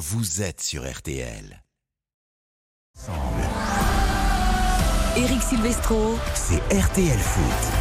vous êtes sur RTL. Eric Silvestro. C'est RTL Foot.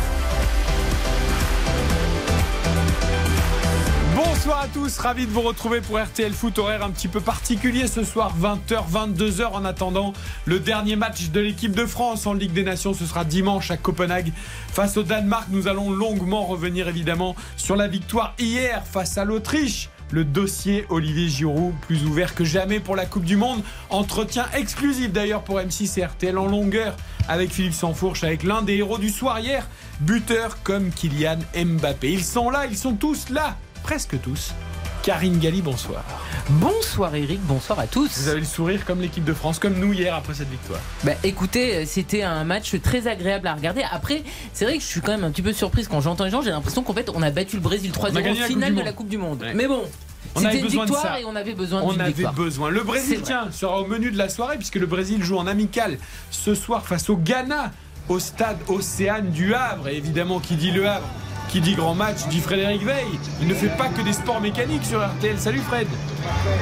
Bonsoir à tous, ravi de vous retrouver pour RTL Foot horaire un petit peu particulier ce soir 20h 22h en attendant le dernier match de l'équipe de France en Ligue des Nations ce sera dimanche à Copenhague face au Danemark nous allons longuement revenir évidemment sur la victoire hier face à l'Autriche le dossier Olivier Giroud, plus ouvert que jamais pour la Coupe du Monde. Entretien exclusif d'ailleurs pour M6 et RTL en longueur avec Philippe Sansfourche, avec l'un des héros du soir hier, buteur comme Kylian Mbappé. Ils sont là, ils sont tous là, presque tous. Karine Galli, bonsoir. Bonsoir Eric, bonsoir à tous. Vous avez le sourire comme l'équipe de France, comme nous hier après cette victoire. Bah écoutez, c'était un match très agréable à regarder. Après, c'est vrai que je suis quand même un petit peu surprise quand j'entends les gens. J'ai l'impression qu'en fait, on a battu le Brésil 3-0 en finale de la Coupe du Monde. Ouais. Mais bon. On avait C'était une besoin de victoire ça. et on avait besoin On avait victoire. besoin. Le Brésil, tiens, sera au menu de la soirée puisque le Brésil joue en amical ce soir face au Ghana au stade Océane du Havre. Et évidemment, qui dit le Havre, qui dit grand match, dit Frédéric Veil. Il ne fait pas que des sports mécaniques sur RTL. Salut Fred.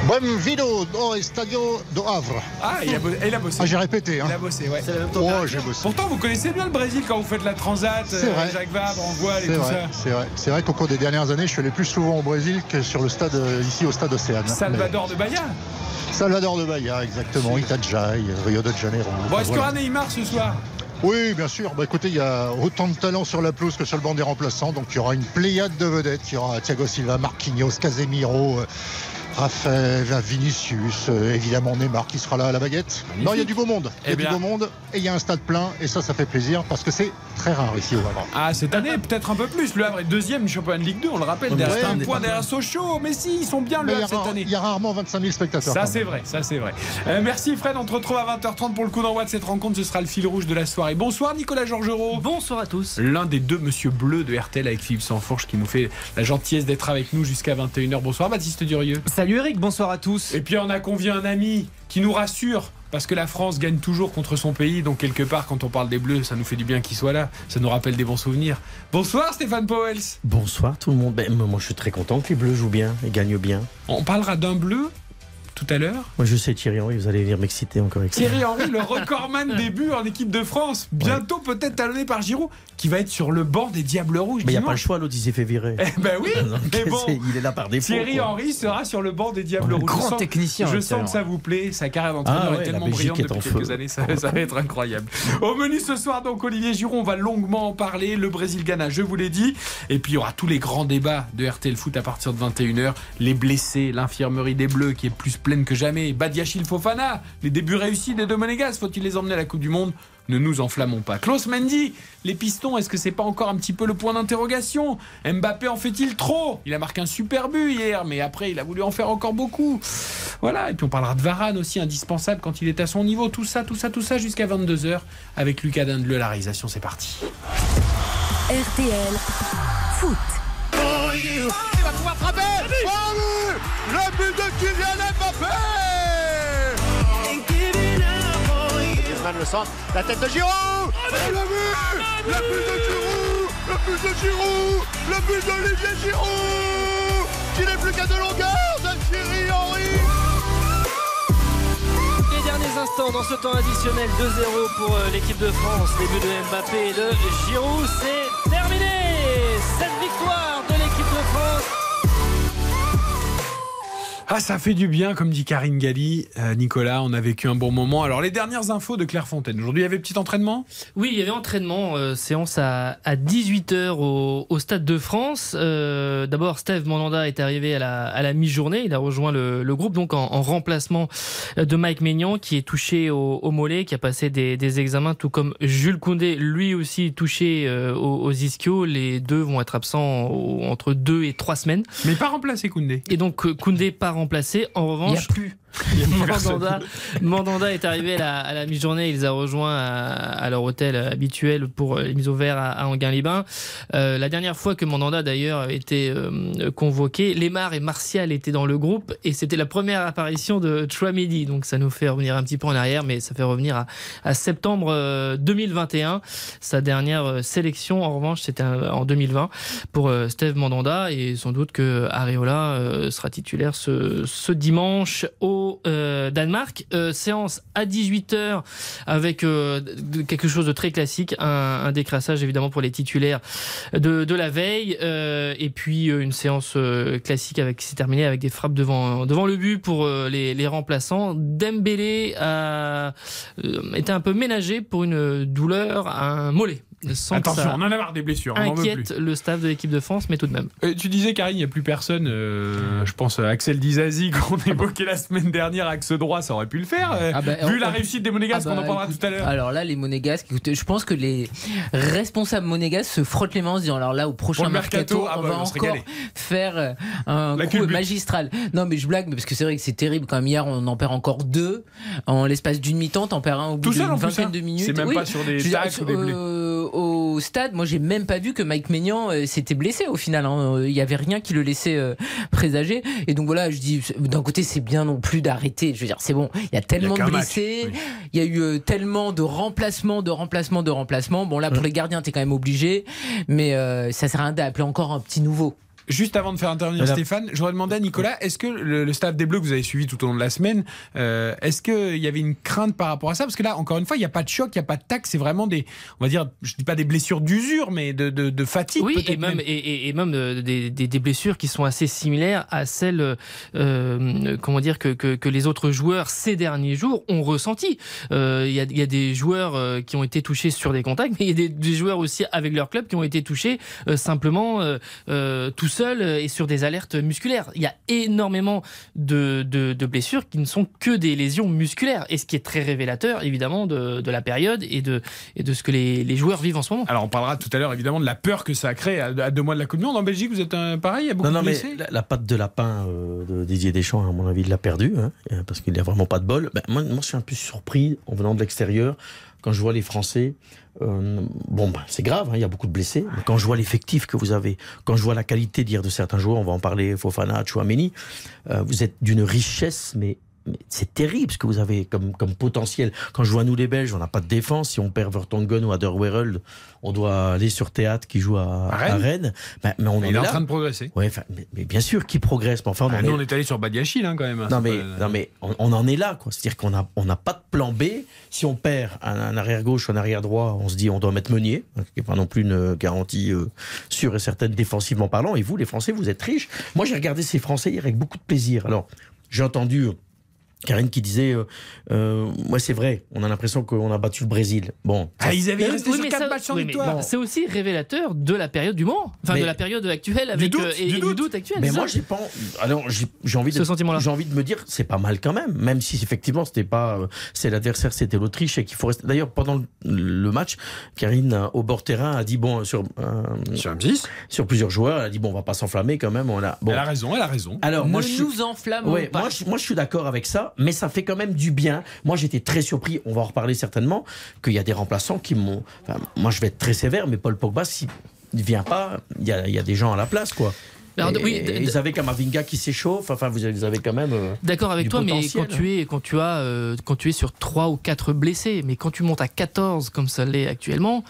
Buongiorno do Estadio do Havre. Ah, il a, bo- il a bossé. Ah, j'ai répété. Hein. Il a bossé, ouais. Oh, j'ai bossé. Pourtant, vous connaissez bien le Brésil quand vous faites la transat, C'est euh, vrai. Jacques Vabre en voile et C'est tout vrai, ça. c'est vrai. C'est vrai qu'au cours des dernières années, je suis allé plus souvent au Brésil que sur le stade euh, ici au stade Océane. Salvador de Bahia. Salvador de Bahia, exactement. Itajaí, Rio de Janeiro. Bon, est-ce qu'il y aura Voilà. Neymar ce soir? Oui, bien sûr. Bah, écoutez, il y a autant de talent sur la pelouse que sur le banc des remplaçants. Donc il y aura une pléiade de vedettes. Il y aura Thiago Silva, Marquinhos, Casemiro. Raphaël, Vinicius, euh, évidemment Neymar qui sera là à la baguette. Non, il y a du beau monde. Il y Eh a bien. du beau monde et il y a un stade plein et ça, ça fait plaisir parce que c'est très rare ici au Havre. Ah, cette année, peut-être un peu plus. Le Havre est deuxième du championnat de Ligue 2, on le rappelle. Derrière mais un point derrière Sochaux. Mais si, ils sont bien le Havre cette année. il y a rarement 25 000 spectateurs. Ça c'est vrai, ça c'est vrai. Euh, merci Fred, on te retrouve à 20h30 pour le coup d'envoi de cette rencontre, ce sera le fil rouge de la soirée. Bonsoir Nicolas Georgerot. Bonsoir à tous. L'un des deux monsieur bleus de RTL avec Philippe Sansfourche qui nous fait la gentillesse d'être avec nous jusqu'à 21h. Bonsoir Baptiste Durieux. Salut Eric, bonsoir à tous. Et puis on a convié un ami qui nous rassure. Parce que la France gagne toujours contre son pays, donc quelque part, quand on parle des Bleus, ça nous fait du bien qu'ils soient là. Ça nous rappelle des bons souvenirs. Bonsoir Stéphane Powels. Bonsoir tout le monde. Ben, moi je suis très content que les Bleus jouent bien et gagnent bien. On parlera d'un bleu tout à l'heure. Moi je sais Thierry Henry, vous allez venir m'exciter encore avec ça. Thierry Henry, le recordman des buts en équipe de France. Bientôt peut-être talonné par Giroud, qui va être sur le banc des Diables Rouges. Mais il n'y a pas le choix, l'autre il s'est fait virer. Eh ben oui, mais bon. il est là par défaut. Thierry. Henry sera sur le banc des Diables Rouges. grand je sens, technicien, Je Thierry sens que ça vous plaît. Sa carrière d'entraîneur Ah ouais, est tellement brillante est depuis feu. quelques années. Ça, ça va être incroyable. Au menu ce soir, donc Olivier Giroud, on va longuement en parler. Le Brésil-Ghana, je vous l'ai dit. Et puis il y aura tous les grands débats de RTL Foot à partir de 21h. Les blessés, l'infirmerie des Bleus qui est plus pleine que jamais. Badiachil Fofana, les débuts réussis des deux Monégas. Faut-il les emmener à la Coupe du Monde? Ne nous enflammons pas. Klaus Mendy, les pistons, est-ce que c'est pas encore un petit peu le point d'interrogation? Mbappé en fait-il trop? Il a marqué un super but hier, mais après il a voulu en faire encore beaucoup. Voilà, et puis on parlera de Varane aussi, indispensable quand il est à son niveau. Tout ça, tout ça, tout ça jusqu'à 22h avec Lucas Dindeleu, la réalisation, c'est parti. RTL Foot. Le but de Kylian Mbappé Griezmann le centre, la tête de Giroud. Le but. Le but de Giroud. Le but de Giroud. Le but d'Olivier Giroud. Qui n'est plus qu'à de longueur de Thierry Henry. Les derniers instants dans ce temps additionnel 2-0 pour euh, l'équipe de France. Buts de Mbappé et de Giroud, c'est terminé. Cette victoire Ah, ça fait du bien, comme dit Karine Galli. Euh, Nicolas, on a vécu un bon moment. Alors, les dernières infos de Claire Fontaine. Aujourd'hui, il y avait petit entraînement? Oui, il y avait entraînement, euh, séance à, à 18h au, au Stade de France. Euh, D'abord, Steve Mandanda est arrivé à la, à la mi-journée. Il a rejoint le, le groupe donc en, en remplacement de Mike Maignan qui est touché au, au mollet, qui a passé des, des examens, tout comme Jules Koundé, lui aussi touché aux, aux ischios. Les deux vont être absents entre deux et trois semaines. Mais pas remplacé Koundé. Et donc Koundé pas remplacé. En Il n'y a revanche, plus. Mandanda, est arrivé à la, mi-journée. Il les a rejoints à, leur hôtel habituel pour les mises au vert à, Anguin-les-Bains. Euh, la dernière fois que Mandanda, d'ailleurs, était euh, convoqué, Lemar et Martial étaient dans le groupe et c'était la première apparition de Chouamedi. Donc ça nous fait revenir un petit peu en arrière, mais ça fait revenir à, septembre 2021. Euh, Sa dernière sélection, en revanche, c'était en 2020 pour Steve Mandanda et sans doute que Areola sera titulaire ce, ce dimanche au euh, Danemark. Euh, séance à 18h avec euh, quelque chose de très classique, un, décrassage évidemment pour les titulaires de, la veille, et puis une séance classique avec qui s'est terminée avec des frappes devant, devant le but pour les, les remplaçants. Dembélé a été un peu ménagé pour une douleur à un mollet. Attention, on en a marre des blessures. On inquiète le staff de l'équipe de France, mais tout de même. Euh, tu disais, Karine, il n'y a plus personne. Euh, je pense à Axel Dizazi qu'on évoquait la semaine dernière, axe droit, ça aurait pu le faire. Euh, ah bah, vu la réussite des Monégasques, ah qu'on en bah, parlera tout à l'heure. Alors là, les Monégasques, écoutez, je pense que les responsables Monégasques se frottent les mains en se disant alors là, au prochain mercato, ah on bah, va encore faire un coup magistral. Non, mais je blague, parce que c'est vrai que c'est terrible. Quand même, hier, on en perd encore deux. En l'espace d'une mi-temps, t'en perds un au bout d'une vingtaine hein. de minutes. C'est même pas sur des tacs ou des au stade, moi j'ai même pas vu que Mike Maignan euh, s'était blessé au final. Hein. Il y avait rien qui le laissait euh, présager. Et donc voilà, je dis d'un côté c'est bien non plus d'arrêter. Je veux dire, c'est bon. Il y a tellement de blessés, il y a eu euh, tellement de remplacements, de remplacements, de remplacements. Bon là pour les gardiens t'es quand même obligé, mais ça sert à rien d'appeler encore un petit nouveau. Juste avant de faire intervenir Stéphane, j'aurais demandé à Nicolas, est-ce que le, staff des Bleus que vous avez suivi tout au long de la semaine, euh, est-ce qu'il y avait une crainte par rapport à ça? Parce que là, encore une fois, il n'y a pas de choc, il n'y a pas de tac, c'est vraiment des, on va dire, je dis pas des blessures d'usure, mais de, de, fatigue. Oui, et même, Et, même euh, des, des, blessures qui sont assez similaires à celles, euh, comment dire, que, que, que, les autres joueurs ces derniers jours ont ressenti. Il y, a, y, a, des joueurs qui ont été touchés sur des contacts, mais il y a des, joueurs aussi avec leur club qui ont été touchés simplement tout seul euh, et sur des alertes musculaires. Il y a énormément de, de, blessures qui ne sont que des lésions musculaires. Et ce qui est très révélateur, évidemment, de, de la période et de, et de ce que les, les, joueurs vivent en ce moment. Alors, on parlera tout à l'heure, évidemment, de la peur que ça a créé à, deux mois de la Coupe du Monde. En Belgique, vous êtes un, pareil Il y a beaucoup non, non, de blessés mais la, patte de lapin euh, de Didier Deschamps, à mon avis, il l'a perdu, hein, parce qu'il n'a vraiment pas de bol. Ben, moi, moi, je suis un peu surpris en venant de l'extérieur quand je vois les Français, euh, bon, ben, c'est grave, hein, il y a beaucoup de blessés. Mais quand je vois l'effectif que vous avez, quand je vois la qualité dire de certains joueurs, on va en parler, Fofana, Chouameni, euh, vous êtes d'une richesse, mais c'est terrible ce que vous avez comme, comme potentiel. Quand je vois nous les Belges, on n'a pas de défense. Si on perd Vertonghen ou Aderweireld, on doit aller sur Théâtre qui joue à, Rennes. Ben, mais on est, en train de progresser. Ouais, mais, bien sûr qu'il progresse. Mais enfin, ben, nous, on est allé sur Badiachil hein, quand même. Hein, non, mais, non, mais on, en est là. C'est-à-dire qu'on n'a on a pas de plan B. Si on perd un, arrière gauche ou un arrière droit, on se dit on doit mettre Meunier, hein, qui n'est pas non plus une garantie euh, sûre et certaine défensivement parlant. Et vous, les Français, vous êtes riches. Moi, j'ai regardé ces Français hier avec beaucoup de plaisir. Alors, j'ai entendu Karine qui disait, euh, euh, ouais c'est vrai, on a l'impression qu'on a battu le Brésil. Bon, ah, ils avaient resté sur 4 matchs victoire. c'est aussi révélateur de la période du moment, enfin de la période actuelle avec du doute, euh, et, du, doute. actuel. Mais moi j'ai pas, alors j'ai envie de, j'ai envie de me dire c'est pas mal quand même, même si effectivement c'était pas, c'est l'adversaire c'était l'Autriche et qu'il faut rester. D'ailleurs pendant le match, Karine au bord terrain a dit bon sur sur sur plusieurs joueurs, elle a dit bon on va pas s'enflammer quand même, on a. Bon. Elle a raison, elle a raison. Alors ne moi je nous pas. Moi moi je suis d'accord avec ça mais ça fait quand même du bien. Moi, j'étais très surpris, on va en reparler certainement, qu'il y a des remplaçants qui m'ont. moi, je vais être très sévère, mais Paul Pogba, s'il ne vient pas, il y a, des gens à la place, quoi. Alors, oui, vous avez Kamavinga qui s'échauffe. Enfin, vous avez quand même. Euh, D'accord avec toi, mais quand tu es quand tu as euh, quand tu es sur 3 ou 4 blessés, mais quand tu montes à 14 comme ça l'est actuellement,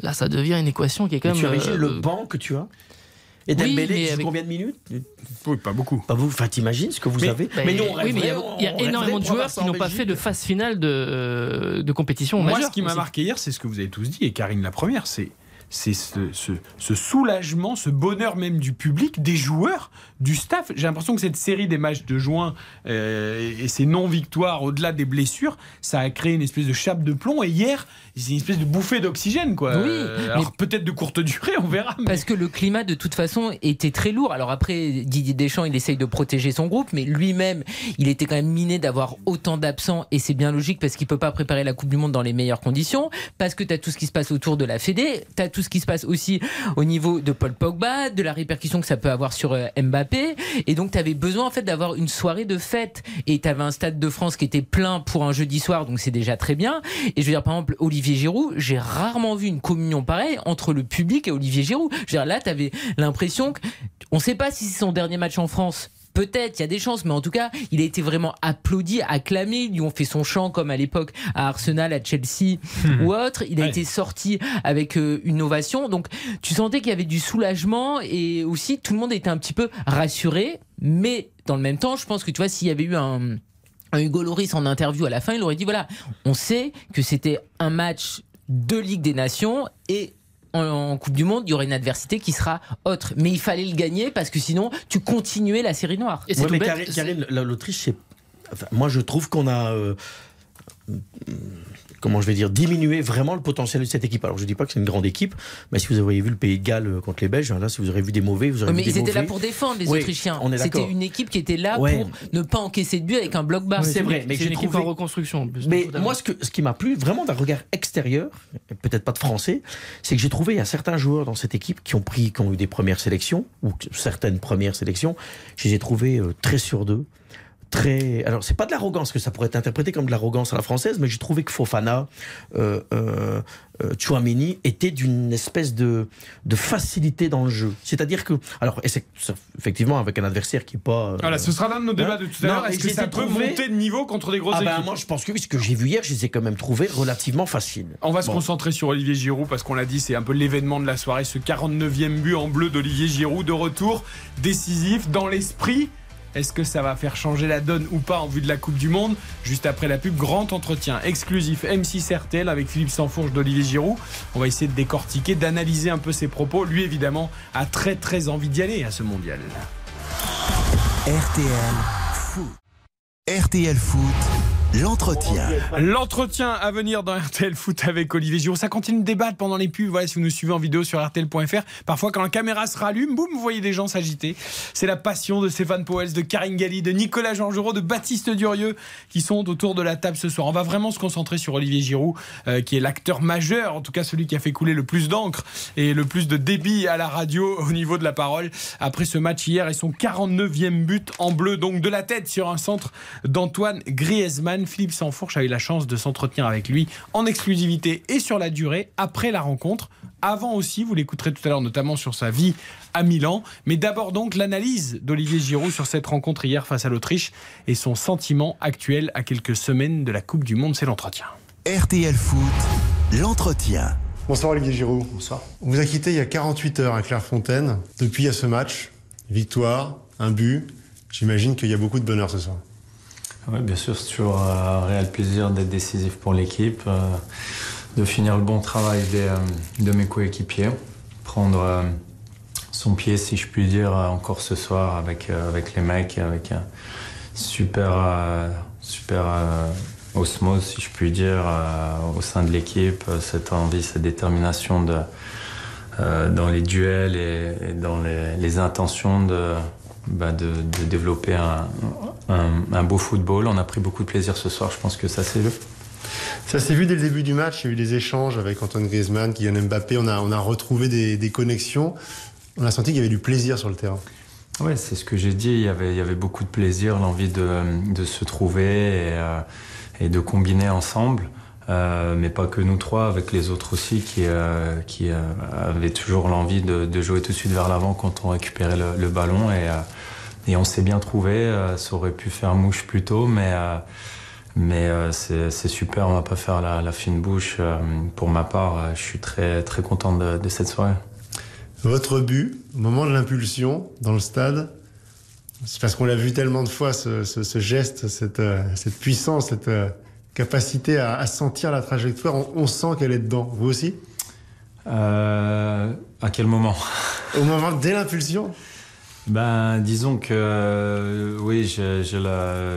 là, ça devient une équation qui est quand même. Tu as le euh, banc que tu as. Et Dembélé, avec... combien de minutes? Oui, pas beaucoup. Pas vous. Enfin, t'imagines ce que vous avez Mais, non, oui, mais il y a, énormément de joueurs qui n'ont pas fait de phase finale de, euh, de compétition Moi, ce qui m'a marqué hier, c'est ce que vous avez tous dit, et Karine la première, c'est c'est ce, soulagement, ce bonheur même du public, des joueurs, du staff. J'ai l'impression que cette série des matchs de juin euh, et ces non-victoires, au-delà des blessures, ça a créé une espèce de chape de plomb. Et hier, c'est une espèce de bouffée d'oxygène, quoi. Oui, euh, alors peut-être de courte durée, on verra. Parce que le climat, de toute façon, était très lourd. Alors après, Didier Deschamps, il essaye de protéger son groupe, mais lui-même, il était quand même miné d'avoir autant d'absents. Et c'est bien logique parce qu'il peut pas préparer la Coupe du Monde dans les meilleures conditions. Parce que tu as tout ce qui se passe autour de la Fédé, tu as tout ce qui se passe aussi au niveau de Paul Pogba, de la répercussion que ça peut avoir sur euh, Mbappé. Et donc, tu avais besoin en fait d'avoir une soirée de fête. Et tu avais un stade de France qui était plein pour un jeudi soir, donc c'est déjà très bien. Et je veux dire, par exemple, Olivier Giroud, j'ai rarement vu une communion pareille entre le public et Olivier Giroud. Je veux dire, là, tu avais l'impression que on ne sait pas si c'est son dernier match en France. Peut-être, il y a des chances, mais en tout cas, il a été vraiment applaudi, acclamé. Ils lui ont fait son chant comme à l'époque à Arsenal, à Chelsea ou autre. Il a Ouais. été sorti avec euh, une ovation. Donc, tu sentais qu'il y avait du soulagement et aussi tout le monde était un petit peu rassuré. Mais dans le même temps, je pense que tu vois, s'il y avait eu un Hugo Loris en interview à la fin, il aurait dit voilà, on sait que c'était un match de Ligue des Nations et en, Coupe du Monde, il y aurait une adversité qui sera autre. Mais il fallait le gagner parce que sinon, tu continuais la série noire. Et Ouais, mais Karine, l'Autriche, c'est. enfin, moi, je trouve qu'on a. euh, comment je vais dire, diminué vraiment le potentiel de cette équipe. Alors, je dis pas que c'est une grande équipe, mais si vous avez vu le Pays de Galles euh, contre les Belges, là, si vous aurez vu des mauvais, vous aurez mais vu des ils étaient là pour défendre les Oui, Autrichiens. on est C'était une équipe qui était là Ouais. pour ne pas encaisser de but avec un bloc bas. C'est vrai, mais c'est j'ai une équipe trouvé- en reconstruction. en plus. Mais moi, ce, que, ce qui m'a plu, vraiment d'un regard extérieur, peut-être pas de français, c'est que j'ai trouvé il y a certains joueurs dans cette équipe qui ont pris, qui ont eu des premières sélections, ou certaines premières sélections, je les ai trouvés euh, très sûrs d'eux. Très... Alors, c'est pas de l'arrogance, que ça pourrait être interprété comme de l'arrogance à la française, mais j'ai trouvé que Fofana, euh, euh, euh, Chouameni étaient d'une espèce de, de facilité dans le jeu. C'est-à-dire que, alors, et c'est c'est effectivement avec un adversaire qui est pas. euh, Voilà, ce sera l'un de nos débats de tout à l'heure. Est-ce que ça peut monter de niveau contre des grosses Ah ben, équipes moi, je pense que oui, ce que j'ai vu hier, je les ai quand même trouvés relativement faciles. On va se concentrer sur Olivier Giroud parce qu'on l'a dit, c'est un peu l'événement de la soirée, ce 49e but en bleu d'Olivier Giroud de retour décisif dans l'esprit. Est-ce que ça va faire changer la donne ou pas en vue de la Coupe du Monde Juste après la pub, grand entretien exclusif M6 RTL avec Philippe Sansfourche d'Olivier Giroud. On va essayer de décortiquer, d'analyser un peu ses propos. Lui, évidemment, a très très envie d'y aller à ce mondial. RTL Foot. RTL Foot, l'entretien. L'entretien à venir dans RTL Foot avec Olivier Giroud. Ça continue de débattre pendant les pubs. Voilà, si vous nous suivez en vidéo sur RTL.fr, parfois quand la caméra se rallume, boum, vous voyez des gens s'agiter. C'est la passion de Stéphane Poels, de Karine Galli, de Nicolas Georgerot, de Baptiste Durieux qui sont autour de la table ce soir. On va vraiment se concentrer sur Olivier Giroud, euh, qui est l'acteur majeur, en tout cas celui qui a fait couler le plus d'encre et le plus de débit à la radio au niveau de la parole après ce match hier et son 49e but en bleu, donc de la tête sur un centre d'Antoine Griezmann. Philippe Sansfourche a eu la chance de s'entretenir avec lui en exclusivité et sur la durée après la rencontre. Avant aussi, vous l'écouterez tout à l'heure, notamment sur sa vie à Milan. Mais d'abord donc l'analyse d'Olivier Giroud sur cette rencontre hier face à l'Autriche et son sentiment actuel à quelques semaines de la Coupe du Monde. C'est l'entretien. RTL Foot, l'entretien. Bonsoir Olivier Giroud. Bonsoir. On vous a quitté il y a 48 heures à Clairefontaine. Depuis, il y a ce match. Victoire, un but. J'imagine qu'il y a beaucoup de bonheur ce soir. Bien sûr, c'est toujours euh, un réel plaisir d'être décisif pour l'équipe, euh, de finir le bon travail des, euh, de mes coéquipiers, prendre son pied, si je puis dire, encore ce soir avec, avec les mecs, avec un super, super osmose, si je puis dire, au sein de l'équipe, cette envie, cette détermination de, dans les duels et dans les, les intentions de, bah, de, de développer un, un, un beau football. On a pris beaucoup de plaisir ce soir, je pense que ça s'est vu. Ça s'est vu dès le début du match. Il y a eu des échanges avec Antoine Griezmann, Kylian Mbappé. On a, on a retrouvé des, des connexions. On a senti qu'il y avait du plaisir sur le terrain. Oui, c'est ce que j'ai dit. Il y, avait, il y avait beaucoup de plaisir, l'envie de, de se trouver et, euh, et de combiner ensemble. Euh, mais pas que nous trois, avec les autres aussi qui, euh, qui euh, avaient toujours l'envie de, de, jouer tout de suite vers l'avant quand on récupérait le, le ballon. Et, euh, et on s'est bien trouvé. Euh, ça aurait pu faire mouche plus tôt, mais, euh, mais c'est super. On va pas faire la, la fine bouche. Pour ma part, je suis très, très content de, de cette soirée. Votre but, moment de l'impulsion dans le stade, c'est parce qu'on l'a vu tellement de fois, ce, ce, ce geste, cette, cette, puissance, cette capacité à, à, sentir la trajectoire. On, on sent qu'elle est dedans. Vous aussi? Euh, À quel moment? Au moment dès l'impulsion? Ben, disons que euh, oui, j'ai la,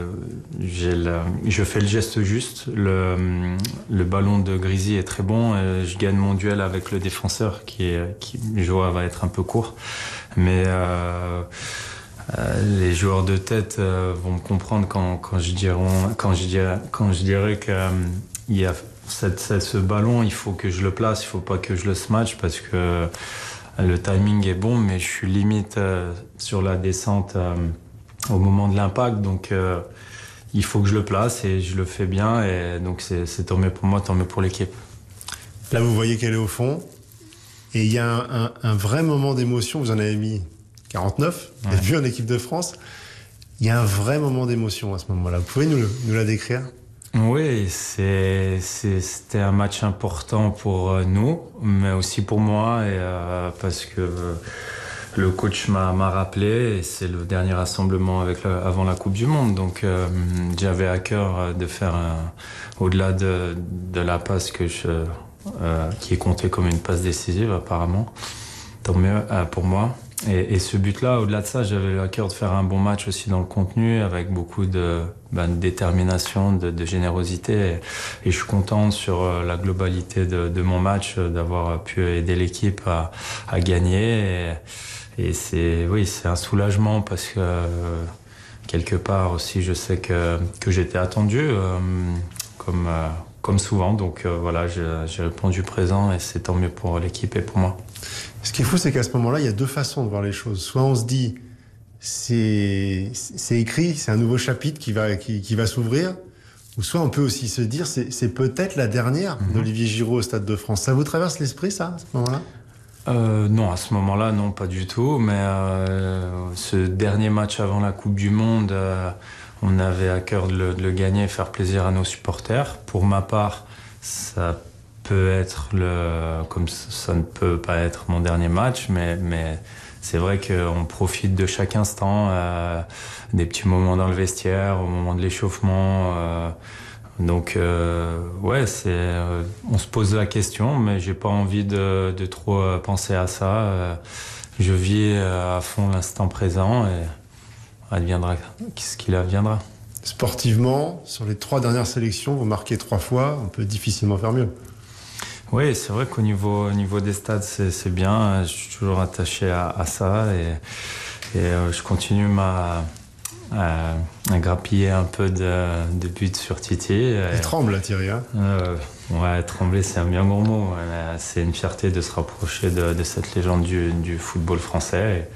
la, je fais le geste juste. Le, le ballon de Grisi est très bon. je gagne mon duel avec le défenseur qui, est, qui je vois, va être un peu court. Mais euh, euh, les joueurs de tête vont me comprendre quand, quand, je, dirai, quand, je, dirai, quand je dirais qu'il y a ce ballon, il faut que je le place, il faut pas que je le smash parce que le timing est bon, mais je suis limite sur la descente au moment de l'impact. Donc, il faut que je le place et je le fais bien. Et donc, c'est tant mieux pour moi, tant mieux pour l'équipe. Là, vous voyez qu'elle est au fond. Et il y a un, vrai moment d'émotion. Vous en avez mis 49, vous avez vu en équipe de France. Il y a un vrai moment d'émotion à ce moment-là. Vous pouvez nous, nous la décrire? Oui, c'était un match important pour euh, nous, mais aussi pour moi, et, euh, parce que le coach m'a rappelé, et c'est le dernier rassemblement avec avant la Coupe du Monde. Donc euh, j'avais à cœur de faire, au-delà de, de, la passe que je, euh, qui est compté comme une passe décisive apparemment, tant mieux euh, pour moi. Et, et ce but-là, au-delà de ça, j'avais à cœur de faire un bon match aussi dans le contenu, avec beaucoup de, ben, de détermination, de, de générosité. Et, je suis content sur euh, la globalité de, de mon match d'avoir pu aider l'équipe à, à, gagner. Et, c'est oui, c'est un soulagement parce que quelque part aussi, je sais que, que j'étais attendu euh, comme comme souvent. Donc euh, voilà, j'ai répondu présent et c'est tant mieux pour l'équipe et pour moi. Ce qui est fou, c'est qu'à ce moment-là, il y a deux façons de voir les choses. Soit on se dit, c'est écrit, c'est un nouveau chapitre qui va, qui, qui va s'ouvrir. Ou soit on peut aussi se dire, c'est peut-être la dernière mhm. d'Olivier Giraud au Stade de France. Ça vous traverse l'esprit, ça, à ce moment-là? Euh, non, à ce moment-là, non, pas du tout. Mais euh, ce dernier match avant la Coupe du Monde, euh, on avait à cœur de le, gagner et faire plaisir à nos supporters. Pour ma part, ça peut être le, comme ça ne peut pas être mon dernier match, mais, mais c'est vrai qu'on profite de chaque instant, euh, des petits moments dans le vestiaire, au moment de l'échauffement. Euh, donc euh, ouais, c'est, on se pose la question, mais j'ai pas envie de, de trop penser à ça. Je vis à fond l'instant présent et adviendra ce qu'il adviendra. Sportivement, sur les trois dernières sélections, vous marquez trois fois, on peut difficilement faire mieux. Oui, c'est vrai qu'au niveau, au niveau des stades, c'est bien. Je suis toujours attaché à, à ça et, et euh, je continue ma, à, à, grappiller un peu de, de buts sur Titi. Il tremble, Thierry. Hein? Euh, ouais, trembler, c'est un bien gros mot. C'est une fierté de se rapprocher de, de cette légende du, du football français.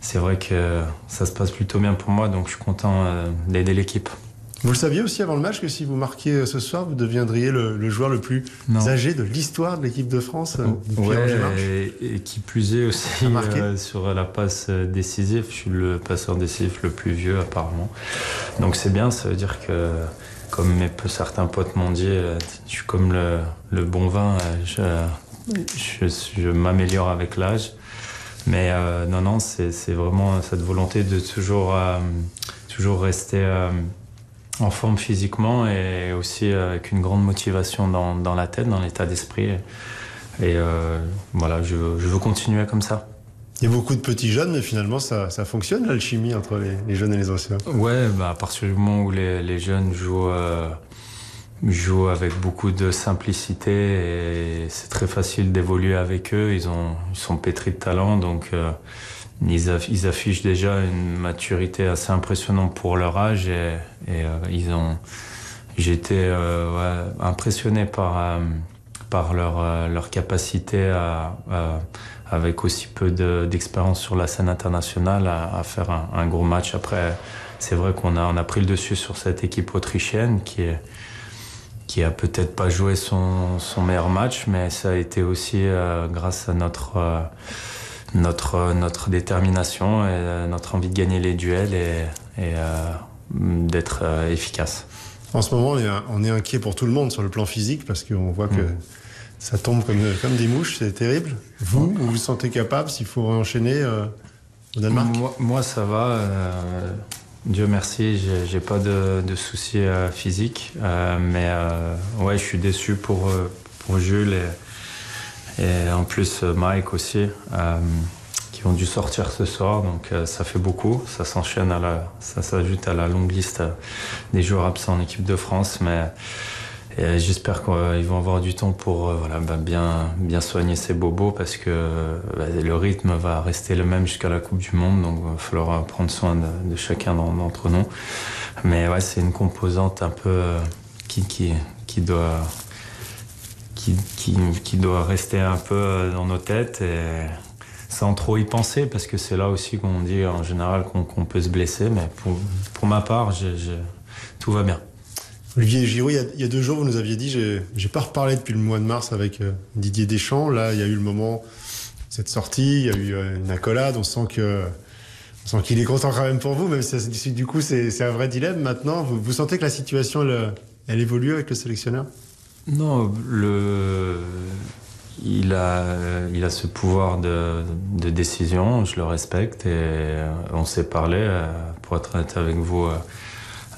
C'est vrai que ça se passe plutôt bien pour moi, donc je suis content euh, d'aider l'équipe. Vous le saviez aussi avant le match que si vous marquiez euh, ce soir, vous deviendriez le, le joueur le plus non. âgé de l'histoire de l'équipe de France euh, ouais, et, et, qui plus est aussi euh, sur la passe décisive, je suis le passeur décisif le plus vieux apparemment. Donc c'est bien, ça veut dire que comme mes, certains potes m'ont dit, je suis comme le, le bon vin, je, je, je m'améliore avec l'âge. Mais euh, non, non, c'est vraiment cette volonté de toujours, euh, toujours rester en forme physiquement et aussi avec une grande motivation dans, dans la tête, dans l'état d'esprit. Et euh, voilà, je, je, veux continuer comme ça. Il y a beaucoup de petits jeunes, mais finalement, ça, ça fonctionne l'alchimie entre les, les, jeunes et les anciens. Ouais, bah à partir du moment où les, les jeunes jouent joue avec beaucoup de simplicité et c'est très facile d'évoluer avec eux. Ils, ont, ils sont pétris de talent, donc euh, ils, aff ils, affichent déjà une maturité assez impressionnante pour leur âge et, et euh, ils ont. Été euh, impressionné par, euh, euh, leur capacité à, avec aussi peu d'expérience de, sur la scène internationale, à, faire un, gros match. Après, c'est vrai qu'on a, pris le dessus sur cette équipe autrichienne qui est a peut-être pas joué son, meilleur match, mais ça a été aussi grâce à notre, notre, notre détermination et euh, notre envie de gagner les duels et, et euh, d'être euh, efficace. En ce moment, on est, on est, inquiet pour tout le monde sur le plan physique parce qu'on voit que mmh. ça tombe comme, comme des mouches, c'est terrible. Vous, vous vous sentez capable s'il faut enchaîner au Danemark? Moi, moi, ça va. Dieu merci, j'ai pas de, de soucis euh, physiques, euh, mais euh, ouais, je suis déçu pour, euh, pour Jules et, et, en plus Mike aussi, euh, qui ont dû sortir ce soir, donc ça fait beaucoup, ça s'enchaîne à la, ça s'ajoute à la longue liste des joueurs absents en équipe de France, mais j'espère qu'ils vont avoir du temps pour euh, voilà, bah, bien, bien soigner ces bobos parce que bah, le rythme va rester le même jusqu'à la Coupe du Monde. Donc il va falloir prendre soin de, chacun d'entre nous. Mais ouais, c'est une composante un peu euh, qui, qui, qui doit qui, doit rester un peu dans nos têtes sans trop y penser parce que c'est là aussi qu'on dit en général qu'on peut se blesser. Mais pour, ma part, tout va bien. Olivier Giroud, il il y a deux jours, vous nous aviez dit, j'ai pas reparlé depuis le mois de mars avec euh, Didier Deschamps. Là, il y a eu le moment, cette sortie, il y a eu euh, une accolade. On sent que, on sent qu'il est content quand même pour vous, même si du coup c'est un vrai dilemme maintenant. Vous, sentez que la situation elle évolue avec le sélectionneur? Non, le, il a, il a ce pouvoir de, de décision, je le respecte et euh, on s'est parlé, euh, pour être avec vous,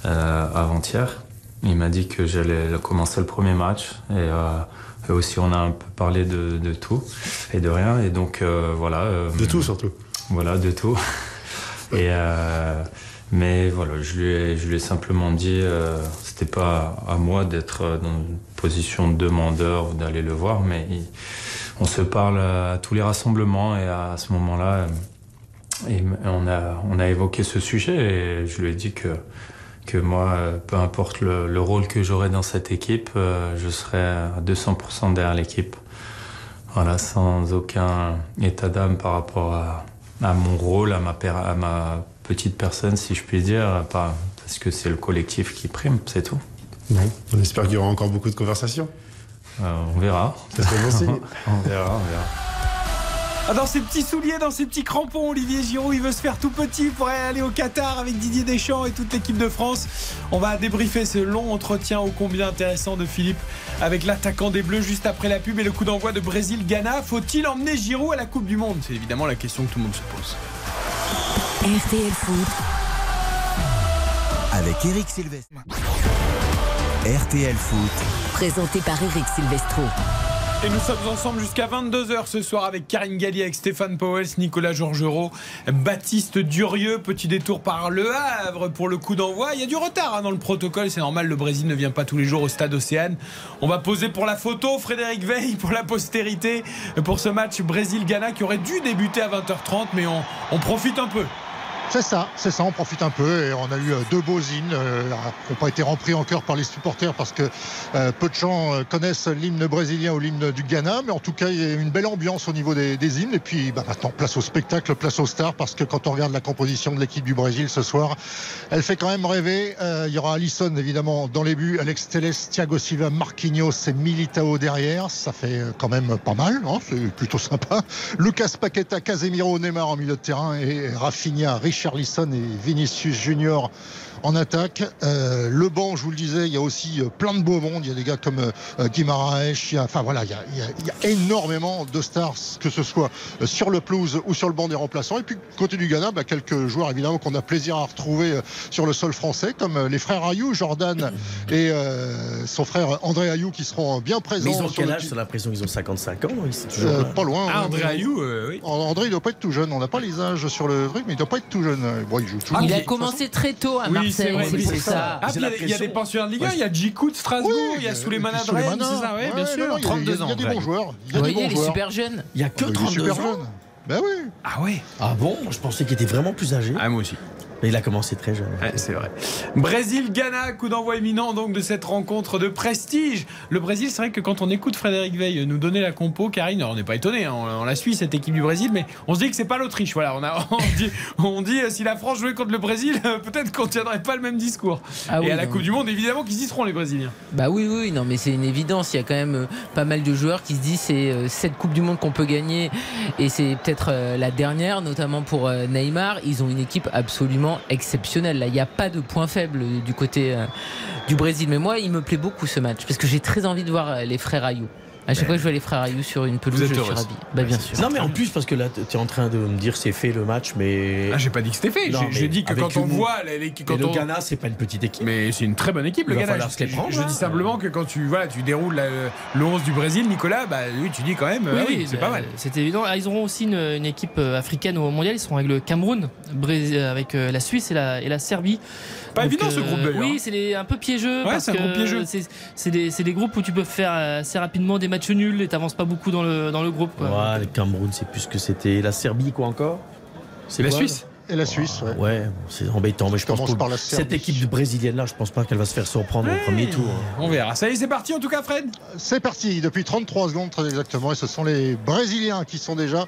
euh, avant-hier. Il m'a dit que j'allais commencer le premier match et, euh, et aussi on a un peu parlé de, de tout et de rien et donc euh, voilà. euh, De tout surtout. Voilà, de tout. Et mais voilà, je lui ai, simplement dit, euh, c'était pas à moi d'être dans une position de demandeur ou d'aller le voir, mais on se parle à tous les rassemblements et à ce moment-là, euh, on a, évoqué ce sujet et je lui ai dit que, que moi, euh, peu importe le, le rôle que j'aurai dans cette équipe, euh, je serai à 200% derrière l'équipe. Voilà, sans aucun état d'âme par rapport à, mon rôle, à ma, à ma petite personne, si je puis dire, pas, parce que c'est le collectif qui prime, c'est tout. Bon, on espère qu'il y aura encore beaucoup de conversations. Euh, on verra. C'est très bon signe. on verra, on verra. Ah, dans ses petits souliers, dans ses petits crampons, Olivier Giroud, il veut se faire tout petit pour aller au Qatar avec Didier Deschamps et toute l'équipe de France. On va débriefer ce long entretien ô combien intéressant de Philippe avec l'attaquant des Bleus juste après la pub et le coup d'envoi de Brésil-Ghana. Faut-il emmener Giroud à la Coupe du Monde? C'est évidemment la question que tout le monde se pose. RTL Foot, Avec Eric Silvestre. RTL Foot. présenté par Eric Silvestro. Et nous sommes ensemble jusqu'à 22h ce soir avec Karine Galli, avec Stéphane Powels, Nicolas Georgerot, Baptiste Durieux. Petit détour par Le Havre pour le coup d'envoi. Il y a du retard hein, dans le protocole, c'est normal, le Brésil ne vient pas tous les jours au stade Océane. On va poser pour la photo Frédéric Veil pour la postérité pour ce match Brésil-Ghana qui aurait dû débuter à 20h30, mais on, on profite un peu. C'est ça, c'est ça, on profite un peu et on a eu euh, deux beaux hymnes euh, qui n'ont pas été remplis en cœur par les supporters parce que euh, peu de gens connaissent l'hymne brésilien ou l'hymne du Ghana, mais en tout cas il y a une belle ambiance au niveau des, des hymnes et puis bah, maintenant place au spectacle, place aux stars parce que quand on regarde la composition de l'équipe du Brésil ce soir, elle fait quand même rêver. Il y aura Alisson évidemment dans les buts, Alex Telles, Thiago Silva, Marquinhos et Militao derrière, ça fait quand même pas mal, hein, c'est plutôt sympa. Lucas Paqueta, Casemiro, Neymar en milieu de terrain et Rafinha, Richarlison et Vinicius Junior en attaque. Euh, le banc, je vous le disais, il y a aussi euh, plein de beaux mondes. Il y a des gars comme euh, Guimaraes. il y a- Enfin voilà, il y, a, il y a- il y a énormément de stars, que ce soit euh, sur le pelouse ou sur le banc des remplaçants. Et puis côté du Ghana, bah, quelques joueurs évidemment qu'on a plaisir à retrouver sur le sol français, comme les frères Ayou, Jordan et euh, son frère André Ayou, qui seront bien présents. Mais ils ont sur quel âge? ti- J'ai l'impression qu'ils ont 55 ans. Ils sont toujours Euh, là. pas loin. Ah, André Ayou, euh, oui. André, il doit pas être tout jeune. On n'a pas les âges sur le truc, mais il doit pas être tout jeune. Bon, il joue toujours. Il a commencé très tôt à Oui, c'est vrai, c'est oui, ça. Ah, puis il y, a- des pensionnaires de Ligue 1, il y a Djikou de Strasbourg, Oui, il y a Adrien, Souleymane, c'est ça, oui, bien non, sûr, non, il y a- 32 il y a- ans. Il y a des bons joueurs. Il y a Vous des voyez, bons il est joueurs. super jeune. Il y a que Ah, il est 32 super ans. jeune. Ben oui. Ah ouais Ah bon? Je pensais qu'il était vraiment plus âgé. Ah, moi aussi. Mais il a commencé très jeune. Ouais, c'est vrai. Brésil-Ghana, coup d'envoi imminent donc de cette rencontre de prestige. Le Brésil, c'est vrai que quand on écoute Frédéric Veil nous donner la compo, Karine, on n'est pas étonné, hein, on, on la suit cette équipe du Brésil, mais on se dit que c'est pas l'Autriche. Voilà, on, a, on dit, on dit euh, si la France jouait contre le Brésil, euh, peut-être qu'on tiendrait pas le même discours. Ah Et à la non. Coupe du Monde, évidemment qu'ils y seront les Brésiliens. Bah oui, oui, non, mais c'est une évidence. Il y a quand même euh, pas mal de joueurs qui se disent c'est cette Coupe du Monde qu'on peut gagner et c'est peut-être la dernière, notamment pour Neymar. Ils ont une équipe absolument exceptionnelle. Là, il n'y a pas de point faible euh, du côté euh, du Brésil. Mais moi, il me plaît beaucoup ce match parce que j'ai très envie de voir euh, les frères Ayou. À chaque fois que je vois les frères Ayou sur une pelouse, je suis ravi. Bah bien sûr. Non, mais en plus, parce que là, tu es en train de me dire c'est fait le match, mais. Ah, j'ai pas dit que c'était fait. J'ai- dit que quand on voit les- les- quand Mais le on- Ghana, c'est pas une petite équipe. Mais c'est une très bonne équipe, le Il va Ghana. falloir Je, se les prendre, je hein. dis simplement que quand tu, voilà, tu déroules la- le 11 du Brésil, Nicolas, bah, oui, tu dis quand même, ah oui, c'est bah, pas mal. C'est évident. Ah, ils auront aussi une, une équipe euh, africaine au mondial. Ils seront avec le Cameroun, euh, avec euh, la Suisse et la, et la Serbie. Pas Donc, évident ce euh, groupe d'ailleurs. Oui, c'est des- un peu piégeux. Ouais, c'est un que groupe piégeux. C'est c'est des, c'est des groupes où tu peux faire euh, assez rapidement des matchs nuls et t'avances pas beaucoup dans le, dans le groupe. quoi. Ouais, le Cameroun, c'est plus ce que c'était. La Serbie, quoi encore? C'est La quoi, Suisse Et la Suisse, ouais. Ouais, c'est embêtant. Mais je pense commence que par la cette équipe brésilienne-là, je pense pas qu'elle va se faire surprendre au premier tour. On verra. Ça y est, c'est parti en tout cas, Fred. C'est parti depuis 33 secondes très exactement et ce sont les Brésiliens qui sont déjà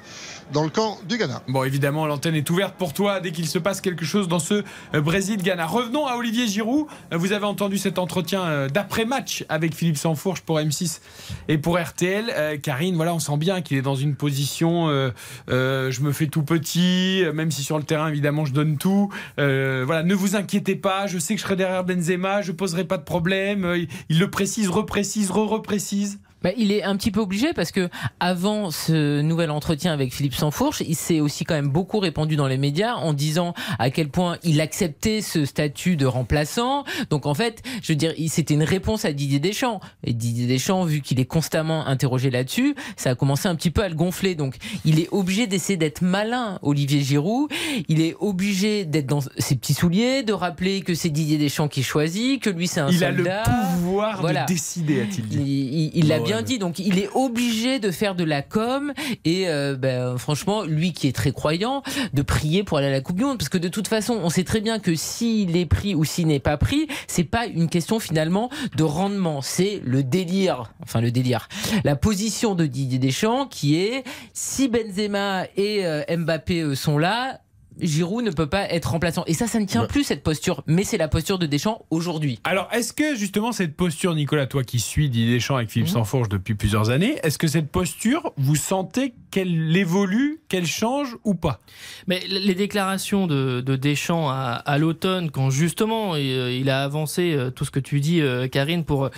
dans le camp du Ghana. Bon, évidemment, l'antenne est ouverte pour toi dès qu'il se passe quelque chose dans ce euh, Brésil-Ghana. Revenons à Olivier Giroud. Euh, Vous avez entendu cet entretien euh, d'après-match avec Philippe Sansfourche pour M6 et pour RTL. Euh, Karine, voilà, on sent bien qu'il est dans une position euh, euh, je me fais tout petit, euh, même si sur le terrain, évidemment, je donne tout. Euh, voilà, ne vous inquiétez pas, je sais que je serai derrière Benzema, je poserai pas de problème. Euh, il, il le précise, reprécise, re-reprécise. Bah, il est un petit peu obligé parce que avant ce nouvel entretien avec Philippe Sansfourche, il s'est aussi quand même beaucoup répandu dans les médias en disant à quel point il acceptait ce statut de remplaçant. Donc en fait, je veux dire, il- c'était une réponse à Didier Deschamps. Et Didier Deschamps, vu qu'il est constamment interrogé là-dessus, ça a commencé un petit peu à le gonfler. Donc il est obligé d'essayer d'être malin, Olivier Giroud. Il est obligé d'être dans ses petits souliers, de rappeler que c'est Didier Deschamps qui choisit, que lui c'est un Il a soldat. le pouvoir Voilà. de décider, a-t-il dit. Il il- il bien dit, donc il est obligé de faire de la com. Et euh, ben, franchement, lui qui est très croyant, de prier pour aller à la Coupe du Monde, parce que de toute façon, on sait très bien que s'il est pris ou s'il n'est pas pris, c'est pas une question finalement de rendement, c'est le délire, enfin le délire, la position de Didier Deschamps qui est si Benzema et euh, Mbappé euh, sont là. Giroud ne peut pas être remplaçant. Et ça, ça ne tient Ouais. plus cette posture, mais c'est la posture de Deschamps aujourd'hui. Alors, est-ce que justement cette posture, Nicolas, toi qui suis Didier Deschamps avec Philippe. Sansfourche depuis plusieurs années, est-ce que cette posture, vous sentez qu'elle évolue, qu'elle change ou pas. Mais les déclarations de, de Deschamps à, l'automne, quand justement il, euh, il a avancé euh, tout ce que tu dis, euh, Karine, pour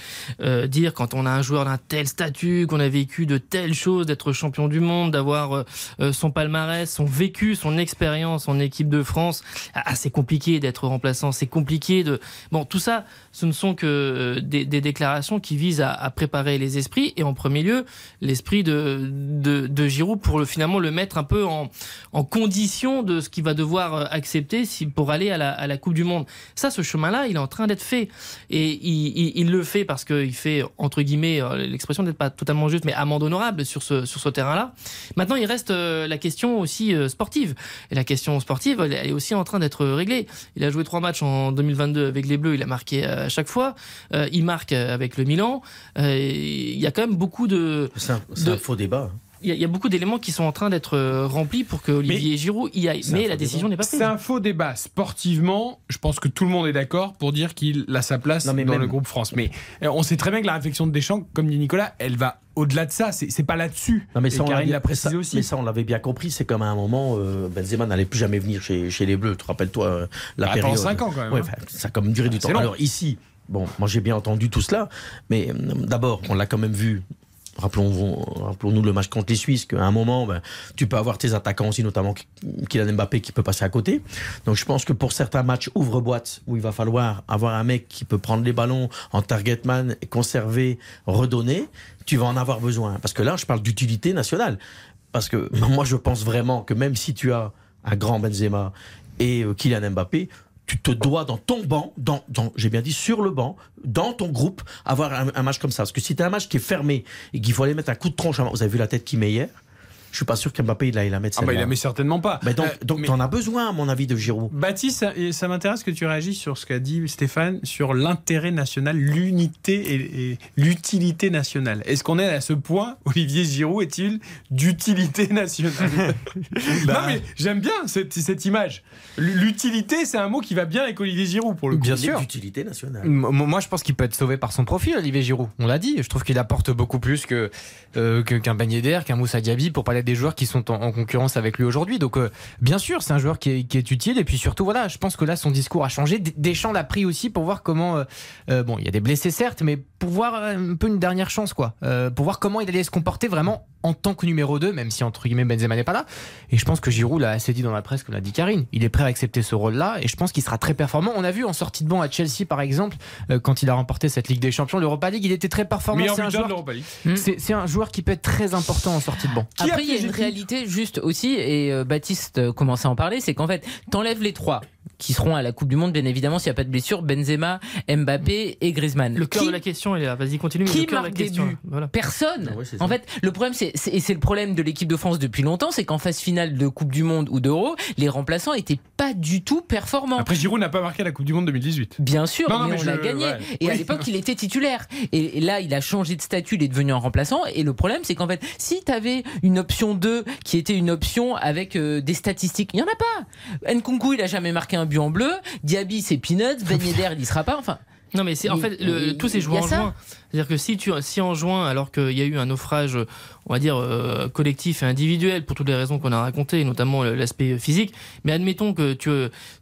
dire quand on a un joueur d'un tel statut, qu'on a vécu de telles choses, d'être champion du monde, d'avoir son palmarès, son vécu, son expérience en équipe de France, ah, c'est compliqué d'être remplaçant, c'est compliqué de... Bon, tout ça, ce ne sont que des, déclarations qui visent à, préparer les esprits, et en premier lieu, l'esprit de, de, pour le, finalement le mettre un peu en, en condition de ce qu'il va devoir euh, accepter si, pour aller à la, à la Coupe du Monde. Ça, ce chemin-là, il est en train d'être fait. Et il, il- il le fait parce qu'il fait, entre guillemets, euh, l'expression n'est pas totalement juste, mais amende honorable sur ce, sur ce terrain-là. Maintenant, il reste euh, la question aussi sportive. Et la question sportive, elle, elle est aussi en train d'être réglée. Il a joué trois matchs en 2022 avec les Bleus, il a marqué à chaque fois. Il marque avec le Milan. Il y a quand même beaucoup de... C'est un, c'est De- un faux débat. Il y, a- il y a beaucoup d'éléments qui sont en train d'être euh, remplis pour que Olivier Giroud y aille. Mais la décision n'est pas prise. C'est un faux débat. Sportivement, je pense que tout le monde est d'accord pour dire qu'il a sa place Non, mais dans même- le groupe France. Mais euh, on sait très bien que la réflexion de Deschamps, comme dit Nicolas, elle va au-delà de ça. C'est c'est pas là-dessus. Non, mais ça, on Karine l'a précisé ça- aussi. Mais ça, on l'avait bien compris. C'est comme à un moment, euh, Benzema n'allait plus jamais venir chez, chez les Bleus. Tu te rappelles-toi euh, la Bah, période pendant cinq ans, quand même, Ouais, hein. ça a quand même duré du temps. long. Alors ici, bon, moi j'ai bien entendu tout cela, mais d'abord, on l'a quand même vu. Rappelons, rappelons-nous le match contre les Suisses, qu'à un moment, ben, tu peux avoir tes attaquants aussi, notamment Kylian Mbappé qui peut passer à côté. Donc je pense que pour certains matchs ouvre-boîte, où il va falloir avoir un mec qui peut prendre les ballons en target man, conserver, redonner, tu vas en avoir besoin. Parce que là, je parle d'utilité nationale. Parce que moi, je pense vraiment que même si tu as un grand Benzema et euh, Kylian Mbappé, tu te dois dans ton banc, dans, dans j'ai bien dit sur le banc, dans ton groupe, avoir un, match comme ça. Parce que si tu as un match qui est fermé et qu'il faut aller mettre un coup de tronche, vous avez vu la tête qu'il met hier Je suis pas sûr qu'Mbappé il aille la mettre Ah bah, il la met certainement pas. Mais donc, Euh, donc mais- t'en as besoin, à mon avis, de Giroud. Baptiste, ça, m'intéresse que tu réagisses sur ce qu'a dit Stéphane sur l'intérêt national, l'unité et, et l'utilité nationale. Est-ce qu'on est à ce point, Olivier Giroud est-il d'utilité nationale? Bah. Non mais j'aime bien cette, cette image. L'utilité, c'est un mot qui va bien avec Olivier Giroud pour le coup. Bien Il sûr. d'utilité nationale. Moi, je pense qu'il peut être sauvé par son profil, Olivier Giroud. On l'a dit. Je trouve qu'il apporte beaucoup plus que euh, qu'un Ben Yedder, qu'un Moussa Diaby, pour parler des joueurs qui sont en, en concurrence avec lui aujourd'hui. Donc, euh, bien sûr, c'est un joueur qui est, qui est utile. Et puis surtout, voilà, je pense que là, son discours a changé. Deschamps l'a pris aussi pour voir comment. euh, euh, bon, il y a des blessés certes, mais pour voir un peu une dernière chance, quoi. Euh, pour voir comment il allait se comporter vraiment en tant que numéro 2, même si entre guillemets Benzema n'est pas là. Et je pense que Giroud l'a assez dit dans la presse, comme l'a dit Karine. Il est prêt à accepter ce rôle-là et je pense qu'il sera très performant. On a vu en sortie de banc à Chelsea, par exemple, euh, quand il a remporté cette Ligue des Champions, l'Europa League, il était très performant. C'est un, joueur... un qui peut être très important en sortie de banc. Qui a Après, il y a une réalité juste aussi, et euh, Baptiste euh, commençait à en parler, c'est qu'en fait, t'enlèves les trois. Qui seront à la Coupe du Monde, bien évidemment, s'il n'y a pas de blessure, Benzema, Mbappé et Griezmann. Le cœur Qui- de la question, est là. Vas-y, continue. qui le cœur de marque la des question. Voilà. Personne. Ah ouais, en fait, le problème, c'est c'est- et c'est le problème de l'équipe de France depuis longtemps, c'est qu'en phase finale de Coupe du Monde ou d'Euro, les remplaçants étaient pas du tout performants. Après, Giroud n'a pas marqué à la Coupe du Monde 2018. Bien sûr, Non, non, mais, mais on je- l'a gagné. ouais. Et à l'époque, il était titulaire. Et, et là, il a changé de statut, il est devenu un remplaçant. Et le problème, c'est qu'en fait, si tu avais une option 2 qui était une option avec euh, des statistiques, il n'y en a pas. Nkunku, il a jamais marqué un but en bleu. Diaby, c'est peanuts. Ben Yedder, il y sera pas. Enfin, Non, mais c'est en fait le- y joueurs a en juin. C'est-à-dire que si tu si en juin, alors qu'il y a eu un naufrage, on va dire euh, collectif et individuel pour toutes les raisons qu'on a racontées, notamment l'aspect physique, mais admettons que tu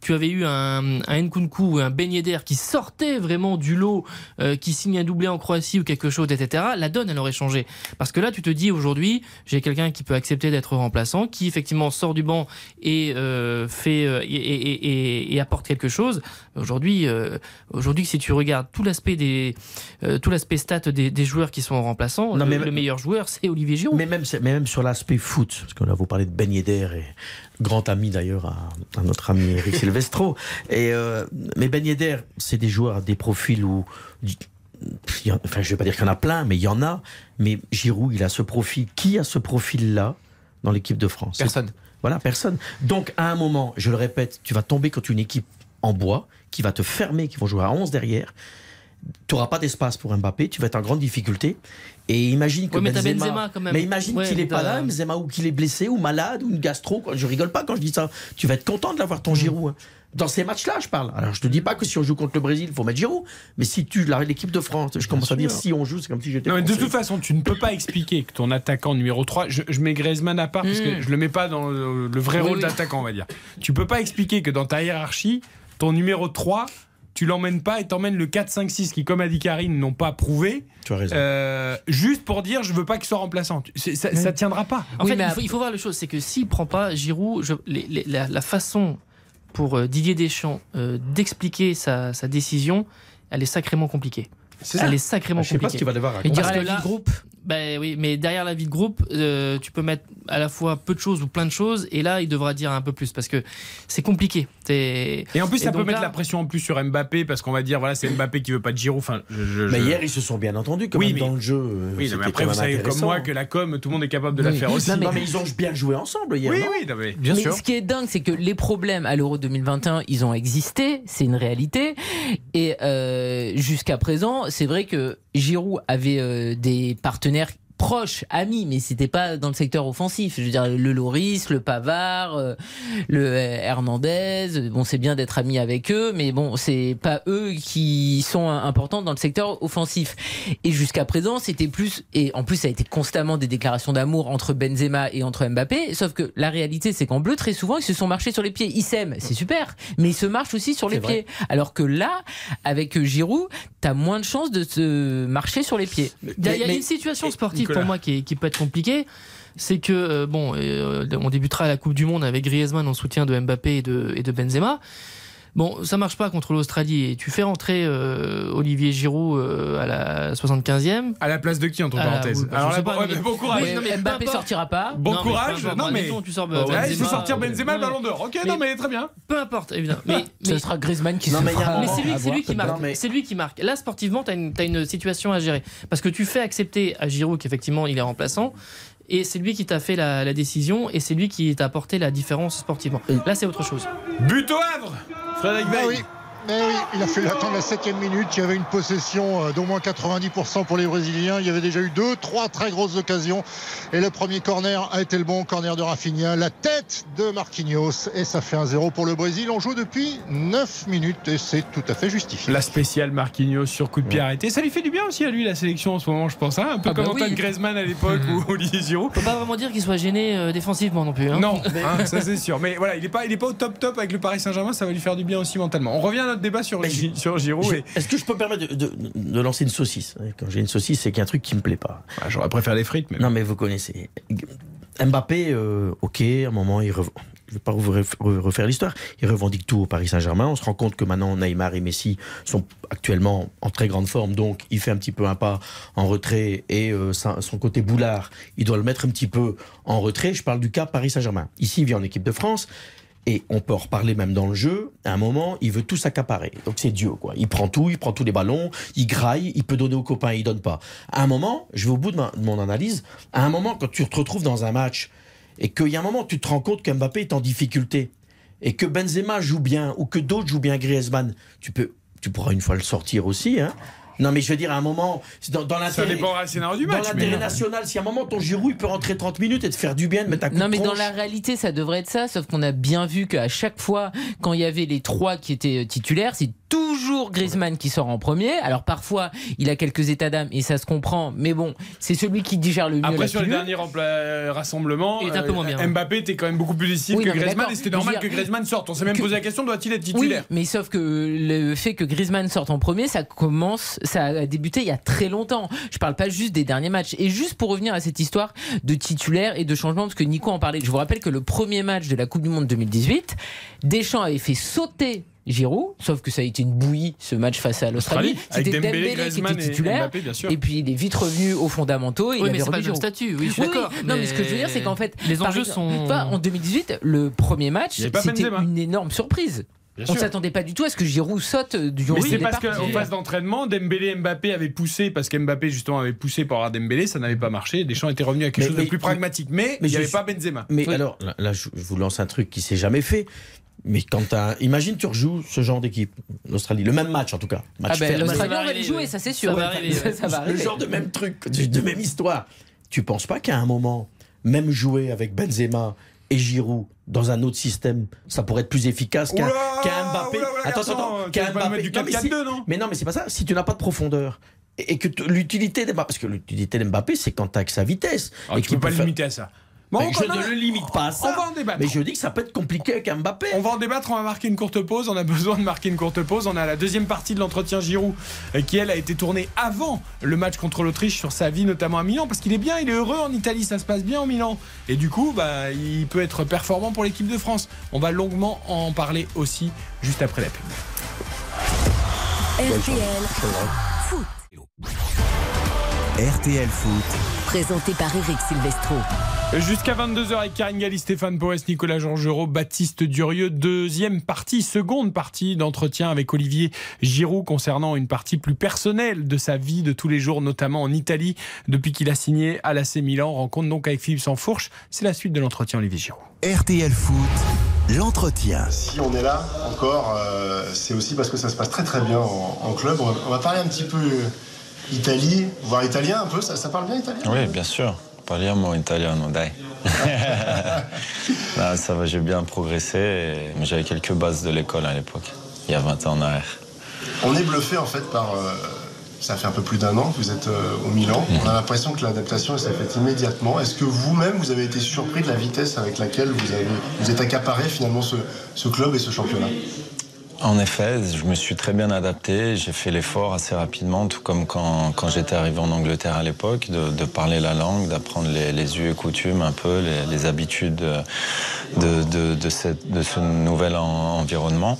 tu avais eu un, un Nkunku ou un Ben Yedder qui sortait vraiment du lot, euh, qui signe un doublé en Croatie ou quelque chose, etc. La donne, elle aurait changé. Parce que là, tu te dis aujourd'hui, j'ai quelqu'un qui peut accepter d'être remplaçant, qui effectivement sort du banc et euh, fait euh, et, et- et- et apporte quelque chose. Aujourd'hui, euh, aujourd'hui, si tu regardes tout l'aspect des, euh, tout l'aspect stat des, des joueurs qui sont remplaçants, Non, le, mais- le meilleur joueur, c'est Olivier Mais même, mais même sur l'aspect foot, parce qu'on a vous parlé de Ben Yedder et grand ami d'ailleurs à, à notre ami Eric Silvestro. Et euh, mais Ben Yedder, c'est des joueurs, des profils où, enfin je vais pas dire qu'il y en a plein, mais il y en a. Mais Giroud, il a ce profil. Qui a ce profil-là dans l'équipe de France? Personne. Voilà, personne. Donc à un moment, je le répète, tu vas tomber contre une équipe en bois qui va te fermer, qui vont jouer à 11 derrière. Tu n'auras pas d'espace pour Mbappé, tu vas être en grande difficulté. Et imagine que Ouais, mais Benzema, Benzema quand même. mais imagine Ouais, qu'il est t'as- pas là, Benzema, ou qu'il est blessé, ou malade, ou une gastro. quoi. Je rigole pas quand je dis ça. Tu vas être content de l'avoir ton Giroud. hein. Dans ces matchs-là, je parle. Alors, je te dis pas que si on joue contre le Brésil, il faut mettre Giroud. Mais si tu l'équipe de France, je commence à dire si on joue, c'est comme si j'étais. Non, mais de toute façon, tu ne peux pas expliquer que ton attaquant numéro 3, je, je mets Griezmann à part parce que Mm. je le mets pas dans le, le vrai Oui, rôle oui. d'attaquant, on va dire. Tu peux pas expliquer que dans ta hiérarchie, ton numéro 3, tu l'emmènes pas et t'emmènes le 4, 5, 6 qui, comme a dit Karine, n'ont pas prouvé, Tu as raison. euh, juste pour dire je veux pas qu'il soit remplaçant. Ça, ça tiendra pas. En Oui, fait, mais il faut, il faut voir la chose, c'est que s'il prend pas Giroud, je- les- les- la, la façon pour euh, Didier Deschamps euh, d'expliquer sa, sa décision, elle est sacrément compliquée. C'est ça. Elle est sacrément Je sais pas ce compliquée. qu'il va devoir il raconter. dira Parce la que vie de groupe. Ben oui, mais derrière la vie de groupe, euh, tu peux mettre à la fois peu de choses ou plein de choses, et là, il devra dire un peu plus parce que c'est compliqué. C'est- Et en plus, Et ça peut donc mettre là- la pression en plus sur Mbappé parce qu'on va dire voilà, c'est Mbappé qui veut pas de Giroud. Enfin, je, je- Mais hier, ils se sont bien entendus quand Oui, même mais- dans le jeu. Oui, non, mais après, vous savez comme moi que la com, tout le monde est capable de la faire aussi. Non, mais ils ont bien joué ensemble hier. oui, non oui, non, mais- Bien mais sûr. ce qui est dingue, c'est que les problèmes à l'Euro 2021, ils ont existé, c'est une réalité. Et euh, jusqu'à présent, c'est vrai que Giroud avait euh, des partenaires proches, amis, mais c'était pas dans le secteur offensif. Je veux dire, le Loris, le Pavard, euh, le euh, Hernandez. Bon, c'est bien d'être ami avec eux, mais bon, c'est pas eux qui sont importants dans le secteur offensif. Et jusqu'à présent, c'était plus, et en plus, ça a été constamment des déclarations d'amour entre Benzema et entre Mbappé. Sauf que la réalité, c'est qu'en bleu, très souvent, ils se sont marchés sur les pieds. Ils s'aiment, c'est super, mais ils se marchent aussi sur les vrai. pieds. Alors que là, avec Giroud, t'as moins de chances de se marcher sur les pieds. Il y a, Mais- une situation sportive. Pour moi qui, est- qui peut être compliquée. C'est que, euh, bon, euh, on débutera la Coupe du Monde avec Griezmann en soutien de Mbappé et de, et de Benzema. Bon, ça marche pas contre l'Australie. Et tu fais rentrer euh, Olivier Giroud euh, à la 75e. À la place de qui, entre Ah, parenthèses oui, Alors je là, sais pas, bon, non, mais- bon courage. Oui, non, mais peu Mbappé sortira pas. Bon Non, courage. non, mais. Admettons, tu sors Ouais, il faut Benzema, sortir euh, Benzema, ballon d'or. Ok, mais- non, mais très bien. Peu importe, évidemment. Mais, Ce mais- sera Griezmann qui Non, se mais fera c'est lui, c'est qui marque. Non, mais- C'est lui qui marque. Là, sportivement, tu as, une situation à gérer. Parce que tu fais accepter à Giroud qu'effectivement, il est remplaçant. Et c'est lui qui t'a fait la, la décision et c'est lui qui t'a apporté la différence sportivement. Là, c'est autre chose. But au Havre Frédéric Ah oui. Mais oui, il a fait l'attendre la septième minute. Il y avait une possession euh, d'au moins 90% pour les Brésiliens. Il y avait déjà eu deux, trois très grosses occasions. Et le premier corner a été le bon corner de Rafinha. La tête de Marquinhos. Et ça fait un 0 pour le Brésil. On joue depuis 9 minutes et c'est tout à fait justifié. La spéciale Marquinhos sur coup de pied arrêté. Ça lui fait du bien aussi à lui la sélection en ce moment, je pense. hein un peu Ah comme bah Antoine oui. Griezmann à l'époque ou Olivier Giroud. Faut pas vraiment dire qu'il soit gêné euh, défensivement non plus. hein. Non, hein, ça c'est sûr. Mais voilà, il est pas, il est pas au top top avec le Paris Saint-Germain. Ça va lui faire du bien aussi mentalement. On revient à notre débat sur, sur Giroud. Et... Est-ce que je peux me permettre de, de- de lancer une saucisse? Quand j'ai une saucisse, c'est qu'il y a un truc qui me plaît pas. Ah, J'aurais préféré les frites, mais Non, mais vous connaissez. Mbappé, euh, ok, à un moment, il rev- je ne vais pas vous refaire l'histoire. Il revendique tout au Paris Saint-Germain. On se rend compte que maintenant, Neymar et Messi sont actuellement en très grande forme. Donc, il fait un petit peu un pas en retrait. Et euh, son côté boulard, il doit le mettre un petit peu en retrait. Je parle du cas Paris Saint-Germain. Ici, il vient en équipe de France. Et on peut en reparler même dans le jeu. À un moment, il veut tout s'accaparer. Donc c'est Dieu, quoi. Il prend tout, il prend tous les ballons, il graille, il peut donner aux copains, il donne pas. À un moment, je vais au bout de, mon analyse, à un moment, quand tu te retrouves dans un match et qu'il y a un moment, tu te rends compte qu'Mbappé est en difficulté et que Benzema joue bien ou que d'autres jouent bien Griezmann, tu peux, tu pourras une fois le sortir aussi, hein. Non, mais je veux dire, à un moment, c'est dans, dans Ça l'intérêt. dépendra du scénario du Dans match. mais- l'intérêt national, si à un moment ton Giroud il peut rentrer 30 minutes et te faire du bien, de mettre un coup Non, de mais dans la réalité, ça devrait être ça. Sauf qu'on a bien vu qu'à chaque fois, quand il y avait les trois qui étaient euh, titulaires, c'est toujours Griezmann qui sort en premier. Alors parfois, il a quelques états d'âme et ça se comprend. Mais bon, c'est celui qui digère le mieux Après, la sur les derniers rassemblements, Il est un peu moins bien. euh, Mbappé était quand même beaucoup plus décisif Oui, que Griezmann et c'était normal que Griezmann sorte. On s'est même que- posé la question doit-il être Oui, titulaire? mais sauf que le fait que Griezmann sorte en premier, ça commence, ça a débuté il y a très longtemps. Je parle pas juste des derniers matchs. Et juste pour revenir à cette histoire de titulaire et de changement, parce que Nico en parlait. Je vous rappelle que le premier match de la Coupe du Monde 2018, Deschamps avait fait sauter. Giroud, sauf que ça a été une bouillie ce match face à l'Australie. C'était Dembélé, Dembélé, qui était et titulaire. Mbappé, bien sûr. Et puis il est vite revenu aux fondamentaux. Et Oui, il mais c'est pas le statut, oui, je suis Oui, d'accord. Non, mais ce que je veux dire, c'est qu'en fait, Les enjeux exemple, sont. en 2018, le premier match, c'était une énorme surprise. Bien On sûr. s'attendait pas du tout à ce que Giroud saute du Mais oui, c'est parce qu'en phase d'entraînement, Dembélé et Mbappé avaient poussé, parce qu'Mbappé justement avait poussé pour avoir Dembélé, ça n'avait pas marché. Deschamps était revenu à quelque Mais- chose de mais- plus pragmatique. Mais, mais il n'y je avait suis- pas Benzema. Mais Oui. alors, là, là, je vous lance un truc qui s'est jamais fait. Mais quand t'as, imagine tu rejoues ce genre d'équipe, l'Australie, le même match en tout cas. Match Ah ben, l'Australie, on va va le arriver, jouer, ça c'est sûr. Ça va Ouais, arriver, ça, ouais. ça va le arriver. genre de même truc, de, de même histoire. Tu penses pas qu'à un moment, même jouer avec Benzema et Giroud dans un autre système, ça pourrait être plus efficace qu'un qu'un Mbappé. oula, oula, attends, garçon, attends, qu'un Mbappé. mettre du Non, mais si- 4-4-2, non Mais non, mais c'est pas ça. Si tu n'as pas de profondeur et que l'utilité d'Mbappé, parce que l'utilité d'Mbappé, c'est quand t'as que sa vitesse. Alors, et tu peux pas faire- limiter à ça. Bon, on je ne le limite pas à ça. On va en débattre. Mais je dis que ça peut être compliqué avec Mbappé. On va en débattre, on va marquer une courte pause. On a besoin de marquer une courte pause. On a la deuxième partie de l'entretien Giroud euh, qui, elle, a été tournée avant le match contre l'Autriche sur sa vie, notamment à Milan, parce qu'il est bien, il est heureux en Italie, ça se passe bien en Milan. Et du coup, bah, il peut être performant pour l'équipe de France. On va longuement en parler aussi juste après la pub. RTL Foot. RTL Foot, Présenté par Eric Silvestro. Jusqu'à 22h avec Karine Galli, Stéphane Porès, Nicolas Georgerot, Baptiste Durieux. Deuxième partie, seconde partie d'entretien avec Olivier Giroud concernant une partie plus personnelle de sa vie de tous les jours, notamment en Italie, depuis qu'il a signé à l'AC Milan. Rencontre donc avec Philippe Sansfourche. C'est la suite de l'entretien Olivier Giroud. RTL Foot, l'entretien. Si on est là encore, euh, c'est aussi parce que ça se passe très très bien en, en club. On va, on va parler un petit peu euh, Italie, voire italien un peu. Ça, ça parle bien italien? Oui, bien sûr. Parliamo italiano, dai. Non, ça va, j'ai bien progressé, mais j'avais quelques bases de l'école à l'époque, il y a 20 ans en arrière. On est bluffé en fait par. euh, ça fait un peu plus d'un an que vous êtes euh, au Milan. On a l'impression que l'adaptation s'est faite immédiatement. Est-ce que vous-même vous avez été surpris de la vitesse avec laquelle vous avez vous êtes accaparé finalement ce, ce club et ce championnat? En effet, je me suis très bien adapté, j'ai fait l'effort assez rapidement, tout comme quand, j'étais arrivé en Angleterre à l'époque, de, parler la langue, d'apprendre les, us et coutumes un peu, les, habitudes de, ce nouvel en- environnement.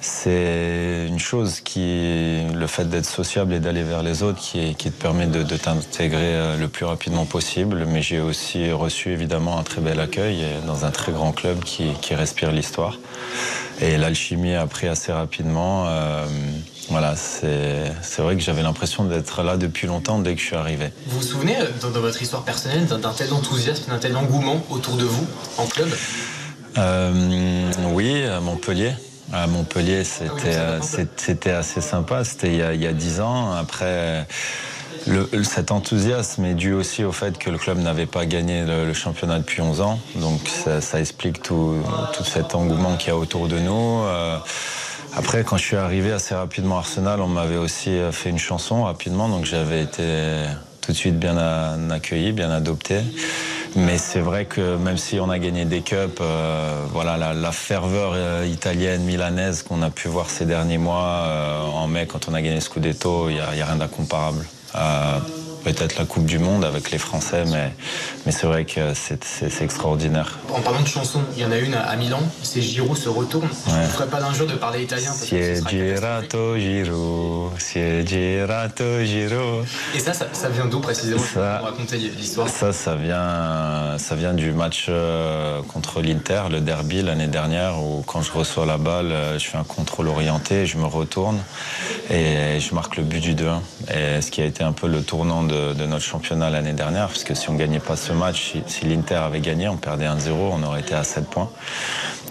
C'est une chose qui, le fait d'être sociable et d'aller vers les autres, qui, te permet de, t'intégrer euh, le plus rapidement possible. Mais j'ai aussi reçu évidemment un très bel accueil et dans un très grand club qui respire l'histoire. Et l'alchimie a pris assez rapidement. euh, voilà, c'est vrai que j'avais l'impression d'être là depuis longtemps dès que je suis arrivé. Vous vous souvenez, euh, dans, dans votre histoire personnelle, d'un tel enthousiasme, d'un tel engouement autour de vous en club? Euh, oui, à Montpellier. À Montpellier, c'était c'est- c'était assez sympa. C'était il y a- il y a dix ans. Après, cet enthousiasme est dû aussi au fait que le club n'avait pas gagné le, championnat depuis 11 ans. Donc ça, explique tout, cet engouement qu'il y a autour de nous. Euh, après, quand je suis arrivé assez rapidement à Arsenal, on m'avait aussi euh, fait une chanson rapidement. Donc j'avais été tout de suite bien accueilli, bien adopté. Mais c'est vrai que même si on a gagné des cups, euh, voilà, la, ferveur italienne, milanaise qu'on a pu voir ces derniers mois, en mai quand on a gagné Scudetto, il n'y a rien d'incomparable. Euh, peut-être la Coupe du Monde avec les Français, mais, mais c'est vrai que c'est extraordinaire. En parlant de chansons, il y en a une à Milan, c'est Giroud se retourne. Je Ouais. ne ferai pas d'injure de parler italien. Si girato Giroud, si girato Giroud. Et ça, ça, ça vient d'où précisément? Ça- raconter l'histoire. Ça, ça vient, ça vient du match euh, contre l'Inter, le derby l'année dernière, où quand je reçois la balle, euh, je fais un contrôle orienté, je me retourne et je marque le but du 2-1. Et ce qui a été un peu le tournant de, notre championnat l'année dernière, parce que si on gagnait pas ce match, si, l'Inter avait gagné, on perdait 1-0, on aurait été à 7 points.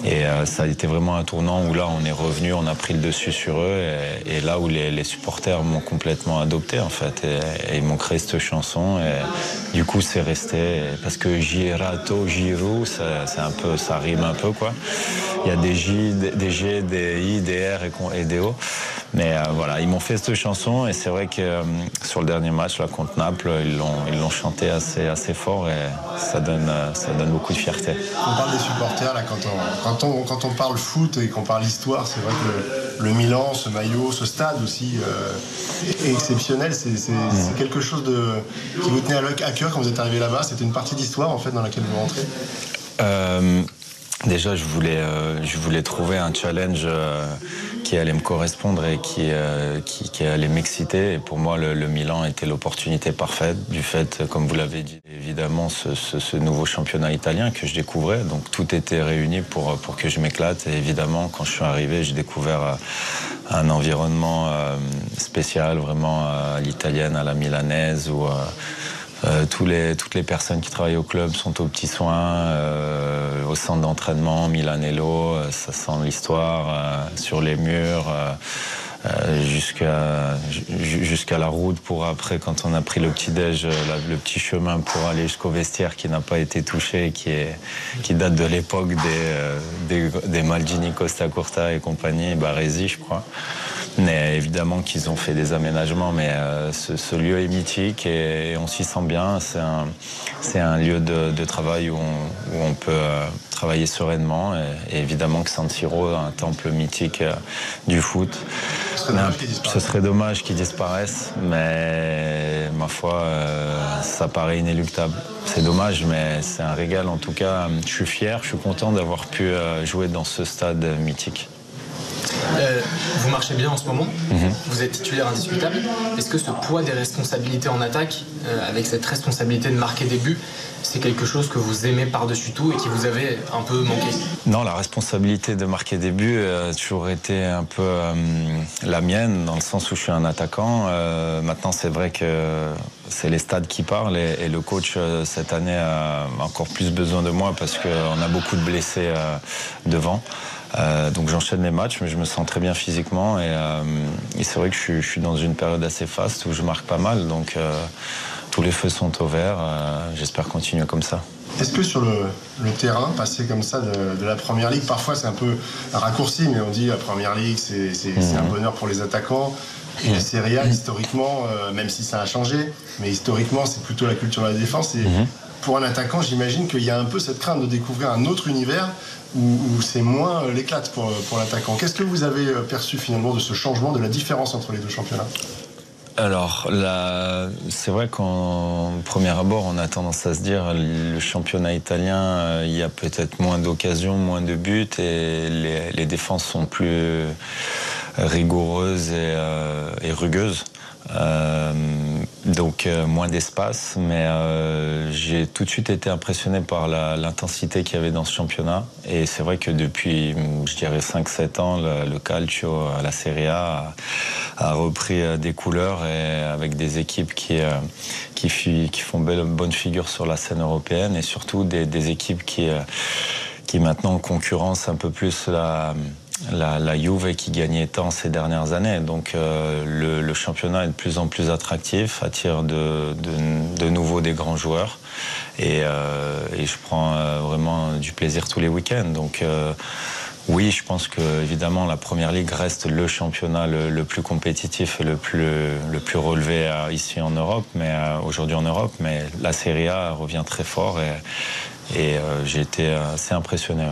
Et euh, ça a été vraiment un tournant où là, on est revenu, on a pris le dessus sur eux, et, là où les, supporters m'ont complètement adopté en fait, et, ils m'ont créé cette chanson, et du coup, c'est resté parce que Girato, Giroud, c'est un peu, ça rime un peu quoi. Il y a des J, des- G, des I, des R et des O. Mais euh, voilà, ils m'ont fait cette chanson et c'est vrai que euh, sur le dernier match là contre Naples, ils l'ont, ils l'ont chanté assez, assez fort et ça donne, ça donne beaucoup de fierté. On parle des supporters, là, quand on, quand on, quand on parle foot et qu'on parle histoire, c'est vrai que le, le Milan, ce maillot, ce stade aussi euh, est exceptionnel. C'est quelque chose de, qui vous tenait à, cœur quand vous êtes arrivé là-bas. C'était une partie d'histoire, en fait, dans laquelle vous rentrez? Euh, déjà, je voulais, euh, je voulais trouver un challenge qui allait me correspondre et qui, euh, qui, qui allait m'exciter. Et pour moi, le, le Milan était l'opportunité parfaite du fait, comme vous l'avez dit, évidemment, ce, ce- ce nouveau championnat italien que je découvrais. Donc tout était réuni pour, pour que je m'éclate. Et évidemment, quand je suis arrivé, j'ai découvert euh, un environnement euh, spécial, vraiment euh, à l'italienne, à la milanaise, où... euh, toutes les personnes qui travaillent au club sont aux petits soins, euh, au centre d'entraînement, Milanello, euh, ça sent l'histoire sur les murs, jusqu'à ju- jusqu'à la route pour après, quand on a pris le petit déj, la- le petit chemin pour aller jusqu'au vestiaire qui n'a pas été touché, qui, est, qui date de l'époque des, des, des Maldini, Costa Curta et compagnie, Baresi, je crois. Mais évidemment qu'ils ont fait des aménagements, mais euh, ce, ce lieu est mythique et, on s'y sent bien. C'est un, c'est un lieu de, de travail où on, où on peut euh, travailler sereinement. Et, et évidemment que San Siro, un temple mythique euh, du foot, mais ce serait dommage qu'il disparaisse, mais ma foi, ça paraît inéluctable. C'est dommage, mais c'est un régal en tout cas. Je suis fier, je suis content d'avoir pu jouer dans ce stade mythique. Euh, vous marchez bien en ce moment, Mhm. vous êtes titulaire indiscutable. Est-ce que ce poids des responsabilités en attaque, euh, avec cette responsabilité de marquer des buts, c'est quelque chose que vous aimez par-dessus tout et qui vous avait un peu manqué? Non, la responsabilité de marquer des buts euh, a toujours été un peu euh, la mienne, dans le sens où je suis un attaquant. Maintenant, c'est vrai que c'est les stades qui parlent et, et le coach, cette année, a encore plus besoin de moi parce qu'on a beaucoup de blessés devant. Euh, donc j'enchaîne les matchs, mais je me sens très bien physiquement et, euh, et c'est vrai que je suis, je suis dans une période assez faste où je marque pas mal, donc euh, tous les feux sont au vert. J'espère continuer comme ça. Est-ce que sur le, le terrain, passer comme ça de, de la première ligue, parfois c'est un peu un raccourci, mais on dit la première ligue, c'est un bonheur pour les attaquants. Et la Serie A, historiquement, euh, même si ça a changé, mais historiquement, c'est plutôt la culture de la défense. Et pour un attaquant, j'imagine qu'il y a un peu cette crainte de découvrir un autre univers où, c'est moins euh, l'éclate pour, pour l'attaquant. Qu'est-ce que vous avez euh, perçu finalement de ce changement, de la différence entre les deux championnats? Alors, c'est vrai qu'en premier abord, on a tendance à se dire le championnat italien, euh, il y a peut-être moins d'occasions, moins de buts et les, défenses sont plus rigoureuses euh, et rugueuses. Euh, donc euh, moins d'espace, mais euh, j'ai tout de suite été impressionné par l'intensité qu'il y avait dans ce championnat. Et c'est vrai que depuis, je dirais 5-7 ans, le, le calcio, la Serie A, a, repris des couleurs et avec des équipes qui, qui, font belle, bonne figure sur la scène européenne et surtout des, équipes qui, qui maintenant concurrencent un peu plus la, la, Juve qui gagnait tant ces dernières années. Donc euh, le, championnat est de plus en plus attractif, attire de, nouveau des grands joueurs. Et, euh, je prends euh, vraiment du plaisir tous les week-ends. Donc oui, je pense que évidemment la première ligue reste le championnat le, plus compétitif et le plus, le plus relevé ici en Europe, mais aujourd'hui en Europe. Mais la Serie A revient très fort et, j'ai été assez impressionné.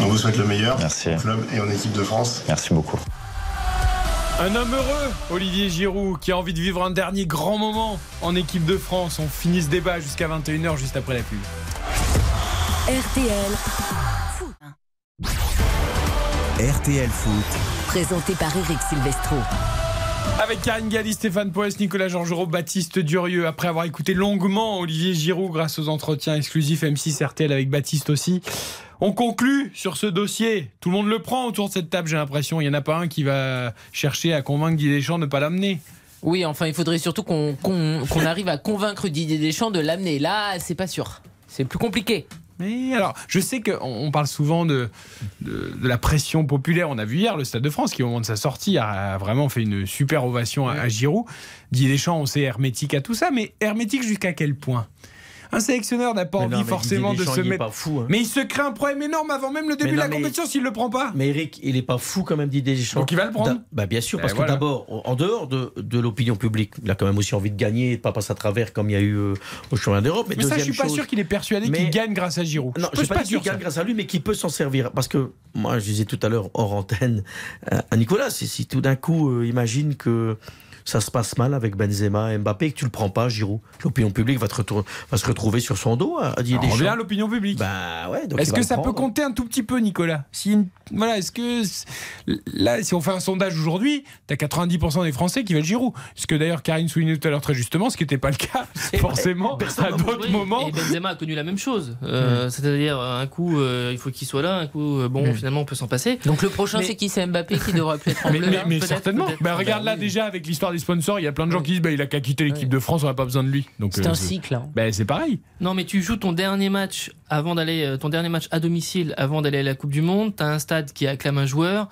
On vous souhaite le meilleur Merci. au club et en équipe de France. Merci beaucoup. Un homme heureux, Olivier Giroud, qui a envie de vivre un dernier grand moment en équipe de France. On finit ce débat jusqu'à 21h, juste après la pub. RTL. RTL Foot. Présenté par Eric Silvestro. Avec Karine Galli, Stéphane Poès, Nicolas Georgerot, Baptiste Durieux. Après avoir écouté longuement Olivier Giroud grâce aux entretiens exclusifs M6 RTL avec Baptiste aussi, on conclut sur ce dossier. Tout le monde le prend autour de cette table, j'ai l'impression. Il n'y en a pas un qui va chercher à convaincre Didier Deschamps de ne pas l'amener. Oui, enfin, il faudrait surtout qu'on arrive à convaincre Didier Deschamps de l'amener. Là, c'est pas sûr. C'est plus compliqué. Mais alors, je sais qu'on on parle souvent de, de, de la pression populaire. On a vu hier le Stade de France qui, au moment de sa sortie, a vraiment fait une super ovation à, à Giroud. Didier Deschamps, on sait hermétique à tout ça, mais hermétique jusqu'à quel point? Un sélectionneur n'a pas Mais envie non, mais forcément de se mettre. pas fou, hein. Mais il se crée un problème énorme avant même le début Mais de la mais- compétition s'il le prend pas. Mais Eric, il est pas fou quand même Didier Deschamps. Donc il va le prendre. Bah bien sûr, parce Eh, que voilà. d'abord, en dehors de, de l'opinion publique, il a quand même aussi envie de gagner de pas passer à travers comme il y a eu euh, au championnat d'Europe. Mais ça, je deuxième suis pas chose- sûr qu'il est persuadé Mais- qu'il gagne grâce à Giroud. Non, je je suis pas, qu'il sûr. ça. gagne grâce à lui, mais qui peut s'en servir. Parce que moi, je disais tout à l'heure hors antenne euh, à Nicolas, si, si tout d'un coup, euh, imagine que ça se passe mal avec Benzema et Mbappé et que tu le prends pas, Giroud, l'opinion publique va, te retour- va se retrouver sur son dos à, à Didier On revient à l'opinion publique. Bah ouais, Est-ce que ça peut compter un tout petit peu, Nicolas? Si Voilà, est-ce que là, si on fait un sondage aujourd'hui, t'as 90% des Français qui veulent Giroud. Ce que d'ailleurs Karine soulignait tout à l'heure très justement, ce qui n'était pas le cas forcément à d'autres moments. Et Benzema a connu la même chose. Euh, C'est-à-dire, un coup, euh, il faut qu'il soit là, un coup, euh, bon, Mm. finalement, on peut s'en passer. Donc le prochain, Mais- c'est qui? C'est Mbappé qui devrait plus être en Mais, bleu, mais- mais peut-être, certainement. Bah, regarde là déjà avec l'histoire sponsors, il y a plein de gens qui disent bah, il a qu'à quitter l'équipe de France, on n'a pas besoin de lui. Donc C'est euh, un cycle. hein. bah, c'est pareil. Non, mais tu joues ton dernier match avant d'aller, euh, ton dernier match à domicile avant d'aller à la Coupe du Monde. T'as un stade qui acclame un joueur.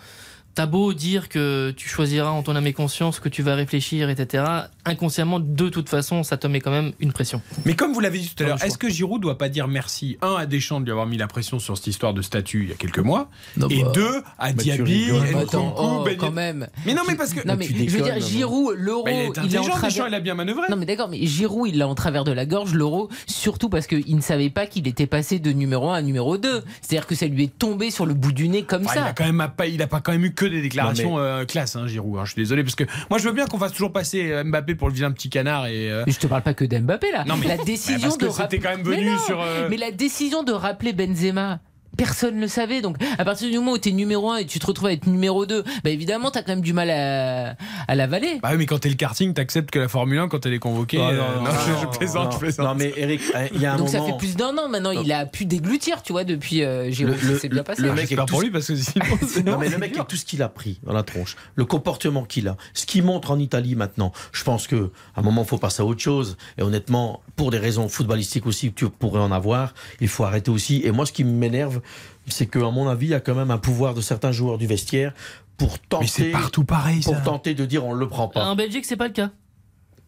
T'as beau dire que tu choisiras en ton âme et conscience, que tu vas réfléchir, etc. Inconsciemment, de toute façon, ça te met quand même une pression. Mais comme vous l'avez dit tout à l'heure, est-ce que Giroud doit pas dire merci? Un à Deschamps de lui avoir mis la pression sur cette histoire de statut il y a quelques mois, Non, et bah, deux à Diaby. Bah, attends, Nkunku, oh, Ben- quand même. Mais non, mais parce que Non mais je veux dire. Giroud, l'euro, Bah, il est il est en intelligent, travers. Deschamps, il a bien manœuvré. Non mais d'accord, mais Giroud, il l'a en travers de la gorge, l'euro, surtout parce qu'il ne savait pas qu'il était passé de numéro 1 à numéro 2. C'est-à-dire que ça lui est tombé sur le bout du nez comme Ah, il ça. a quand même pas, il a pas quand même eu que des déclarations euh, classe, hein, Giroud. hein. je suis désolé parce que moi je veux bien qu'on fasse toujours passer euh, Mbappé pour le vilain petit canard et. euh, Mais je te parle pas que d'Mbappé là. Non, mais- la Bah, décision parce que de rappeler- quand même Mais venu non, sur. Mais la décision de rappeler Benzema. Personne ne le savait, donc à partir du moment où tu es numéro 1 et tu te retrouves à être numéro 2, bah évidemment tu as quand même du mal à, à l'avaler. Bah oui, mais quand t'es le karting, t'acceptes que la Formule 1, quand elle est convoquée. Non, euh, non, non, je, plaisante, non, je plaisante. Non, mais Eric, hein, il y a un donc ça moment. fait plus d'un an maintenant, il a pu déglutir, tu vois, depuis euh, le- c'est bien passé. le Ah, mec est pour tout- lui parce que sinon. Non, mais le mec, avec tout ce qu'il a pris dans la tronche, le comportement qu'il a, ce qu'il montre en Italie maintenant, je pense que à un moment, faut passer à autre chose. Et honnêtement, pour des raisons footballistiques aussi, tu pourrais en avoir, il faut arrêter aussi. Et moi, ce qui m'énerve, c'est qu'à mon avis, il y a quand même un pouvoir de certains joueurs du vestiaire pour Mais c'est tenter, partout pareil, ça. pour tenter de dire on le prend pas. En Belgique, c'est pas le cas.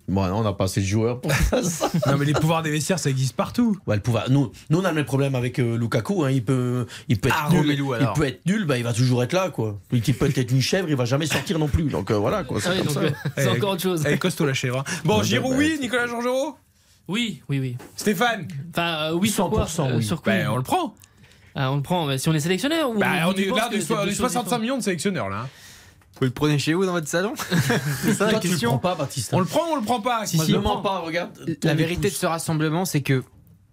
Bon, on n'a pas assez de joueurs pour ça. Non, mais les pouvoirs des vestiaires, ça existe partout. Ouais, le pouvoir. Nous, nous, on a le même problème avec euh, Lukaku. hein. Il peut, il peut être Ah, nul. Romelu, il peut être nul, bah, il va toujours être là, quoi. Il peut être une chèvre, il va jamais sortir non plus. Donc euh, voilà, quoi. C'est Ah oui, comme donc, ça. euh, c'est Eh, encore autre chose. Elle est costaud la chèvre. hein. Bon, Ouais, Giroud, bah, oui, Nicolas Georgerot? Oui, oui, oui. Stéphane? Enfin, euh, oui, sur quoi? 100%, Euh, oui. Sur quoi? Ben, on le prend. Ah, on le prend, mais si on est sélectionneur ou Bah, on est là, c'est so- deux des choses 65 différentes millions de sélectionneurs, là. hein. Vous le prenez chez vous dans votre salon C'est ça la Toi, tu le question prends pas, Baptiste. On le prend ou on le prend pas? Si, si. mens pas, regarde. La vérité de ce rassemblement, c'est que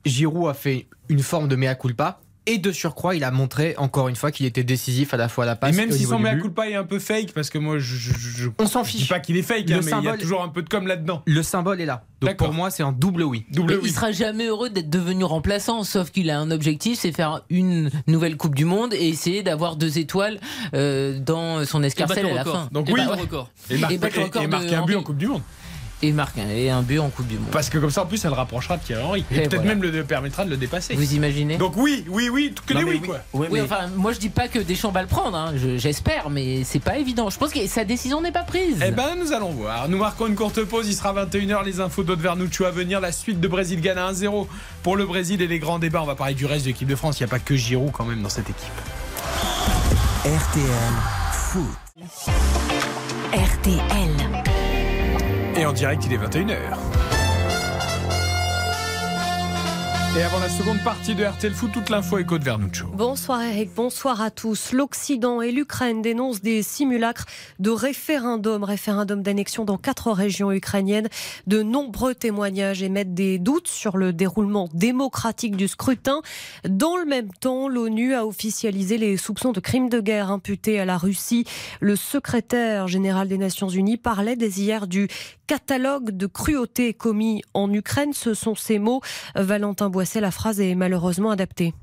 Giroud a fait une forme de mea culpa. Et de surcroît, il a montré encore une fois qu'il était décisif à la fois à la Et passe même et au si son mea but. culpa est un peu fake, parce que moi, je, je, je- On s'en je dis fiche. pas qu'il est fake, Le hein, mais il y a toujours un peu de com là-dedans. Le symbole est là. Donc pour moi, c'est un double oui. Double oui. il sera jamais heureux d'être devenu remplaçant, sauf qu'il a un objectif, c'est faire une nouvelle Coupe du Monde et essayer d'avoir deux étoiles euh, dans son escarcelle le à la fin. Donc Et oui. battre le record. Et, marque- Et et- record et de marquer un but en Coupe du Monde. Et marque un, et un but en Coupe du Monde. Parce que comme ça, en plus, ça le rapprochera de Thierry Henry. Et, Et peut-être voilà. même le permettra de le dépasser. Vous imaginez Donc oui, oui, oui, que Non, des oui, oui. quoi. Oui, mais- enfin, moi je dis pas que Deschamps va le prendre, hein. Je- j'espère, mais c'est pas évident. Je pense que sa décision n'est pas prise. Eh ben, nous allons voir. Nous marquons une courte pause. Il sera 21h. Les infos d'Aude Vernuccio à venir. La suite de Brésil-Ghana 1-0 pour le Brésil et les grands débats. On va parler du reste de l'équipe de France. Il n'y a pas que Giroud quand même dans cette équipe. RTL Foot. RTL. Et en direct, il est 21h. Et avant la seconde partie de RTL Foot, toute l'info est de Vernuccio. Bonsoir Eric, bonsoir à tous. L'Occident et l'Ukraine dénoncent des simulacres de référendum, référendum d'annexion dans quatre régions ukrainiennes. De nombreux témoignages émettent des doutes sur le déroulement démocratique du scrutin. Dans le même temps, l'ONU a officialisé les soupçons de crimes de guerre imputés à la Russie. Le secrétaire général des Nations Unies parlait dès hier du catalogue de cruautés commis en Ukraine. Ce sont ces mots. La phrase est malheureusement adaptée.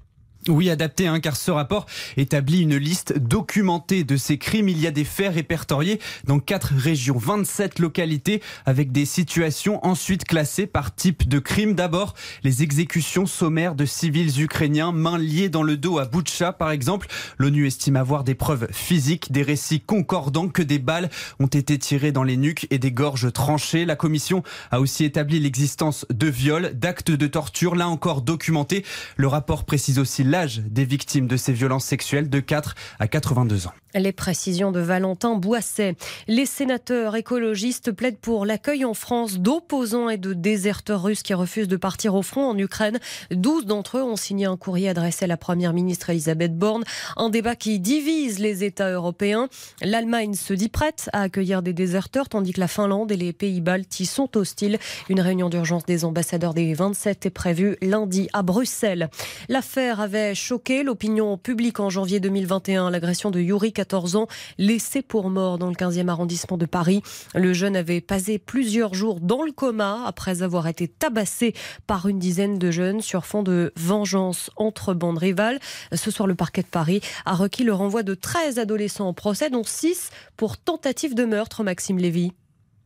Oui, adapté, hein, car ce rapport établit une liste documentée de ces crimes. Il y a des faits répertoriés dans quatre régions, 27 localités, avec des situations ensuite classées par type de crime. D'abord, les exécutions sommaires de civils ukrainiens, mains liées dans le dos à Boutcha, par exemple. L'ONU estime avoir des preuves physiques, des récits concordants que des balles ont été tirées dans les nuques et des gorges tranchées. La commission a aussi établi l'existence de viols, d'actes de torture, là encore documentés. Le rapport précise aussi l'âge des victimes de ces violences sexuelles de 4 à 82 ans. Les précisions de Valentin Boisset. Les sénateurs écologistes plaident pour l'accueil en France d'opposants et de déserteurs russes qui refusent de partir au front en Ukraine. 12 d'entre eux ont signé un courrier adressé à la première ministre Elisabeth Borne. Un débat qui divise les États européens. L'Allemagne se dit prête à accueillir des déserteurs tandis que la Finlande et les pays baltes y sont hostiles. Une réunion d'urgence des ambassadeurs des 27 est prévue lundi à Bruxelles. L'affaire avait choqué l'opinion publique en janvier 2021. L'agression de Yuri 14 ans, laissé pour mort dans le 15e arrondissement de Paris. Le jeune avait passé plusieurs jours dans le coma après avoir été tabassé par une dizaine de jeunes sur fond de vengeance entre bandes rivales. Ce soir, le parquet de Paris a requis le renvoi de 13 adolescents en procès, dont 6 pour tentative de meurtre, Maxime Lévy.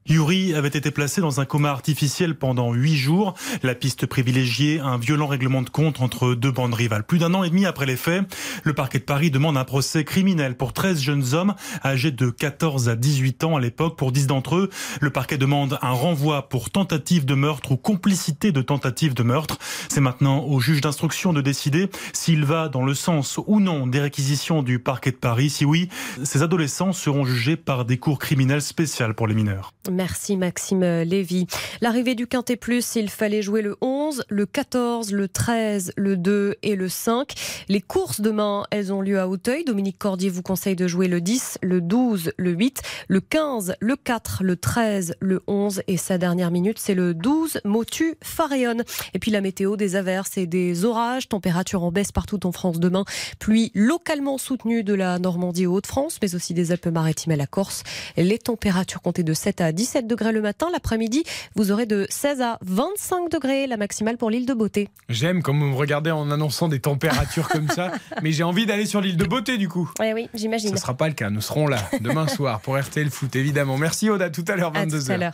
Yuri avait été placé dans un coma artificiel pendant huit jours. La piste privilégiée, un violent règlement de compte entre deux bandes rivales. Plus d'un an et demi après les faits, le parquet de Paris demande un procès criminel pour 13 jeunes hommes âgés de 14 à 18 ans à l'époque. Pour 10 d'entre eux, le parquet demande un renvoi pour tentative de meurtre ou complicité de tentative de meurtre. C'est maintenant au juge d'instruction de décider s'il va dans le sens ou non des réquisitions du parquet de Paris. Si oui, ces adolescents seront jugés par des cours criminels spéciales pour les mineurs. Merci Maxime Lévy. L'arrivée du Quintet Plus, il fallait jouer le 11, le 14, le 13, le 2 et le 5. Les courses demain, elles ont lieu à Hauteuil. Dominique Cordier vous conseille de jouer le 10, le 12, le 8, le 15, le 4, le 13, le 11 et sa dernière minute, c'est le 12, Motu Faréon. Et puis la météo, des averses et des orages, température en baisse partout en France demain, pluie localement soutenue de la Normandie aux Hauts-de-France, mais aussi des Alpes-Maritimes à la Corse. Les températures comptées de 7 à 10 17 degrés le matin. L'après-midi, vous aurez de 16 à 25 degrés, la maximale pour l'île de Beauté. J'aime comme vous me regardez en annonçant des températures comme ça, mais j'ai envie d'aller sur l'île de Beauté du coup. Oui, oui, j'imagine. Ce ne sera pas le cas. Nous serons là demain soir pour RTL Foot, évidemment. Merci Oda, tout à l'heure, 22h.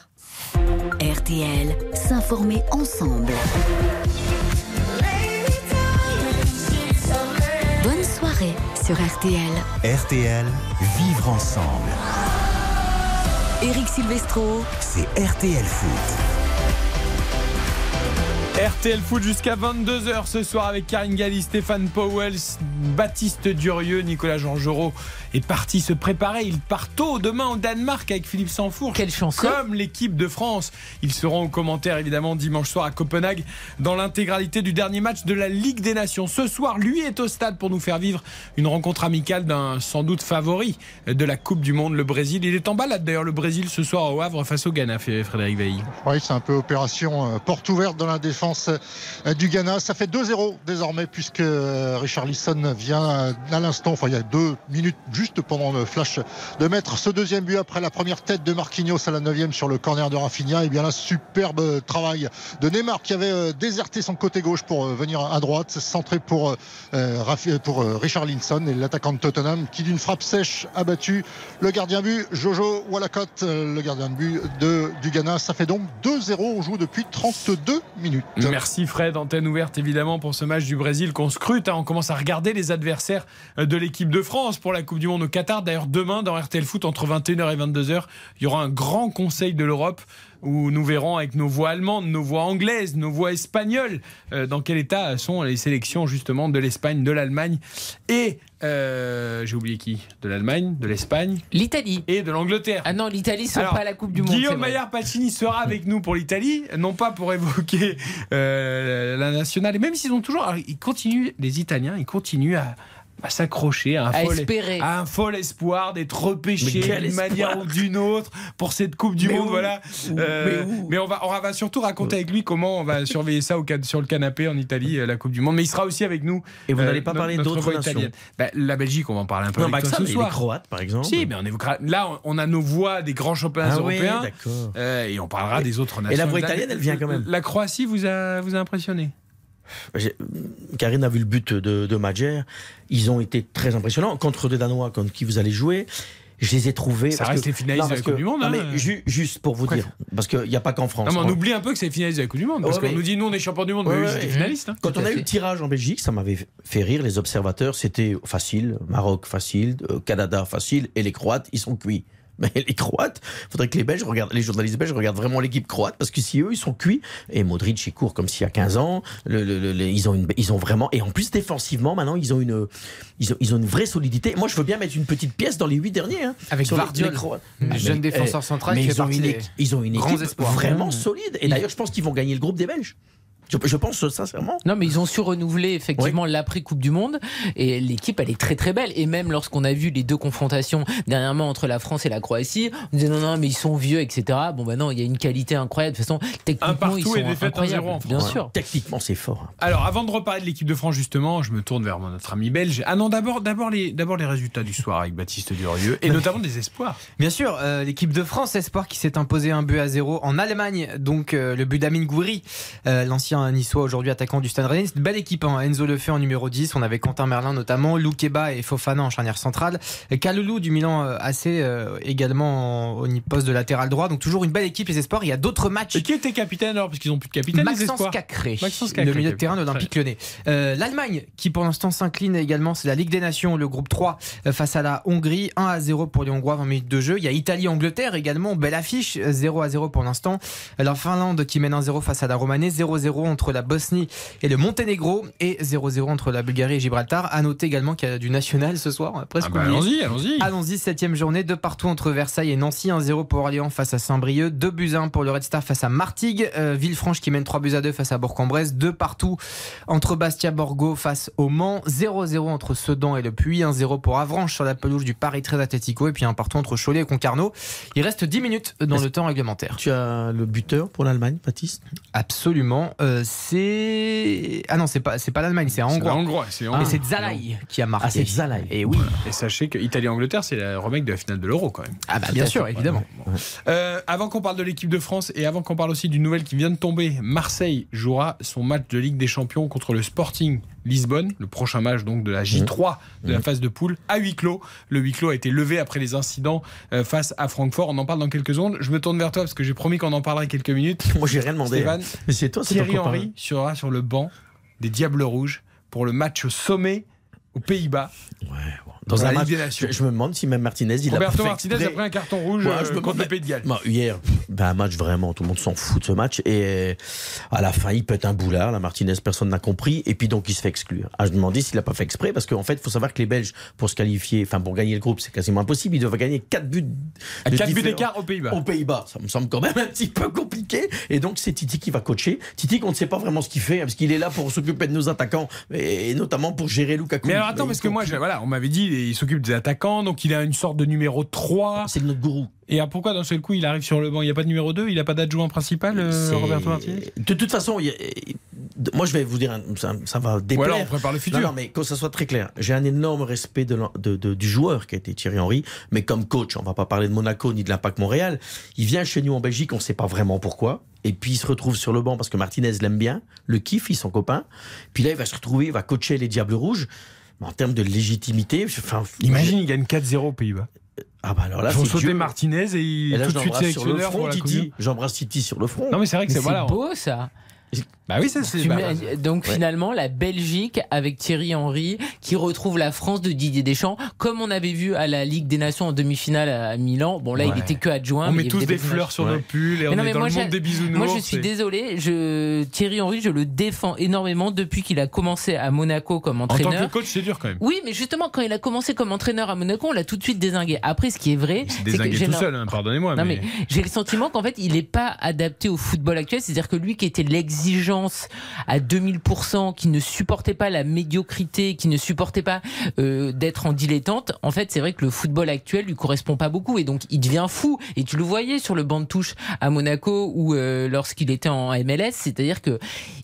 RTL, s'informer ensemble. Bonne soirée sur RTL. RTL, vivre ensemble. Eric Silvestro. C'est RTL Foot. RTL Foot jusqu'à 22h ce soir avec Karine Galli, Stéphane Powell, Baptiste Durieux, Nicolas Jean-Jorot est parti se préparer. Il part tôt demain au Danemark avec Philippe Sanfour. Quelle chance Comme l'équipe de France. Ils seront aux commentaires évidemment dimanche soir à Copenhague dans l'intégralité du dernier match de la Ligue des Nations. Ce soir, lui est au stade pour nous faire vivre une rencontre amicale d'un sans doute favori de la Coupe du Monde, le Brésil. Il est en balade d'ailleurs le Brésil ce soir au Havre face au Ghana, Frédéric Veil. Oui, c'est un peu opération euh, porte ouverte dans la défense euh, du Ghana. Ça fait 2-0 désormais puisque euh, Richard Lisson vient à l'instant, enfin il y a deux minutes juste pendant le flash de mettre ce deuxième but après la première tête de Marquinhos à la 9 sur le corner de Rafinha. Et bien là, superbe travail de Neymar qui avait euh, déserté son côté gauche pour euh, venir à droite, centré pour, euh, pour Richard Linson et l'attaquant de Tottenham qui d'une frappe sèche a battu le gardien but Jojo Wallacott, le gardien de but de, du Ghana. Ça fait donc 2-0. On joue depuis 32 minutes. Merci Fred, antenne ouverte évidemment pour ce match du Brésil qu'on scrute. Hein. On commence à regarder les adversaires de l'équipe de France pour la Coupe du Monde au Qatar. D'ailleurs, demain, dans RTL Foot, entre 21h et 22h, il y aura un grand conseil de l'Europe où nous verrons avec nos voix allemandes, nos voix anglaises, nos voix espagnoles, euh, dans quel état sont les sélections justement de l'Espagne, de l'Allemagne et euh, j'ai oublié qui De l'Allemagne, de l'Espagne, l'Italie et de l'Angleterre. Ah non, l'Italie Alors, pas à la Coupe du Monde. Guillaume. Maillard Pacini sera avec nous pour l'Italie, non pas pour évoquer euh, la nationale, et même s'ils ont toujours, alors, ils continuent, les Italiens, ils continuent à à s'accrocher à un, À fol, espérer. à un fol espoir d'être repêché d'une manière ou d'une autre pour cette Coupe du Mais Monde. où Voilà. Où Euh, Mais on va, on va surtout raconter avec lui comment on va surveiller ça au, sur le canapé en Italie, euh, la Coupe du Monde. Mais il sera aussi avec nous. Et vous euh, n'allez pas no- parler d'autres voix nations. Bah, La Belgique, on va en parler un peu Non, avec bah, toi ça, ce mais les. Croates, par exemple. Si, mais on évoquera. Là, on a nos voix des grands championnats Ah européens. euh, et on parlera des autres nations. Et la voix italienne, elle vient quand même. La Croatie vous a, vous a impressionné? Karine a vu le but de, de Madjer. Ils ont été très impressionnants. Contre des Danois, contre qui vous allez jouer, je les ai trouvés. Ça parce reste que- les finalistes Non, de la Coupe que- du Monde, non, hein. mais ju- juste pour vous Quoi dire, parce qu'il n'y a pas qu'en France. Non, mais on On- oublie un peu que c'est les finalistes de la Coupe du Monde. Parce Ouais, qu'on mais- nous dit, nous, on est champion du monde, Ouais, mais ouais, c'était ouais. finalistes. hein. Quand on a eu le tirage en Belgique, ça m'avait fait rire. Les observateurs, c'était facile. Maroc, facile. euh, Canada, facile. Et les Croates, ils sont cuits. Mais les Croates, faudrait que les Belges regardent, les journalistes belges regardent vraiment l'équipe croate parce que si eux ils sont cuits et Modric il court comme s'il y a 15 ans, le, le- le- le- ils ont une, ils ont vraiment et en plus défensivement maintenant ils ont une, ils ont, ils ont une vraie solidité. Moi je veux bien mettre une petite pièce dans les huit derniers hein, Avec sur les- Vardiol, les Croates. le Ah, jeune mais, défenseur eh, central mais qui ils ont une, ils ont une équipe vraiment solide et d'ailleurs je pense qu'ils vont gagner le groupe des Belges. Je, je pense sincèrement. Non, mais ils ont su renouveler effectivement l'après Coupe du Monde et l'équipe elle est très très belle. Et même lorsqu'on a vu les deux confrontations dernièrement entre la France et la Croatie, on disait non non mais ils sont vieux etc. Bon bah non il y a une qualité incroyable. De toute façon techniquement partout ils sont et incroyables. 1-0 en France. Bien sûr. Techniquement c'est fort. hein. Alors, avant de reparler de l'équipe de France, justement, je me tourne vers notre ami belge. Ah non, d'abord, d'abord les, d'abord les résultats du soir avec Baptiste Durieux et notamment des espoirs. Bien sûr, euh, l'équipe de France Espoir qui s'est imposé un but à zéro en Allemagne. Donc euh, le but d'Amin Gouiri, euh, l'ancien niçois aujourd'hui attaquant du Stade Rennais. C'est une belle équipe. Hein. Enzo Lefebvre en numéro 10. On avait Quentin Merlin notamment, Loukeba et Fofana en charnière centrale. Et Kaloulou du Milan euh, AC euh, également en- au poste de latéral droit. Donc toujours une belle équipe les Espoirs. Il y a d'autres matchs. Et qui était capitaine alors, puisqu'ils n'ont plus de capitaine Maxence Cacré, Maxence Cacré, le milieu de terrain de l'Olympique Lyonnais. Euh, L'Allemagne, qui pour l'instant s'incline également, c'est la Ligue des Nations, le groupe 3 euh, face à la Hongrie, 1 à 0 pour les Hongrois, 20 minutes de jeu. Il y a Italie-Angleterre également, belle affiche, euh, 0 à 0 pour l'instant. La Finlande qui mène 1-0 face à la Roumanie, 0-0 entre la Bosnie et le Monténégro, et 0-0 entre la Bulgarie et Gibraltar. À noter également qu'il y a du national ce soir, presque Ah bah, allons-y, allons-y. Allons-y, septième journée, de partout entre Versailles et Nancy, 1-0 pour Orléans face à Saint-Brieuc, 2 buts à 1 pour le Red Star face à Martigues, euh, Villefranche qui mène 3 buts à 2 face à Bourg-en-Bresse, 2 partout entre Bastia Borgo face au Mans, 0-0 entre Sedan et le Puy, 1-0 pour Avranches sur la pelouse du Paris 13 Atletico et puis un partout entre Cholet et Concarneau. Il reste 10 minutes dans Est-ce- le temps réglementaire. Tu as le buteur pour l'Allemagne, Baptiste? Absolument, euh, c'est ah non, c'est pas c'est pas l'Allemagne, c'est Hongrois. la Hongrois, c'est Et Hongrois. c'est Zalaï qui a marqué. Ah, c'est Zalaï. Et oui. Et sachez que Italie-Angleterre, c'est le remake de la finale de l'Euro quand même. Ah bah bien sûr, évidemment. Euh, avant qu'on parle de l'équipe de France et avant qu'on parle aussi d'une nouvelle qui vient de tomber, Marseille jouera son match de Ligue des Champions contre le Sporting Lisbonne, le prochain match donc de la J3 de la phase de poule à huis clos. Le huis clos a été levé après les incidents euh, face à Francfort. On en parle dans quelques secondes. Je me tourne vers toi parce que j'ai promis qu'on en parlerait quelques minutes. Moi j'ai rien demandé. Stéphane, hein. Mais c'est toi, c'est Thierry. Henry sera sur le banc des Diables Rouges pour le match sommet aux Pays-Bas. Dans un match, je, je me demande si même Martinez, il a Roberto pas fait Martinez exprès. a pris un carton rouge Ouais, euh, je me contre demande- le Pays de Galles. Bon, hier, ben, un match vraiment, tout le monde s'en fout de ce match. Et euh, à la fin, il pète un boulard. La Martinez, personne n'a compris. Et puis donc, il se fait exclure. Ah, je me demandais s'il n'a pas fait exprès. Parce qu'en fait, il faut savoir que les Belges, pour se qualifier, enfin, pour gagner le groupe, c'est quasiment impossible. Ils doivent gagner 4 buts. À de 4 buts différence. d'écart aux Pays-Bas. Aux Pays-Bas. Ça me semble quand même un petit peu compliqué. Et donc, c'est Titi qui va coacher. Titi, qu'on ne sait pas vraiment ce qu'il fait, hein, parce qu'il est là pour s'occuper de nos attaquants. Et notamment pour gérer Lukaku. Mais alors attends, parce que moi, je- voilà, on m'avait dit, il s'occupe des attaquants, donc il a une sorte de numéro 3. C'est notre gourou. Et pourquoi d'un seul coup il arrive sur le banc? Il n'y a pas de numéro 2 Il n'a pas d'adjoint principal, euh, Roberto Martinez De toute façon, il y a- moi je vais vous dire, ça, ça va déplaire. Alors on prépare le futur. Non, non, mais que ça soit très clair, j'ai un énorme respect de, l'en- de- de- du joueur qui a été Thierry Henry, mais comme coach, on va pas parler de Monaco ni de l'Impact Montréal. Il vient chez nous en Belgique, on ne sait pas vraiment pourquoi. Et puis il se retrouve sur le banc parce que Martinez l'aime bien, le kiffe, ils sont copains. Puis là, il va se retrouver, il va coacher les Diables Rouges. Mais en termes de légitimité, enfin, Imagine, il gagne 4-0 aux Pays-Bas. Ah bah alors là, Ils font c'est sauter. Martinez et il Et là, tout de suite sur le sélectionneur front, Titi. J'embrasse Titi sur le front. Non, mais c'est vrai que c'est C'est voilà. beau ça. Bah oui, ça c'est. Bah, bah, donc ouais. finalement, la Belgique avec Thierry Henry qui retrouve la France de Didier Deschamps, comme on avait vu à la Ligue des Nations en demi-finale à Milan. Bon là, Ouais. il était que adjoint. On met tous des fleurs sur nos pulls et on Mais non, est mais dans moi, le monde des bisounours. Moi, je suis désolé. Je Thierry Henry, je le défends énormément depuis qu'il a commencé à Monaco comme En tant entraîneur. que coach, c'est dur quand même. Oui, mais justement, quand il a commencé comme entraîneur à Monaco, on l'a tout de suite désingué. Après, ce qui est vrai, C'est que j'ai tout seul, hein, pardonnez-moi. non, mais... mais j'ai le sentiment qu'en fait, il n'est pas adapté au football actuel. C'est-à-dire que lui qui était l'exigence à 2000%, qui ne supportait pas la médiocrité, qui ne supportait pas euh, d'être en dilettante, en fait, c'est vrai que le football actuel lui correspond pas beaucoup. Et donc, il devient fou. Et tu le voyais sur le banc de touche à Monaco ou euh, lorsqu'il était en MLS. C'est-à-dire que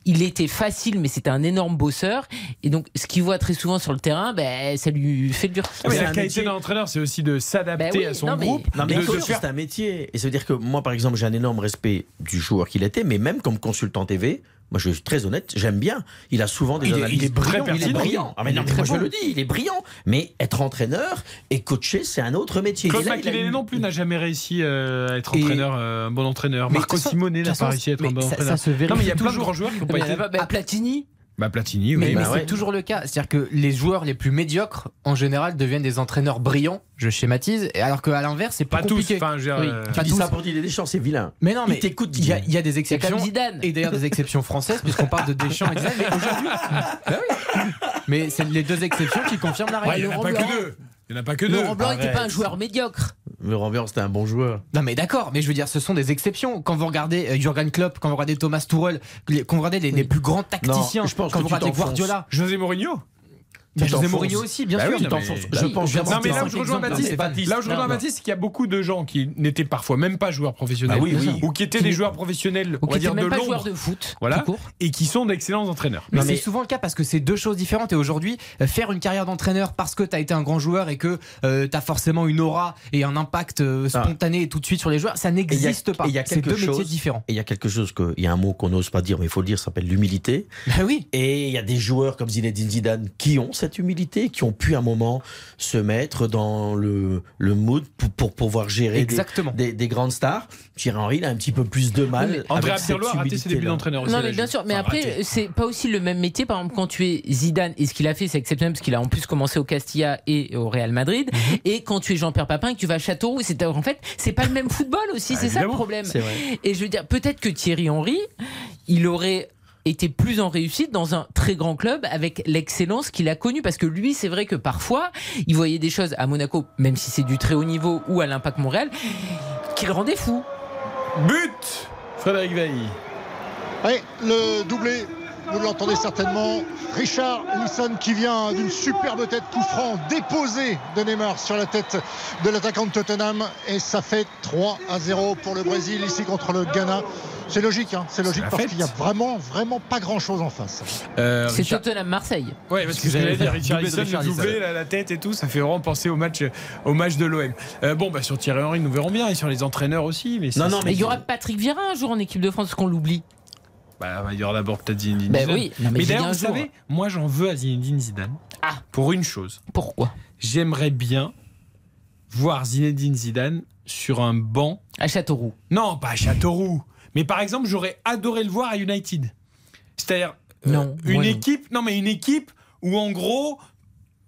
il était facile, mais c'était un énorme bosseur. Et donc, ce qu'il voit très souvent sur le terrain, ben, ça lui fait dur. Ah, mais la qualité d'un entraîneur, c'est aussi de s'adapter Bah oui, à son non, mais- groupe. Non, mais de- de coach, faire- c'est un métier. Et ça veut dire que moi, par exemple, j'ai un énorme respect du joueur qu'il était, mais même comme consultant TV, moi, je suis très honnête, j'aime bien. Il a souvent des Il est- analyses il est il est brillant. Ah, mais non, Il est mais moi, très je le dis, il est brillant. Mais être entraîneur et coacher, c'est un autre métier. Claude Makélélé non plus n'a jamais réussi euh, à être Et- entraîneur, euh, un bon entraîneur. Marco de toute façon- Simone de n'a pas réussi à être un bon ça- entraîneur. ça se vérifie non, mais il y a plein de toujours. grands joueurs qui n'ont pas il y en été. bah, Platini. Bah Platini, Mais, oui. mais Bah c'est ouais. toujours le cas. C'est-à-dire que les joueurs les plus médiocres, en général, deviennent des entraîneurs brillants. Je schématise. Et alors qu'à l'inverse, c'est pas Pas tous, compliqué. enfin, je dire, Oui, euh, pas Tu dis tous. ça pour Didier Deschamps, c'est vilain. Mais non, Il mais il y, a- il y a des exceptions. Zidane. Et d'ailleurs des exceptions françaises, puisqu'on parle de Deschamps et Zidane. Mais aujourd'hui, Bah oui. mais c'est les deux exceptions qui confirment la Ouais, règle. il n'y en a pas que deux. Il n'y en a pas que deux. Laurent Blanc n'était pas un joueur médiocre. Blanc, c'était un bon joueur. Non mais d'accord, mais je veux dire, ce sont des exceptions. Quand vous regardez euh, Jurgen Klopp, quand vous regardez Thomas Tuchel, quand vous regardez les, les plus grands tacticiens, je pense quand que vous regardez. Guardiola, José Mourinho? Bah, Tu José. Mourinho aussi, bien Bah sûr. oui, non, mais- Je pense de Non, mais là où je rejoins Baptiste, là où je rejoins Baptiste, c'est qu'il y a beaucoup de gens qui n'étaient parfois même pas joueurs professionnels, Bah oui, oui. ou qui étaient des joueurs professionnels, Ou on qui va dire de même pas joueur l'ombre, de foot. voilà, tout court. et qui sont d'excellents entraîneurs. Mais c'est mais- souvent le cas parce que c'est deux choses différentes. Et aujourd'hui, euh, faire une carrière d'entraîneur parce que tu as été un grand joueur et que tu as forcément une aura et un impact euh, Ah. spontané et tout de suite sur les joueurs, ça n'existe pas. et il y a C'est deux métiers différents. Et il y a quelque chose que, il y a un mot qu'on n'ose pas dire, mais il faut le dire, ça s'appelle l'humilité. Bah oui. Et il y a des joueurs comme Zinedine Zidane qui ont cette humilité, qui ont pu à un moment se mettre dans le, le mood pour, pour pouvoir gérer des, Exactement. des, des grandes stars. Thierry Henry, il a un petit peu plus de mal. Oui, André cette Pirlo a raté ses débuts d'entraîneur aussi. Non, mais bien sûr. Mais Enfin, après, c'est pas aussi le même métier. Par exemple, quand tu es Zidane, et ce qu'il a fait, c'est exceptionnel parce qu'il a en plus commencé au Castilla et au Real Madrid. Mhm. Et quand tu es Jean-Pierre Papin et que tu vas à Châteauroux, c'est en fait, c'est pas le même football aussi. Ah, c'est ça le problème. Et je veux dire, peut-être que Thierry Henry, il aurait été plus en réussite dans un très grand club avec l'excellence qu'il a connue parce que lui c'est vrai que parfois il voyait des choses à Monaco même si c'est du très haut niveau ou à l'Impact Montréal qui le rendaient fou But Frédéric Veil. Oui, le doublé, vous l'entendez certainement. Richard Lisson qui vient d'une superbe tête coup franc déposé de Neymar sur la tête de l'attaquant de Tottenham. Et ça fait 3 à 0 pour le Brésil ici contre le Ghana. C'est logique, hein, c'est logique parce qu'il n'y a vraiment, vraiment pas grand chose en face. Euh, c'est Richard- Tottenham Marseille Ouais, parce que j'allais dire Richard le doublé, la, la tête et tout, ça fait vraiment penser au match, au match de l'OM. Euh, bon, bah sur Thierry Henry, nous verrons bien, et sur les entraîneurs aussi. Mais Non, non, mais il y aura Patrick Vieira un jour en équipe de France qu'on l'oublie Bah, il y aura d'abord peut-être Zinedine Ben Zidane. oui, non, mais mais d'ailleurs, vous jour. savez, moi j'en veux à Zinedine Zidane. Ah. Pour une chose. pourquoi? J'aimerais bien voir Zinedine Zidane sur un banc. à Châteauroux Non, pas à Châteauroux. Mais par exemple, j'aurais adoré le voir à United. C'est-à-dire euh, une non. équipe, non mais une équipe où en gros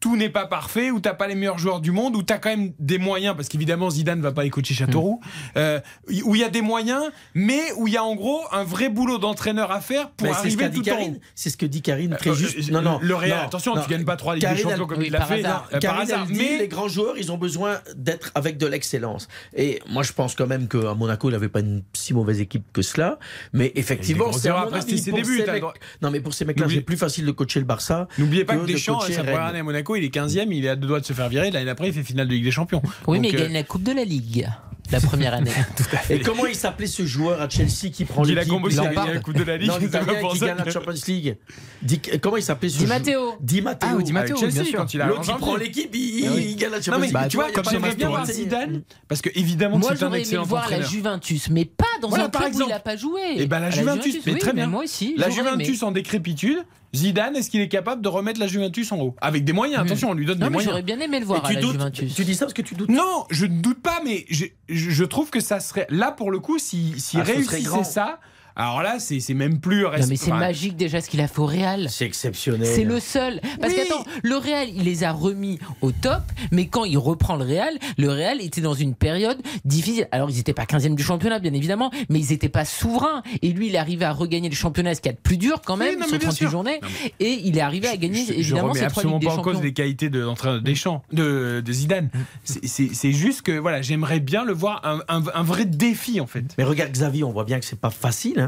tout n'est pas parfait, où t'as pas les meilleurs joueurs du monde, où t'as quand même des moyens, parce qu'évidemment Zidane va pas aller coacher Châteauroux, Hmm. euh, où il y a des moyens, mais où il y a en gros un vrai boulot d'entraîneur à faire pour ce arriver dit tout en. C'est ce que dit Karine très Euh, juste. euh, Non, non. Le Real, non, attention, non. tu gagnes pas trois Ligues des Champions comme oui, il l'a fait hasard. par hasard. dit, Mais les grands joueurs, ils ont besoin d'être avec de l'excellence. Et moi, je pense quand même qu'à Monaco, il n'avait pas une si mauvaise équipe que cela. Mais effectivement, c'est après, ses débuts. Non, mais pour ces mecs-là, c'est plus facile de coacher le Barça. N'oubliez pas que, de Deschamps, sa première Rennes. année à Monaco, il est 15e, il est à deux doigts de se faire virer. L'année d'après, il fait finale de Ligue des Champions. oui Donc, mais il euh, gagne la Coupe de la Ligue la première année Et comment il s'appelait ce joueur à Chelsea qui prend l'équipe aussi a gagné la Coupe de la Ligue. Non, qui gagne la Champions League. Di- comment il s'appelait ce Di joueur Matteo. Di Matteo. Ah, oui, Di Matteo, Avec Chelsea, bien sûr. quand il a L'autre qui arrangé. prend l'équipe, il, Ah oui. il gagne la Non Champions mais League. bah, tu vois, il y a comme pas j'aimerais bien voir. Zidane, parce que évidemment moi c'est un j'aurais aimé le excellent voir la entraîneur. Juventus mais pas dans Voilà, un club où il a pas joué Et ben la À Juventus, mais très bien. moi aussi La j'aurais. Juventus en décrépitude. Zidane, est-ce qu'il est capable de remettre la Juventus en haut Avec des moyens, attention, on lui donne non des mais moyens. j'aurais bien aimé le voir à tu la doutes Juventus Tu dis ça parce que tu doutes Non, je ne doute pas, mais je, je- je trouve que ça serait. Là, pour le coup, s'il si, s'il Ah, réussissait ça, Alors là, c'est même plus. Non, mais c'est magique déjà ce qu'il a fait au Real. C'est exceptionnel. C'est le seul. Parce Oui. qu'attends, le Real, il les a remis au top, mais quand il reprend le Real, le Real était dans une période difficile. Alors, ils n'étaient pas 15e du championnat, bien évidemment, mais ils n'étaient pas souverains. Et lui, il est arrivé à regagner le championnat, ce qu'il y a de plus dur quand même, Oui, non, sur bien 38 sûr. journées. Et il est arrivé à gagner, Je- je évidemment, remets ces trois absolument des pas en cause les qualités de l'entraîneur Deschamps, de, de Zidane. C'est- C'est juste que voilà, j'aimerais bien le voir un, un- un vrai défi en fait. Mais regarde Xavi, on voit bien que c'est pas facile. Hein.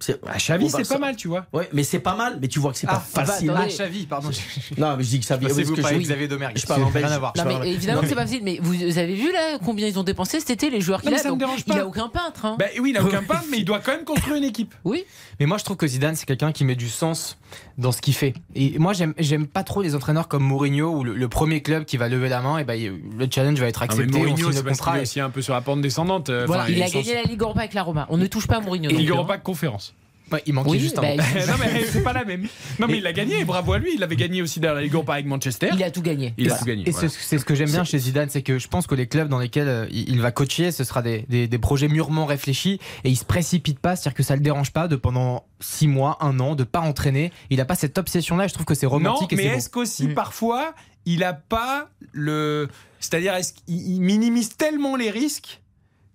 C'est- À on va c'est pas mal, tu vois. Ouais, mais c'est pas mal, mais tu vois que c'est Ah, pas facile. Ah, Xavi, pardon. Non, mais je dis que ça vient. Passez-vous parce que par je- Xavier Domergue. Je parle en Rien à voir. Non, évidemment Non, que c'est pas facile. Mais vous avez vu là combien ils ont dépensé cet été, les joueurs qu'il Non, mais a Il a aucun peintre. Hein. Bah oui, il a aucun peintre, mais il doit quand même construire une équipe. Oui. Mais moi, je trouve que Zidane, c'est quelqu'un qui met du sens dans ce qu'il fait. Et moi, j'aime, pas trop les entraîneurs comme Mourinho, où le, le premier club qui va lever la main, et ben, le challenge va être Ah, mais accepté. on Mourinho, c'est le parce qu'il est aussi un peu sur la pente descendante. euh, Voilà, enfin, il a gagné la Ligue Europa avec la Roma. On ne touche pas à Mourinho. Et Ligue hein. Europa conférence. Ouais, il manquait Oui, juste un bah, non mais c'est pas la même. Non mais il l'a gagné, bravo à lui. Il avait gagné aussi dans la Ligue Europa avec Manchester. Il a tout gagné. Il a Voilà. tout gagné. Et voilà. c'est c'est ce que j'aime bien chez Zidane, c'est que je pense que les clubs dans lesquels euh, il va coacher, ce sera des, des- des projets mûrement réfléchis et il se précipite pas, c'est-à-dire que ça le dérange pas de pendant six mois, un an, de pas entraîner. Il a pas cette obsession-là. Je trouve que c'est romantique. Non, et mais est-ce qu'aussi Mm. parfois il a pas le, c'est-à-dire est-ce qu'il il minimise tellement les risques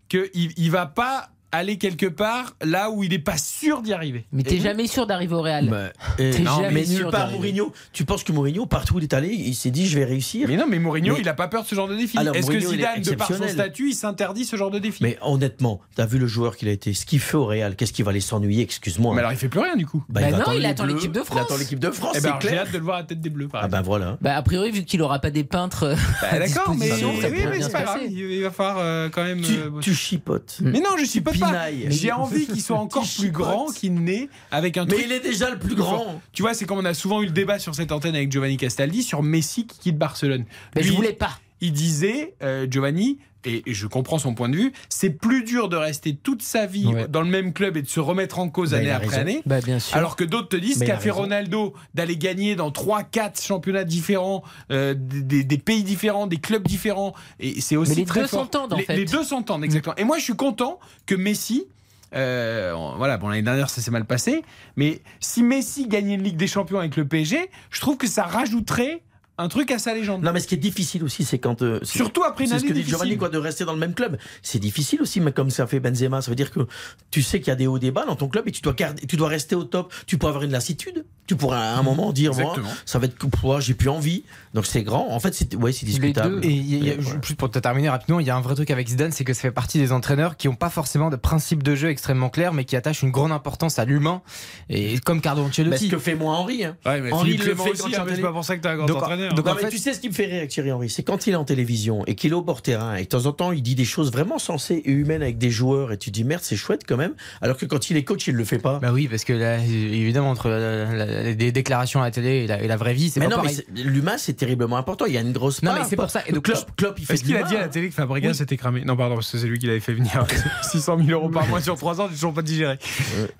qu'il il va pas aller quelque part là où il est pas sûr d'y arriver. Mais t'es jamais sûr d'arriver au Real. Bah, T'es non, jamais mais sûr nulle part. Mourinho. Tu penses que Mourinho, partout où il est allé, il s'est dit je vais réussir. Mais non, mais Mourinho, Mais- il a pas peur de ce genre de défi. Est-ce que il est Zidane, de par son statut, il s'interdit ce genre de défi? Mais honnêtement, t'as vu le joueur qu'il a été, ce qu'il fait au Real, qu'est-ce qu'il va aller s'ennuyer, excuse-moi. Mais alors il fait plus rien du coup. Bah, Bah va non, il attend l'équipe de Il France. attend l'équipe de France, Eh ben, j'ai hâte de le voir à la tête des Bleus. par Ah ben voilà. Bah, a priori, vu qu'il aura pas des peintres. euh, Bah, D'accord, mais, c'est pas grave. Il il va falloir euh, quand même. Tu, euh, tu chipotes. Mais non, je suis pas. J'ai envie qu'il soit encore plus grand, qu'il n'est avec un Mais truc. il est déjà le plus grand. Tu vois, c'est comme on a souvent eu le débat sur cette antenne avec Giovanni Castaldi sur Messi qui quitte Barcelone. Mais je Lui, voulais pas. Il disait, euh, Giovanni, et je comprends son point de vue, c'est plus dur de rester toute sa vie Ouais. dans le même club et de se remettre en cause Bah, année après raison. année. Bah, bien sûr. Alors que d'autres te disent qu'a fait raison. Ronaldo d'aller gagner dans 3-4 championnats différents, euh, des, pays différents, des clubs différents. Et c'est aussi Mais les très deux fort. s'entendent, en les, fait. les deux s'entendent, exactement. Et moi, je suis content que Messi. euh, voilà, bon, l'année dernière, ça s'est mal passé. Mais si Messi gagnait une Ligue des Champions avec le PSG, je trouve que ça rajouterait un truc à sa légende. Non, mais ce qui est difficile aussi, c'est quand. euh, Surtout après une C'est ce année que dit difficile. Giovanni, quoi, de rester dans le même club. C'est difficile aussi, mais comme ça fait Benzema, ça veut dire que tu sais qu'il y a des hauts et des bas dans ton club et tu dois, garder, tu dois rester au top. Tu pourras avoir une lassitude. Tu pourras à un moment dire, moi, Exactement. ça va être, ouais, j'ai plus envie. Donc c'est grand. En fait, c'est ouais, c'est discutable. Et il y a- il y a- juste pour te terminer rapidement, il y a un vrai truc avec Zidane, c'est que ça fait partie des entraîneurs qui n'ont pas forcément de principe de jeu extrêmement clair, mais qui attachent une grande importance à l'humain. Et comme Carlo Bah, ce Ancelotti. que fait moi Henri. Hein. Ouais, mais Henri Philippe le Clément fait aussi, hein, mais c'est pas pour ça que t'es un grand Donc, entraîneur. donc, en en fait, fait- tu sais ce qui me fait rire avec Thierry Henry, c'est quand il est en télévision et qu'il est au bord terrain et de temps en temps il dit des choses vraiment sensées et humaines avec des joueurs et tu te dis merde c'est chouette quand même, alors que quand il est coach il le fait pas. Bah oui, parce que là, évidemment, entre la- des déclarations à la télé et la, et la vraie vie, c'est mais pas non, mais pareil. c'est- l'humain c'est terriblement important. Il y a une grosse Non, part. mais c'est pour ça. Et donc, Klopp, Klopp, il fait Est-ce qu'il a dit à la télé que Fabregas s'était cramé Non, pardon, parce que c'est lui qui l'avait fait venir. 600 000 euros par mois sur 3 ans, j'ai toujours pas digéré.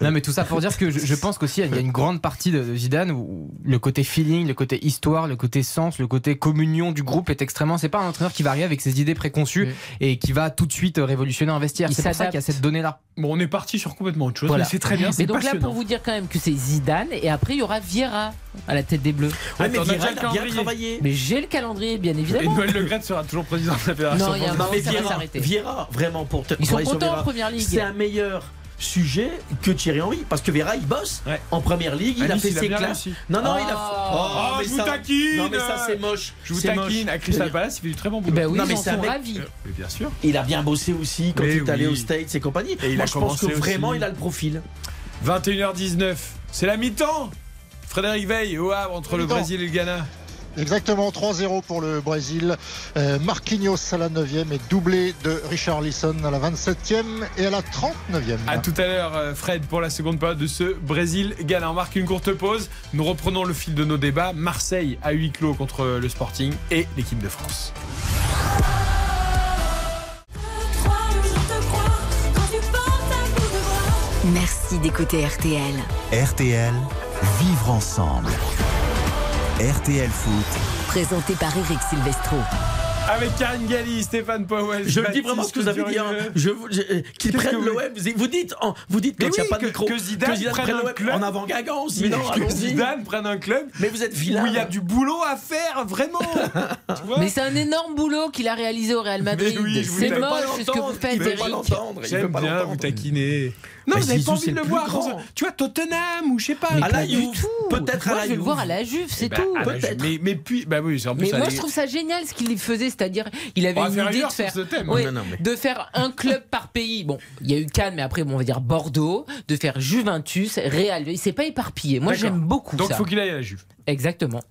Non, mais tout ça pour dire que je, je pense qu'aussi il y a une grande partie de, de Zidane où le côté feeling, le côté histoire, le côté le côté communion du groupe est extrêmement. C'est pas un entraîneur qui va arriver avec ses idées préconçues et qui va tout de suite révolutionner un vestiaire. Il C'est pour ça qu'il y a cette donnée-là. Bon, on est parti sur complètement autre chose, Voilà. mais c'est très bien, Mais c'est donc là, pour vous dire quand même que c'est Zidane, et après, il y aura Vieira à la tête des Bleus. Ouais, mais Attends, on a Vieira, a bien travaillé. Mais j'ai le calendrier, bien Et évidemment. Noël Le Graët sera toujours président de la fédération. Non, il y a un moment, mais ça va Vieira, s'arrêter. Vieira, vraiment pour te Ils sont contents en première ligue. C'est un meilleur sujet que Thierry Henry parce que Vieira il bosse Ouais. en première ligue, il a fait il ses classes. Non non, Oh. il a Oh, mais je vous taquine Non mais ça c'est moche. Je vous moche. taquine. À Crystal Palace, il fait du très bon boulot. Ben oui, Non, ils mais en sont ravis. Mais bien sûr. Il a bien bossé aussi quand Mais il est allé aux States et compagnie. Et il Moi a je pense que vraiment aussi. il a le profil. 21h19, c'est la mi-temps. Frédéric Veil au Havre entre le. Brésil et le Ghana. Exactement, 3-0 pour le Brésil. Euh, Marquinhos à la 9e et doublé de Richard Lisson à la 27e et à la 39e. À tout à l'heure, euh, Fred, pour la seconde période de ce Brésil-Ghana. On marque une courte pause. Nous reprenons le fil de nos débats. Marseille à huis clos contre le Sporting et l'équipe de France. Merci d'écouter RTL. RTL, vivre ensemble. RTL Foot, Présenté par Eric Silvestro. Avec Karine Galli, Stéphane Powell. Je dis vraiment ce que vous avez dit. hein. Je vous- je- euh, Qu'ils prennent que l'OM. Vous dites, en- vous dites Mais quand il n'y a oui, pas de que- micro. que Zidane prenne un l'OM club. en avant Guingamp. Sinon, que. Zidane prenne un club. Mais vous êtes vilain. Où il y a du boulot à faire, vraiment. Tu vois Mais c'est un énorme boulot qu'il a réalisé au Real Madrid. Mais oui, je c'est moche ce que vous faites, il veut pas Eric. J'aime bien vous taquiner. Non, Mais vous n'avez Zizou, pas envie de le voir. grand. Tu vois, Tottenham ou je sais pas. À la Pas du Juve. tout. Peut-être à la je vais le Juve. voir à la Juve, c'est Bah, tout. à la Juve. Peut-être. Mais, mais puis, bah oui, c'est en plus. Mais moi, je trouve ça génial ce qu'il faisait, c'est-à-dire, il avait une idée de faire, ce thème. Oui, Non, non, mais- de faire un club par pays. Bon, il y a eu Cannes, mais après, bon, on va dire Bordeaux, de faire Juventus, Real. Il s'est pas éparpillé. Moi, j'aime beaucoup Donc, ça. faut qu'il aille à la Juve. Exactement.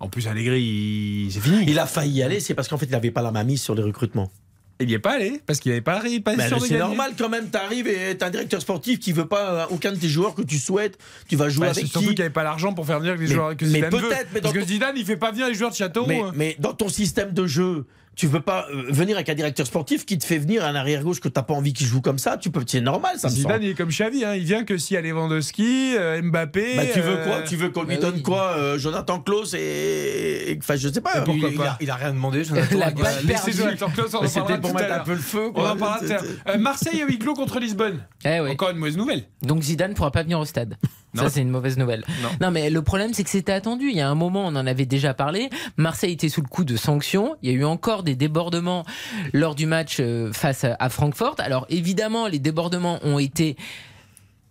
En plus, Allegri, il- c'est fini. Il a failli y aller, c'est parce qu'en fait, il n'avait pas la main mise sur les recrutements. Il n'y est pas allé parce qu'il n'avait pas, pas Mais sûr de c'est normal quand même, t'arrives et t'as un directeur sportif qui veut pas euh, aucun de tes joueurs que tu souhaites. Tu vas jouer c'est avec surtout qui qu'il n'y avait pas l'argent pour faire venir les Mais- joueurs que Zidane peut-être, Parce que Zidane, il fait pas venir les joueurs de Château. mais, hein. mais dans ton système de jeu, tu veux pas euh, venir avec un directeur sportif qui te fait venir un arrière gauche que t'as pas envie qu'il joue comme ça. Tu peux, c'est normal, ça me Zidane, semble. il est comme Xavi, hein. il vient que si y a Lewandowski, euh, Mbappé. Bah, tu veux euh, quoi? Tu veux qu'on lui bah donne oui. quoi euh, Jonathan Klaus et, enfin je sais pas. pourquoi il, pas? il a, il a rien demandé. Jonathan. La Il a- balle Laissez perdue. Jonathan Klaus, on en Mais parlera C'était pour tout à mettre un peu le feu. On en parlera à Marseille a huis clos contre Lisbonne. Eh oui. Encore une mauvaise nouvelle. Donc Zidane pourra pas venir au stade. Non. Ça c'est une mauvaise nouvelle. Non. mais le problème c'est que c'était attendu. Il y a un moment on en avait déjà parlé. Marseille était sous le coup de sanctions. Il y a eu encore des débordements lors du match euh, face à- Francfort. Alors évidemment les débordements ont été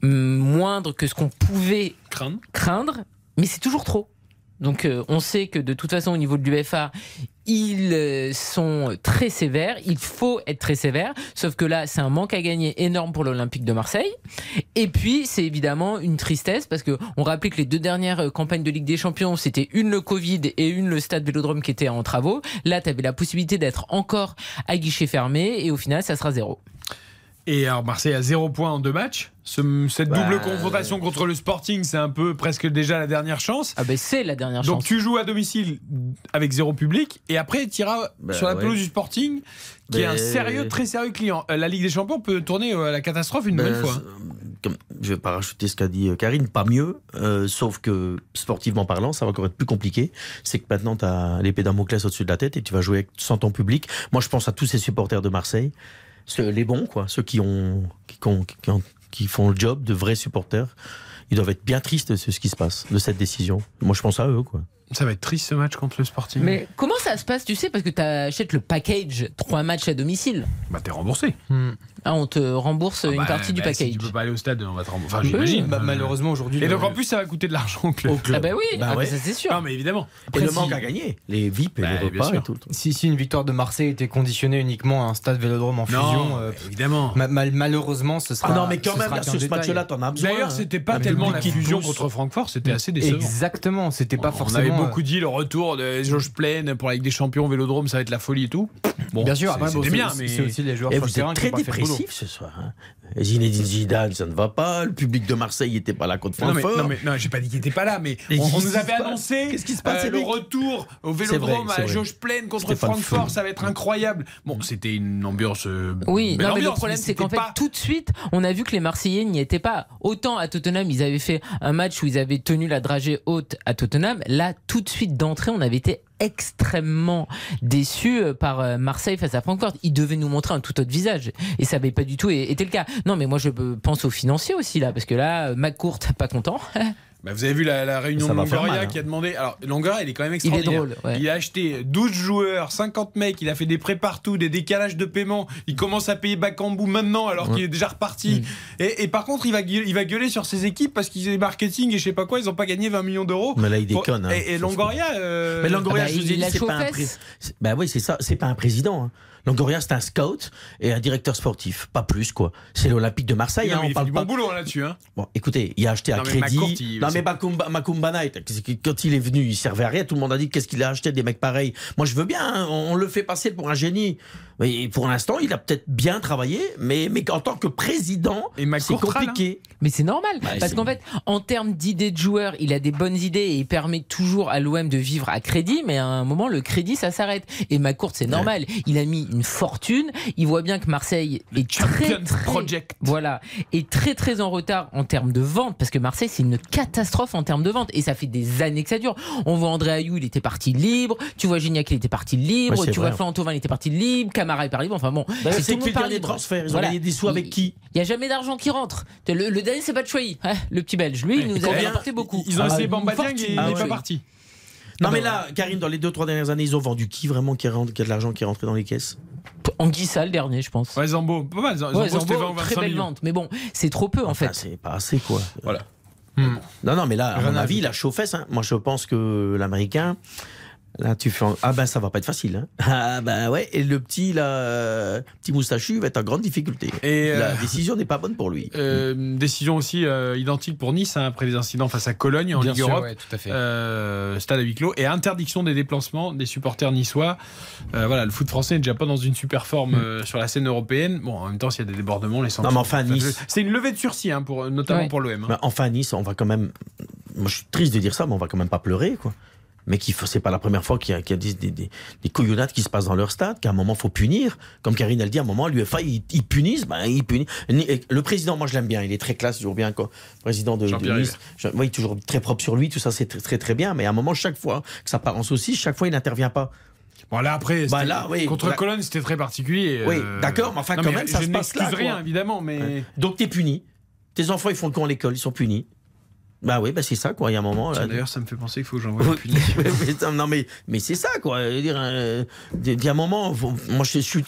hum, moindres que ce qu'on pouvait Craindre. craindre, mais c'est toujours trop. Donc euh, on sait que de toute façon au niveau de l'UFA, ils euh, sont très sévères, il faut être très sévère, sauf que là c'est un manque à gagner énorme pour l'Olympique de Marseille. Et puis c'est évidemment une tristesse parce que on rappelait que les deux dernières euh, campagnes de Ligue des Champions, c'était une le Covid et une le stade Vélodrome qui était en travaux. Là tu avais la possibilité d'être encore à guichet fermé et au final ça sera zéro. Et alors Marseille a zéro point en deux matchs. Ce- cette Bah, double confrontation contre le Sporting, c'est un peu presque déjà la dernière chance. Ah ben c'est la dernière Donc chance. tu joues à domicile avec zéro public et après tu iras Bah, sur la ouais. pelouse du Sporting qui est un sérieux, très sérieux client. Euh, La Ligue des Champions peut tourner euh, à la catastrophe une Ben, nouvelle fois. je vais pas rajouter ce qu'a dit euh, Karine, pas mieux, euh, sauf que sportivement parlant, ça va encore être plus compliqué. C'est que maintenant, tu as l'épée Damoclès au-dessus de la tête et tu vas jouer sans ton public. Moi, je pense à tous ces supporters de Marseille, ceux- les bons, quoi, ceux qui, ont, qui, qui ont- qui font le job de vrais supporters. Ils doivent être bien tristes de ce qui se passe, de cette décision. Moi, je pense à eux, quoi. Ça va être triste ce match contre le Sporting. Mais comment ça se passe, tu sais, parce que tu achètes le package trois matchs à domicile. Bah t'es remboursé. Ah, on te rembourse une bah, partie du bah, package. Si tu peux pas aller au stade, on va te rembourser. Enfin, Oui, j'imagine. Bah, malheureusement aujourd'hui. Et le- donc en plus ça va coûter de l'argent au club. Au club. Ah bah oui, Bah ah bah ouais. ça c'est sûr. Non mais évidemment. Et Après, le si- manque à gagner, les VIP et Bah, les repas et tout. Si, si une victoire de Marseille était conditionnée uniquement à un stade Vélodrome en fusion, Non, euh, évidemment. ma- mal- malheureusement ce sera. Ah non, mais quand même, sur ce match-là, t'en as besoin. D'ailleurs, hein. c'était pas tellement la fusion contre Francfort, c'était assez décevant. Exactement, c'était pas forcément. Euh, beaucoup dit le retour de Jauge pleine pour la Ligue des Champions, Vélodrome, ça va être la folie et tout. Bon, Bien sûr, c'est- bon, bien, mais c'est aussi les joueurs Et vous êtes qui très dépressif ce soir. Hein. Zinedine Zidane, ça ne va pas. Le public de Marseille n'était pas là contre Non mais, Francfort. non, mais non, j'ai pas dit qu'il était pas là, mais on, nous avait annoncé Qu'est-ce qui se passe, euh, le retour au Vélodrome vrai, à jauge pleine contre Francfort, ça va être incroyable. Bon, c'était une ambiance. euh, Oui, non, mais le problème, c'est qu'en fait, tout de suite, on a vu que les Marseillais n'y étaient pas. Autant à Tottenham, ils avaient fait un match où ils avaient tenu la dragée haute à Tottenham. Là, tout de suite d'entrée, on avait été extrêmement déçus euh, par euh, Marseille face à Francfort. Ils devaient nous montrer un tout autre visage. Et ça n'avait pas du tout été le cas. Non, mais moi, je euh, pense aux financiers aussi, là, parce que là, McCourt, pas content. Bah, vous avez vu la, la réunion Ça de Longoria mal, hein. qui a demandé. Alors, Longoria, il est quand même Il est extraordinaire. drôle. ouais. Il a acheté 12 joueurs, 50 mecs, il a fait des prêts partout, des décalages de paiement. Il commence à payer Bakambu maintenant alors qu'il est déjà reparti. Mm. Et, et par contre, il va, gueuler, il va gueuler sur ses équipes parce qu'ils ont marketing et je sais pas quoi, ils ont pas gagné 20 millions d'euros. Mais là, il déconne. hein. Et, et Longoria. euh, Mais Longoria, Ah bah, je vous ai il dit, c'est pas un. Bah oui, c'est ça, c'est pas un président. hein. Longoria, c'est un scout et un directeur sportif, pas plus quoi. C'est l'Olympique de Marseille. non, hein, on il fait du pas. bon boulot hein, là-dessus. Hein. Bon, écoutez, il a acheté à Non, mais crédit. Il- non mais Makumba Knight, quand il est venu, il servait à rien. Tout le monde a dit qu'est-ce qu'il a acheté des mecs pareils. Moi, je veux bien. hein, on le fait passer pour un génie. Pour l'instant, il a peut-être bien travaillé, mais, mais en tant que président, c'est compliqué. Mais c'est normal, Bah, parce qu'en fait, en termes d'idées de joueurs, il a des bonnes idées et il permet toujours à l'OM de vivre à crédit, mais à un moment, le crédit, ça s'arrête. Et McCourt, c'est normal. Il a mis une fortune. Il voit bien que Marseille est très, très, voilà, est très, très en retard en termes de vente, parce que Marseille, c'est une catastrophe en termes de vente. Et ça fait des années que ça dure. On voit André Ayou, il était parti libre. Tu vois Gignac, il était parti libre. Ouais, tu vrai. vois Florent Thauvin, il était parti libre. Camara est libre. Enfin bon, D'ailleurs, c'est tout le qui monde dernier libre. transfert Ils ont gagné des sous avec qui Il n'y a jamais d'argent qui rentre. Le, le dernier, c'est pas de Chouai, hein, le petit belge. Lui, il nous a Combien rapporté beaucoup. Ils ont Ah, essayé Bamba. Dieng et il Ah n'est ouais. pas parti. Non, mais là, Karine, dans les deux, trois dernières années, ils ont vendu qui vraiment qui, a de l'argent qui est rentré dans les caisses? Anguissa, le dernier, je pense. Ouais, Zambo, pas mal. Zambo, Ouais, Zambo, 20 ou 25 très belle millions. vente. Mais bon, c'est trop peu en fait. C'est pas assez, quoi. Voilà. Non, non, mais là, à Rien mon avis, il a chauffé ça. Moi, je pense que l'Américain, là, tu fais. Ah, ben, ça va pas être facile. Hein. Ah, ben, ouais. Et le petit, là, euh, petit moustachu va être en grande difficulté. Et, La euh, décision n'est pas bonne pour lui. Euh, décision aussi euh, identique pour Nice hein, après les incidents face à Cologne en Bien Ligue sûr, Europe. ouais, tout à fait. Euh, stade à huis clos et interdiction des déplacements des supporters niçois. Euh, voilà, le foot français n'est déjà pas dans une super forme euh, sur la scène européenne. Bon, en même temps, s'il y a des débordements, les sanctions. Non, mais enfin, Nice- C'est une levée de sursis, hein, pour, notamment Ouais. pour l'OM. hein. Bah, enfin, Nice, on va quand même. Moi, je suis triste de dire ça, mais on va quand même pas pleurer, quoi. Mais faut- c'est pas la première fois qu'il y a, qu'il y a des, des, des, des couillonnades qui se passent dans leur stade, qu'à un moment, faut punir. Comme Karine, elle dit, à un moment, l'UEFA, ils, ils punissent, ben, ils punissent. Le président, moi, je l'aime bien, il est très classe, toujours bien, quoi. Président de, de Nice. Je- Oui, toujours très propre sur lui, tout ça, c'est très, très, très bien. Mais à un moment, chaque fois que ça part en saucisse, chaque fois, il n'intervient pas. Bon, là, après, Bah, là, oui. contre Là- Cologne, c'était très particulier. Oui, euh, d'accord, mais enfin, non, quand même, ça se passe là. rien, quoi. évidemment, mais. Donc, t'es puni. Tes enfants, ils font le con à l'école, ils sont punis. Bah oui, bah c'est ça, quoi. Il y a un moment. là- Tiens, D'ailleurs, ça me fait penser qu'il faut que j'envoie une Oui, punition. mais, non mais mais c'est ça quoi. Je veux dire, euh, il y a un moment, faut- moi je suis,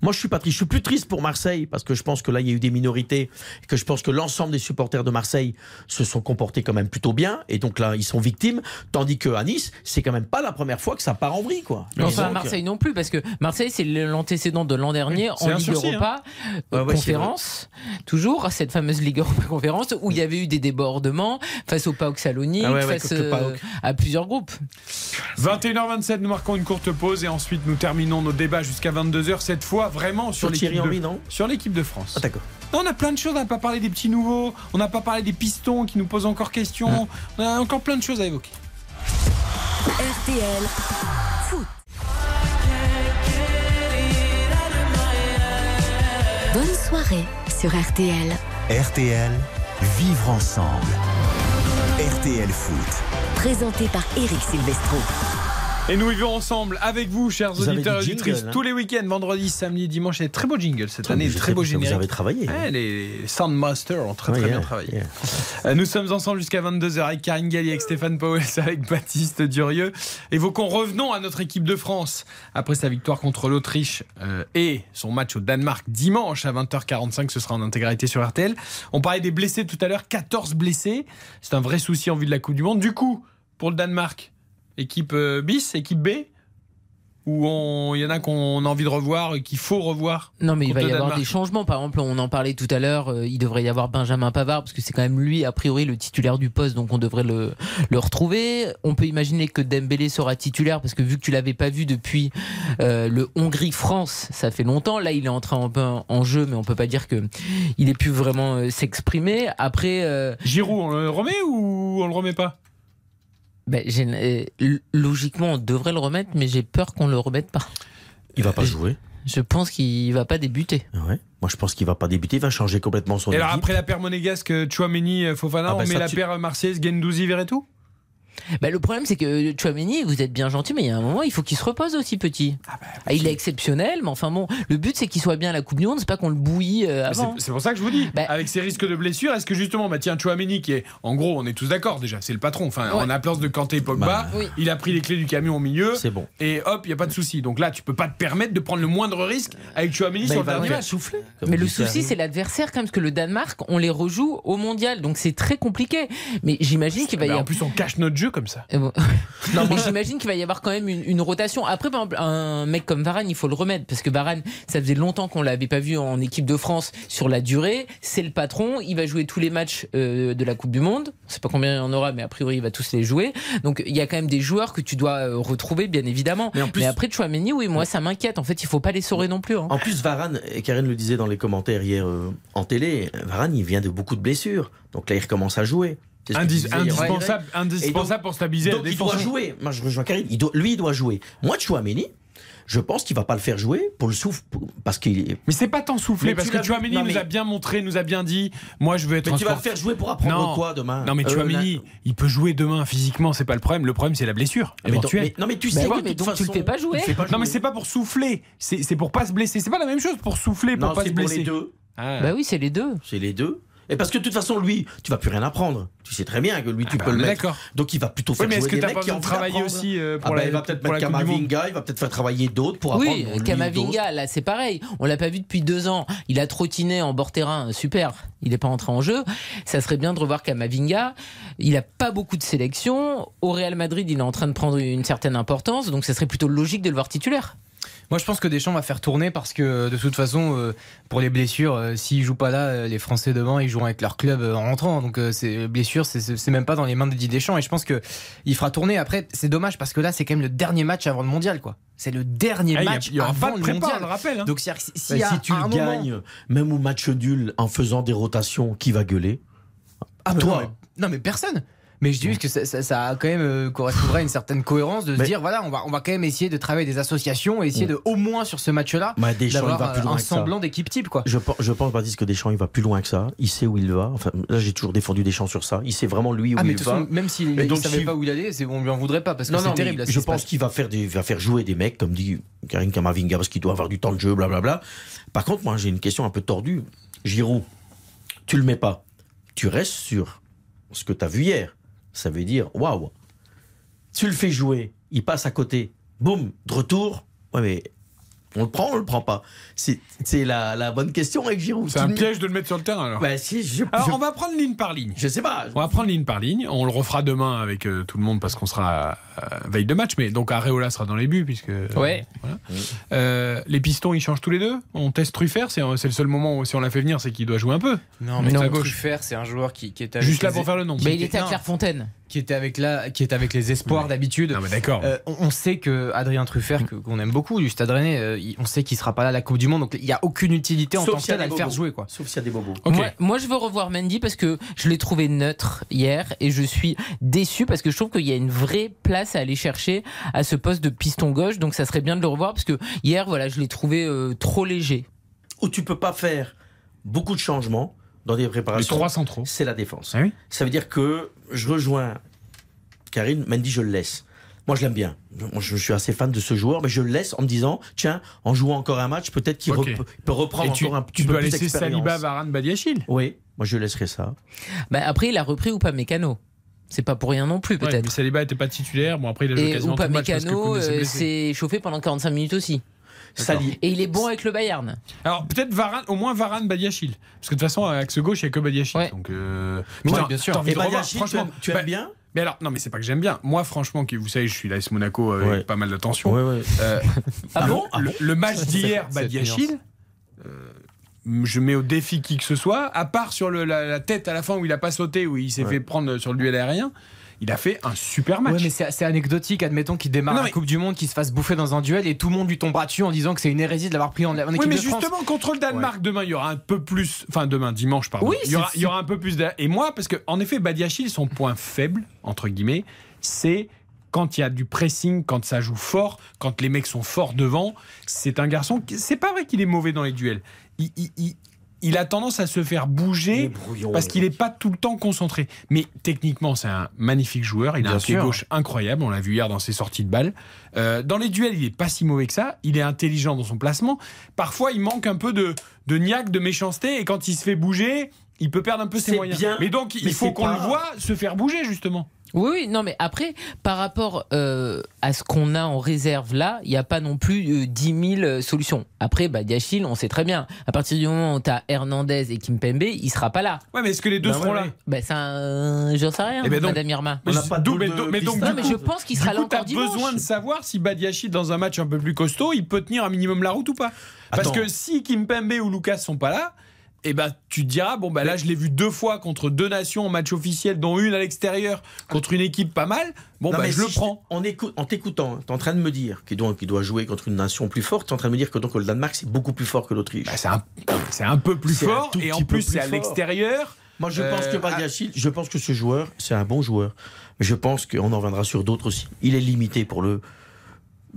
moi je suis pas triste. Je suis plus triste pour Marseille parce que je pense que là il y a eu des minorités, et que je pense que l'ensemble des supporters de Marseille se sont comportés quand même plutôt bien et donc là ils sont victimes. Tandis que à Nice, c'est quand même pas la première fois que ça part en vrille quoi. Enfin, à Donc, Marseille non plus, parce que Marseille, c'est l'antécédent de l'an dernier en Ligue hein. Europa, euh, ouais, c'est conférence, toujours, cette fameuse Ligue Europa conférence, où il y avait eu des débordements face au PAOK Salonique, Ah ouais, ouais, face euh, PAOK. à plusieurs groupes. 21h27, nous marquons une courte pause et ensuite nous terminons nos débats jusqu'à 22h. Cette fois, vraiment sur l'équipe de, Henry, non sur l'équipe de France. Ah, d'accord. Non, on a plein de choses. On n'a pas parlé des petits nouveaux. On n'a pas parlé des pistons qui nous posent encore question. On a encore plein de choses à évoquer. RTL Foot. Bonne soirée sur RTL. RTL, vivre ensemble. RTL Foot. Présenté par Eric Silvestro. Et nous vivons ensemble avec vous, chers Vous auditeurs et auditrices, jingle, hein tous les week-ends, vendredi, samedi, dimanche. Des très beaux jingles cette année, très sais beaux que vous avez travaillé. hein. Ouais, les Soundmasters ont très très bien yeah, travaillé. yeah. Euh, Nous sommes ensemble jusqu'à 22h avec Karine Galli, avec Stéphane Powell, avec Baptiste Durieux. Évoquons, revenons à notre équipe de France après sa victoire contre l'Autriche euh, et son match au Danemark dimanche à 20h45. Ce sera en intégralité sur RTL. On parlait des blessés tout à l'heure, 14 blessés. C'est un vrai souci en vue de la Coupe du Monde. Du coup, pour le Danemark, équipe euh, bis, équipe B ou on- il y en a qu'on a envie de revoir et qu'il faut revoir Non, mais il va y avoir des changements. Par exemple, on en parlait tout à l'heure, euh, il devrait y avoir Benjamin Pavard, parce que c'est quand même lui, a priori, le titulaire du poste, donc on devrait le, le retrouver. On peut imaginer que Dembélé sera titulaire, parce que vu que tu l'avais pas vu depuis euh, le Hongrie-France, ça fait longtemps. Là, il est entré un peu en jeu, mais on peut pas dire que il ait pu vraiment euh, s'exprimer. Après. euh, Giroud, on le remet ou on le remet pas? Ben, j'ai- euh, logiquement, on devrait le remettre, mais j'ai peur qu'on le remette pas. Il va pas jouer. Je pense qu'il va pas débuter. Ouais. Moi je pense qu'il va pas débuter, il va changer complètement son Et alors équipe. après la paire monégasque, Chouameni, euh, Fofana, Ah bah on met ça, la tu- paire Marseillaise, Gendouzi, Verretou Bah, le problème, c'est que Chouameni, vous êtes bien gentil, mais il y a un moment, il faut qu'il se repose aussi, petit. Ah, il est exceptionnel, mais enfin bon, le but, c'est qu'il soit bien à la Coupe du Monde, c'est pas qu'on le bouillit euh, avant. C'est pour ça que je vous dis, Bah- avec ces risques de blessure, est-ce que justement, bah tiens, Chouameni qui est, en gros, on est tous d'accord déjà, c'est le patron. Enfin, Ouais. on a place de Kanté et Pogba, Bah, oui. il a pris les clés du camion au milieu, C'est bon. et hop, il y a pas de souci. Donc là, tu peux pas te permettre de prendre le moindre risque avec Chouameni Bah, sur le va dernier match. souffler. Mais le souci, c'est l'adversaire, quand même, parce que le Danemark, on les rejoue au mondial, donc c'est très compliqué. Mais j'imagine qu'il va y Bah, en avoir. plus, on cache notre jeu comme ça. non, mais j'imagine qu'il va y avoir quand même une, une, rotation. Après, par exemple, un mec comme Varane, il faut le remettre parce que Varane, ça faisait longtemps qu'on l'avait pas vu en équipe de France sur la durée. C'est le patron, il va jouer tous les matchs euh, de la Coupe du Monde. Je sais pas combien il y en aura, mais a priori, il va tous les jouer. Donc, il y a quand même des joueurs que tu dois euh, retrouver, bien évidemment. Mais, en plus, mais après, Chouameni, oui, moi, ça m'inquiète. En fait, il faut pas les saurer non plus. Hein. En plus, Varane, et Karine le disait dans les commentaires hier euh, en télé, Varane, il vient de beaucoup de blessures. Donc là, il recommence à jouer. Indis indispensable, indispensable pour stabiliser donc, la il doit jouer. Moi, je rejoins Karine. Il doit, lui, il doit jouer. Moi, Chouameni, je pense qu'il va pas le faire jouer pour le souffle parce qu'il mais c'est pas tant soufflé parce que Chouameni mais... nous a bien montré nous a bien dit moi je veux être mais tu vas le faire jouer pour apprendre non. quoi demain non mais Chouameni euh, il peut jouer demain physiquement c'est pas le problème. Le problème c'est la blessure mais éventuelle. mais, non mais tu sais bah oui, mais donc façon, tu le fais pas jouer, pas jouer. non mais c'est pas pour souffler. C'est pour pas se blesser. C'est pas la même chose pour souffler pour non, pas se blesser. pour les deux. Ah. bah oui c'est les deux. C'est les deux et parce que de toute façon, lui, tu vas plus rien apprendre. Tu sais très bien que lui, tu ah bah, peux le mettre. Donc il va plutôt faire oui, mais jouer est-ce que des mecs qui ont travaillé aussi euh, pour ah la, Il va peut-être mettre Kamavinga, il va peut-être faire travailler d'autres pour oui, apprendre. Kamavinga, là, c'est pareil. On l'a pas vu depuis deux ans. Il a trottiné en bord terrain, super. Il n'est pas entré en jeu. Ça serait bien de revoir Kamavinga. Il a pas beaucoup de sélection. Au Real Madrid, il est en train de prendre une certaine importance, donc ça serait plutôt logique de le voir titulaire. Moi, je pense que Deschamps va faire tourner parce que de toute façon, euh, pour les blessures, euh, s'ils jouent pas là, euh, les Français devant, ils joueront avec leur club en rentrant. Donc, ces blessures, c'est même pas dans les mains de Didier Deschamps. Et je pense que il fera tourner. Après, c'est dommage parce que là, c'est quand même le dernier match avant le mondial, quoi. C'est le dernier ah, match il y a, il y avant pas de le prépa, le rappelle. Hein. Donc, si, si, bah, si tu le gagnes, moment... même au match nul, en faisant des rotations, qui va gueuler? Ah, toi. Non mais, non, mais personne. Mais je dis que ça, ça, quand même euh, correspondrait à une certaine cohérence de se Mais- dire voilà on va on va quand même essayer de travailler des associations et essayer de au moins sur ce match-là Bah, d'avoir euh, un semblant d'équipe type quoi. Je, je pense, Baptiste, que Deschamps, il va plus loin que ça. Il sait où il va. Enfin, là, j'ai toujours défendu Deschamps sur ça. Il sait vraiment lui où Ah mais il va. façon, même s'il ne savait si- pas où il allait, on lui en voudrait pas parce que non, c'est terrible. là, je pense qu'il va faire des, va faire jouer des mecs comme dit Karim Kamavinga parce qu'il doit avoir du temps de jeu, blablabla. Par contre, moi, j'ai une question un peu tordue. Giroud, tu le mets pas. Tu restes sur ce que tu as vu hier. Ça veut dire, waouh. Tu le fais jouer, il passe à côté. Boum, de retour. Ouais, mais on le prend, on le prend pas? C'est c'est la, la bonne question avec Giroud. C'est un piège de le mettre sur le terrain alors. Bah, si, je, Alors, je- on va prendre ligne par ligne. je sais pas. On va prendre ligne par ligne. On le refera demain avec euh, tout le monde parce qu'on sera euh, veille de match. Mais donc Areola sera dans les buts puisque. euh, Ouais. voilà. Euh, les pistons, ils changent tous les deux? On teste Truffert. C'est c'est le seul moment où si on l'a fait venir, c'est qu'il doit jouer un peu. Non, mais à non, gauche. Truffert, c'est un joueur qui, qui est avec Juste là pour faire le nombre. Mais il était à. Clairefontaine. Qui était avec la, qui est avec les espoirs d'habitude. D'accord. Euh, on, on sait que Adrien Truffert, que- qu'on aime beaucoup du Stade Rennais, euh, on sait qu'il sera pas là à la Coupe du Monde, donc il y a aucune utilité en Sauf tant que s'il y a tel à des le faire bobos. jouer quoi. Sauf s'il y a des bobos. Ok. Moi, moi, je veux revoir Mendy parce que je l'ai trouvé neutre hier et je suis déçu parce que je trouve qu'il y a une vraie place à aller chercher à ce poste de piston gauche. Donc ça serait bien de le revoir parce que hier, voilà, je l'ai trouvé euh, trop léger. Où tu peux pas faire beaucoup de changements dans des Les préparations. trois centraux. c'est la défense. Ah oui Ça veut dire que je rejoins Karine, Mendy, je le laisse. Moi, je l'aime bien. Moi, je suis assez fan de ce joueur, mais je le laisse en me disant, tiens, en jouant encore un match, peut-être qu'il peut reprendre tu, encore un tu petit peu dois plus laisser d'expérience. Saliba, Varane, Badiachil. Oui, moi, je laisserai ça. Bah, après, il a repris ou pas Mécano. C'est pas pour rien non plus, Ouais, mais peut-être. Saliba n'était pas titulaire. Bon après il a joué quasiment ou tout pas le match Mécano s'est euh, s'est chauffé pendant 45 minutes aussi. Sali. Et il est bon avec le Bayern. Alors peut-être Varane, au moins Varane, Badiachil. Parce que de toute façon, à l'axe gauche, il n'y a que Badiachil. Ouais. Donc, euh... Oui, t'as- bien sûr. Et Badiachil, tu franchement. aimes, tu Bah, aimes bien? Mais alors, non, mais c'est pas que j'aime bien. Moi, franchement, qui, vous savez, je suis l'AS Monaco euh, Ouais. avec pas mal d'attention. Ouais, ouais. Euh, Ah le, bon? le- match d'hier, Badiachil, euh, je mets au défi qui que ce soit, à part sur le- la, la tête à la fin où il a pas sauté, où il s'est Ouais. fait prendre sur le duel aérien, il a fait un super match. Ouais, mais c'est anecdotique, admettons qu'il démarre Non, la Coupe du Monde, qu'il se fasse bouffer dans un duel et tout le monde lui tombera dessus en disant que c'est une hérésie de l'avoir pris en, en équipe Oui, mais de France. justement, contre le Danemark, demain, il y aura un peu plus. Enfin, demain, dimanche, pardon. Oui, il, y aura, il y aura un peu plus. d'a- Et moi, parce que, en effet, Badiachil, son point faible, entre guillemets, c'est quand il y a du pressing, quand ça joue fort, quand les mecs sont forts devant. C'est un garçon. qui- C'est pas vrai qu'il est mauvais dans les duels. Il, il- il- a tendance à se faire bouger. Parce qu'il n'est pas tout le temps concentré. Mais techniquement, c'est un magnifique joueur. Il a Bien un pied gauche incroyable. On l'a vu hier dans ses sorties de balles. Euh, dans les duels, il est pas si mauvais que ça. Il est intelligent dans son placement. Parfois, il manque un peu de, de niaque, de méchanceté. Et quand il se fait bouger, il peut perdre un peu ses moyens. bien, mais donc, il mais faut qu'on pas- le voit se faire bouger, justement. Oui, oui, non, mais après, par rapport euh, à ce qu'on a en réserve là, il n'y a pas non plus euh, 10 000 euh, solutions. Après, bah, Diachil, on sait très bien. À partir du moment où tu as Hernandez et Kimpembe, il sera pas là. Ouais, mais est-ce que les deux Bah, seront ouais, là. Bah, ça, euh, j'en sais rien, Eh ben donc- Madame Irma. Mais d'où- mais d'où- mais donc, Non, mais je pense qu'il sera là encore dimanche. besoin de savoir si Badiachil, dans un match un peu plus costaud, il peut tenir un minimum la route ou pas. Parce Attends. que si Kimpembe ou Lucas sont pas là, eh ben, tu te diras, bon, bah là, je l'ai vu deux fois contre deux nations en match officiel, dont une à l'extérieur, contre une équipe pas mal. Bon, Non, mais je le prends. En, écou- en t'écoutant, tu es en train de me dire qu'il doit, doit jouer contre une nation plus forte. Tu es en train de me dire que donc, le Danemark, c'est beaucoup plus fort que l'Autriche. c'est un, un peu plus fort, et en plus, c'est à l'extérieur. Moi, je Euh, pense que Badiachil, je pense que ce joueur, c'est un bon joueur. Mais je pense qu'on en reviendra sur d'autres aussi. Il est limité pour le.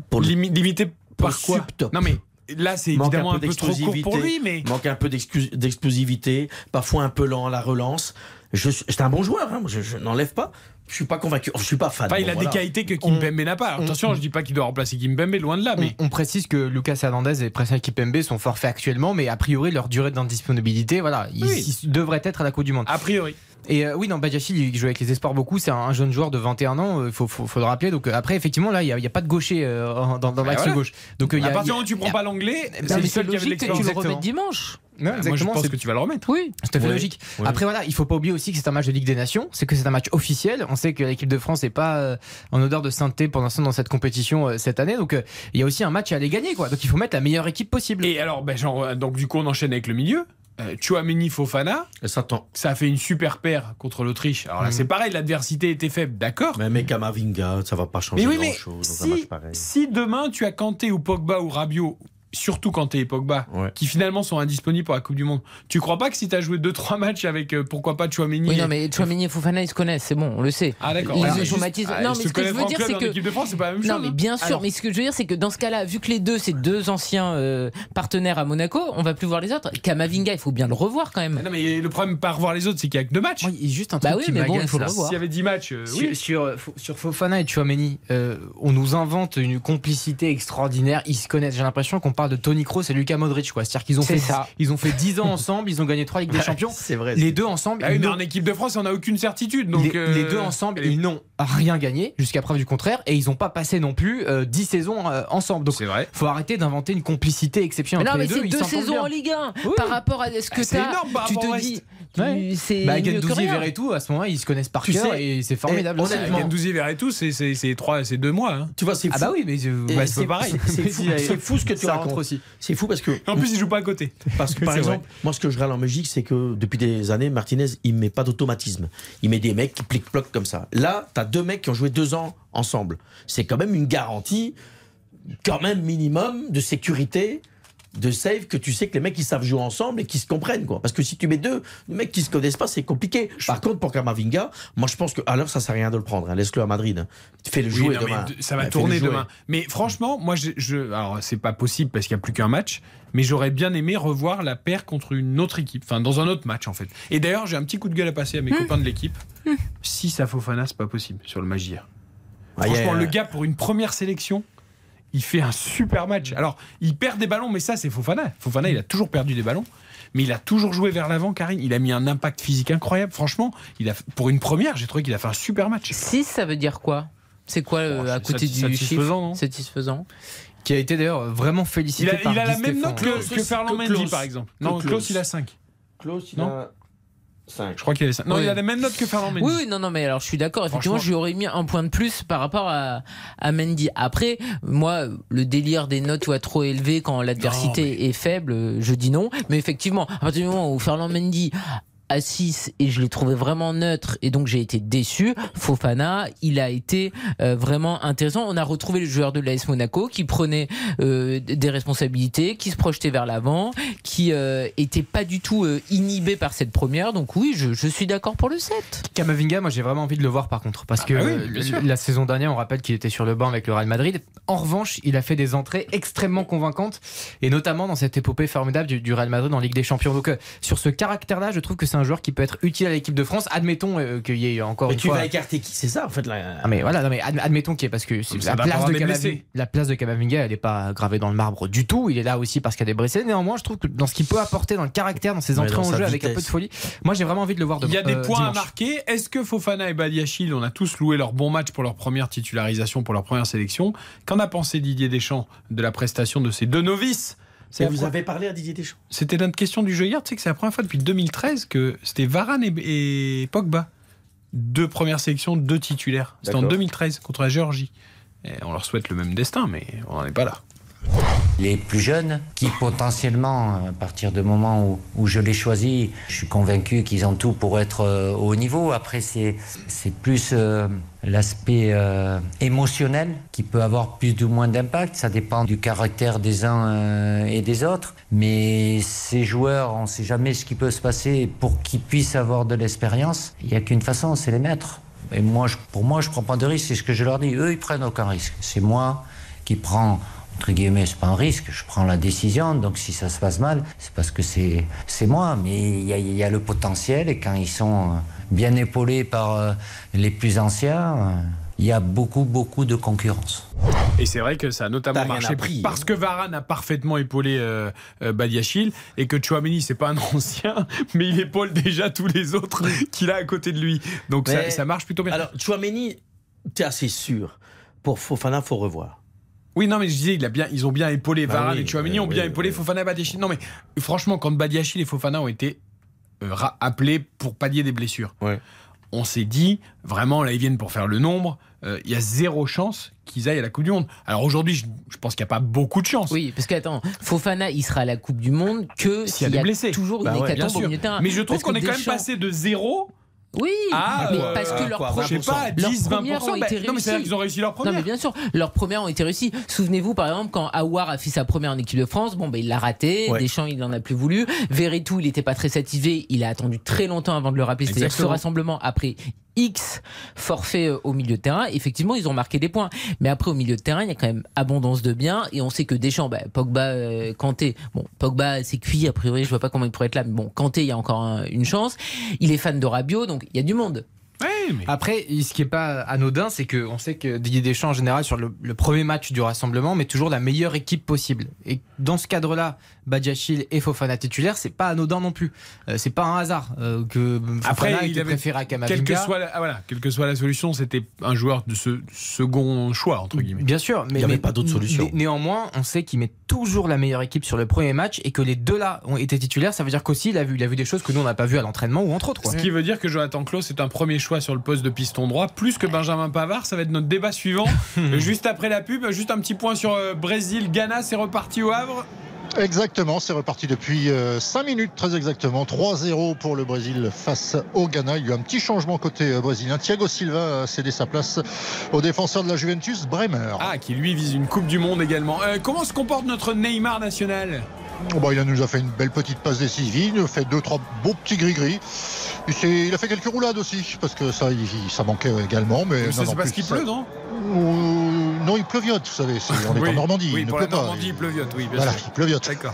Pour le- Limi- limité par le quoi. Non, mais là, c'est Manque évidemment un peu, trop court d'explosivité, pour lui, mais. Manque un peu d'explosivité, parfois un peu lent à la relance. C'est un bon joueur, hein, je, je n'enlève pas. Je suis pas convaincu, je suis pas fan. Enfin, il Bon, a voilà. des qualités que Kimpembe n'a pas. Attention, je dis pas qu'il doit remplacer Kimpembe, loin de là, mais. On, on précise que Lucas Hernandez et Presnel Kipembe sont forfaits actuellement, mais a priori leur durée d'indisponibilité, voilà, ils, Oui. ils devraient être à la Coupe du Monde. A priori. Et euh, oui, non, Badiachil, il joue avec les espoirs beaucoup. C'est un, un jeune joueur de 21 ans, il faut, faut, faut le rappeler. Donc euh, après, effectivement, là, il n'y a, a pas de gaucher euh, dans, dans Bah, l'axe voilà. gauche. Donc euh, il y à a- partir il y a- du moment où tu prends il y a- pas l'anglais, Non, c'est le seul qui avait tu le remettes dimanche. Bah, moi, je pense c'est- que tu vas le remettre. Oui. C'est tout à fait logique. Après voilà, il faut pas oublier aussi que c'est un match de Ligue des Nations, c'est que c'est un match officiel. On sait que l'équipe de France n'est pas euh, en odeur de sainteté pour l'instant dans cette compétition euh, cette année, donc euh, il y a aussi un match à aller gagner quoi. Donc il faut mettre la meilleure équipe possible. Et alors, ben, genre, euh, donc du coup, on enchaîne avec le milieu. Euh, Chouameni Fofana, ça, a fait une super paire contre l'Autriche. Alors là, Mhm. c'est pareil, l'adversité était faible, d'accord. Mais mec, Kamavinga, ça va pas changer Mais mais grand-chose dans un match si, pareil. si demain tu as Kanté ou Pogba ou Rabiot, surtout Kanté et Pogba, qui finalement sont indisponibles pour la Coupe du Monde, tu crois pas que si tu as joué 2-3 matchs avec euh, pourquoi pas Chouameni Oui, non, mais Chouameni et Fofana, ils se connaissent, c'est bon, on le sait. Ah d'accord. Ils Ah, se juste- traumatisent. ah, non, mais ce que je veux dire, c'est que. équipe de France, c'est pas la même Non, chose, mais hein. bien sûr, Alors- mais ce que je veux dire, c'est que dans ce cas-là, vu que les deux, c'est deux anciens euh, partenaires à Monaco, on va plus voir les autres. Kamavinga, il faut bien le revoir quand même. Non mais le problème pas revoir les autres, c'est qu'il y a que deux matchs. juste un Bah truc oui, qui mais bon, il faut le revoir. S'il y avait 10 matchs, euh, Sur, oui. sur, sur Fofana et Chouameni, on nous invente une complicité extraordinaire. Ils se connaissent. J'ai l'impression qu'on parle de Tony Kroos et Luka Modric. quoi. C'est-à-dire qu'ils ont fait, ça. ils ont fait 10 ans ensemble. Ils ont gagné 3 Ligues des Champions. C'est vrai. Les deux ensemble. Ah en équipe de France, on n'a aucune certitude. Donc, les, euh, les deux ensemble, et les- ils n'ont rien gagné jusqu'à preuve du contraire et ils n'ont pas passé non plus euh, 10 saisons euh, ensemble. Donc, c'est vrai. Faut arrêter d'inventer une complicité Mais exceptionnelle non, entre mais les deux. c'est ils deux s'entendent saisons bien. en Ligue 1. Oui. Par rapport à ce que Ah, tu te dis, Ouais. c'est Bah, Gendouzi et. Verretou, à ce moment-là, ils se connaissent par Tu cœur sais, et c'est formidable. aussi. honnêtement, Gendouzi et tout, c'est c'est c'est trois, c'est deux mois. hein. Tu vois, c'est fou. Ah bah oui, mais Et bah, c'est pareil. C'est fou, c'est fou ce que tu Ça racontes. aussi. C'est fou parce que. En plus, il joue pas à côté. Parce que par exemple, moi ce que je râle en Belgique, c'est que depuis des années, Martinez, il met pas d'automatisme. Il met des mecs qui pliquent-ploquent comme ça. Là, tu as deux mecs qui ont joué deux ans ensemble. C'est quand même une garantie, quand même minimum de sécurité, de save, que tu sais que les mecs ils savent jouer ensemble et qu'ils se comprennent. quoi. Parce que si tu mets deux mecs qui se connaissent pas, c'est compliqué. Par contre, pour Kamavinga, moi je pense que l'heure, ça sert à rien de le prendre. hein. Laisse-le à Madrid. hein. Fais-le Oui, jouer non, demain. de- ça va tourner demain. Mais franchement, moi, je, je- alors c'est pas possible parce qu'il y a plus qu'un match. Mais j'aurais bien aimé revoir la paire contre une autre équipe, enfin dans un autre match en fait. Et d'ailleurs, j'ai un petit coup de gueule à passer à mes copains de l'équipe. Si ça Fofana, c'est pas possible sur le. Ah, a- Franchement, le gars pour une première sélection, il fait un super match. Alors, il perd des ballons, mais ça, c'est Fofana. Fofana, il a toujours perdu des ballons, mais il a toujours joué vers l'avant, Karine. Il a mis un impact physique incroyable. Franchement, il a, pour une première, j'ai trouvé qu'il a fait un super match. 6, ça veut dire quoi? C'est quoi euh, à côté satis- du satisfaisant, chiffre? Satisfaisant. Qui a été d'ailleurs vraiment félicité Il a, par il a la même note que, que Ferland Mendy, par exemple. Non, Klaus. Klaus, il a 5. Klaus, il Non. a 5. Je crois qu'il a 5. Non, Oui. il a la même note que Ferland Mendy. Oui, oui, non, non, mais alors je suis d'accord. Effectivement, je lui aurais mis un point de plus par rapport à, à Mendy. Après, moi, le délire des notes soit trop élevé quand l'adversité est faible, je dis non. Mais effectivement, à partir du moment où Ferland Mendy à 6 et je l'ai trouvé vraiment neutre et donc j'ai été déçu. Fofana, il a été euh, vraiment intéressant. On a retrouvé le joueur de l'AS Monaco qui prenait euh, des responsabilités, qui se projetait vers l'avant, qui euh, était pas du tout euh, inhibé par cette première. Donc oui, je, je suis d'accord pour le 7. Kamavinga, moi j'ai vraiment envie de le voir par contre. Parce que bah oui, la saison dernière, on rappelle qu'il était sur le banc avec le Real Madrid. En revanche, il a fait des entrées extrêmement convaincantes. Et notamment dans cette épopée formidable du, du Real Madrid en Ligue des Champions. Donc euh, sur ce caractère-là, je trouve que c'est un joueur qui peut être utile à l'équipe de France. Admettons euh, qu'il y ait encore Mais une tu fois. vas écarter qui C'est ça, en fait. Là. Ah, mais voilà, non, mais ad- admettons qu'il y ait parce que c'est- ça la place, de Kamavinga, la place de Kamavinga, elle n'est pas gravée dans le marbre du tout. Il est là aussi parce qu'il y a des blessés. Néanmoins, je trouve que dans ce qu'il peut apporter, dans le caractère, dans ses Ouais, entrées dans en jeu avec un peu de folie, moi j'ai vraiment envie de le voir demain. Il y a des euh, points à dimanche. marquer. Est-ce que Fofana et Badiachil, on a tous loué leur bon match pour leur première titularisation, pour leur première sélection? Qu'en a pensé Didier Deschamps de la prestation de ces deux novices? Et vous avez parlé à Didier Deschamps C'était notre question du jeu hier. Tu sais que c'est la première fois depuis 2013 que c'était Varane et, et Pogba. Deux premières sélections, deux titulaires. C'était en D'accord. 2013 contre la Géorgie. Et on leur souhaite le même destin, mais on n'en est pas là. Les plus jeunes, qui potentiellement, à partir du moment où, je les choisis, je suis convaincu qu'ils ont tout pour être euh, au niveau. Après, c'est plus euh, l'aspect euh, émotionnel qui peut avoir plus ou moins d'impact. Ça dépend du caractère des uns euh, et des autres. Mais ces joueurs, on ne sait jamais ce qui peut se passer. Pour qu'ils puissent avoir de l'expérience, il n'y a qu'une façon, c'est les mettre. Et moi, pour moi, je prends pas de risque. C'est ce que je leur dis. Eux, ils prennent aucun risque. C'est moi qui prends entre guillemets, c'est pas un risque, je prends la décision, donc si ça se passe mal, c'est parce que c'est c'est moi, mais il y a, il y a le potentiel et quand ils sont euh, bien épaulés par euh, les plus anciens, euh, il y a beaucoup, beaucoup de concurrence. Et c'est vrai que ça a notamment marché appris, parce que Varane a parfaitement épaulé euh, euh, Badiachil et que Chouameni c'est pas un ancien, mais il épaule déjà tous les autres qu'il a à côté de lui. Donc ça, ça marche plutôt bien. Alors, Chouameni, tu es assez sûr. Pour Fofana, faut revoir. Oui, non, mais je disais, il a bien, ils ont bien épaulé Bah Varane oui, et Chouameni oui, ont bien épaulé oui. Fofana et Badiachil. Non, mais franchement, quand Badiachil et Fofana ont été euh, appelés pour pallier des blessures, Ouais. on s'est dit, vraiment, là, ils viennent pour faire le nombre. euh, Il y a zéro chance qu'ils aillent à la Coupe du Monde. Alors aujourd'hui, je, je pense qu'il n'y a pas beaucoup de chance. Oui, parce qu'attends, Fofana, il sera à la Coupe du Monde que S'il y a des y a blessés. toujours Bah une ouais, bien hécatombe au sûr. milieu de terrain. Mais je trouve qu'on est quand même passé de zéro Oui, à, mais euh, parce que leurs quoi, pro- je sais pas, leurs 10, 20%. premières ont bah, été non, mais réussies. qu'ils ont réussi leur Non mais bien sûr, leurs premières ont été réussies. Souvenez-vous par exemple quand Awar a fait sa première en équipe de France, bon ben il l'a raté, Ouais. Deschamps il en a plus voulu, Verretou il n'était pas très satisfait, il a attendu très longtemps avant de le rappeler, c'est-à-dire ce rassemblement après X forfait euh, au milieu de terrain, effectivement ils ont marqué des points, mais après au milieu de terrain il y a quand même abondance de biens et on sait que Deschamps, bah, Pogba, euh, Kanté, bon Pogba c'est cuit a priori, je vois pas comment il pourrait être là, mais bon Kanté il y a encore un- une chance, il est fan de Rabiot donc il y a du monde. Mais- Après, ce qui est pas anodin, c'est que on sait que Didier Deschamps en général sur le, le premier match du rassemblement met toujours la meilleure équipe possible. Et dans ce cadre-là, Badiachil et Fofana titulaires, c'est pas anodin non plus. Euh, c'est pas un hasard euh, que Fofana Après, ait il avait préféré à Kamavinga. quelle que soit la, ah, voilà, quelle que soit la solution, c'était un joueur de ce second choix entre guillemets. Bien sûr, mais Il y avait mais- pas d'autre solution. né- néanmoins, on sait qu'il met toujours la meilleure équipe sur le premier match et que les deux là ont été titulaires. Ça veut dire qu'aussi il a vu, il a vu des choses que nous on n'a pas vu à l'entraînement ou entre autres. quoi. Ce qui veut dire que Jonathan Klaus est un premier choix sur le poste de piston droit, plus que Benjamin Pavard. Ça va être notre débat suivant. juste après la pub, juste un petit point sur euh, Brésil. Ghana, c'est reparti au Havre. Exactement, c'est reparti depuis 5 minutes très exactement. 3-0 pour le Brésil face au Ghana. Il y a eu un petit changement côté euh, brésilien. Thiago Silva a cédé sa place au défenseur de la Juventus, Bremer. Ah, qui lui vise une Coupe du Monde également. Euh, comment se comporte notre Neymar national? Il nous a fait une belle petite passe décisive, il a fait deux trois beaux petits gris-gris. Il, a fait quelques roulades aussi, parce que ça, il- ça manquait également. Mais Mais non, c'est parce qu'il pleut, non Non, il pleuviote, vous savez. On est Oui, en Normandie. Oui, il ne pleut la pas. Normandie, il pleuviote, oui, bien Voilà, sûr. il pleuviote. D'accord.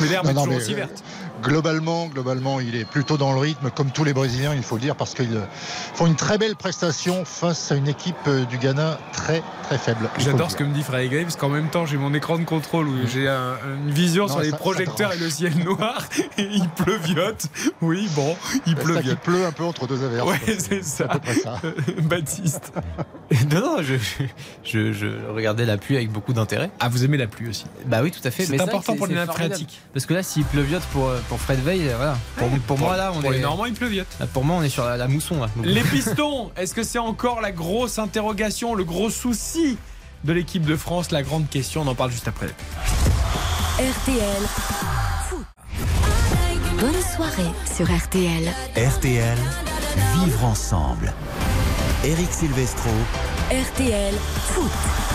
Mais l'herbe est non, toujours aussi euh, verte. Globalement, globalement, il est plutôt dans le rythme, comme tous les Brésiliens, il faut le dire, parce qu'ils font une très belle prestation face à une équipe euh, du Ghana très très faible. il J'adore ce que me dit Frédéric Gray, parce qu'en même temps, j'ai mon écran de contrôle où j'ai un- une vision Non, sur les ça- ça projecteurs et le ciel noir, et il pleuviote. Oui, bon, il pleuviote. pleut un peu entre deux averses. Ouais, c'est ça. à peu près ça. Baptiste. non, non, je, je, je regardais la pluie avec beaucoup d'intérêt. Ah, vous aimez la pluie aussi Bah oui, tout à fait. C'est important pour les nappes phréatiques. Parce que là, s'il pleuviote pour, euh, pour Fred Veil, voilà. Pour, pour moi, là, on pour est. les Normands, il pleuviote. Pour moi, on est sur la, la mousson. Là. Les pistons, est-ce que c'est encore la grosse interrogation, le gros souci de l'équipe de France La grande question, on en parle juste après. RTL. Foot. Bonne soirée sur RTL. RTL, vivre ensemble. Eric Silvestro, RTL Foot.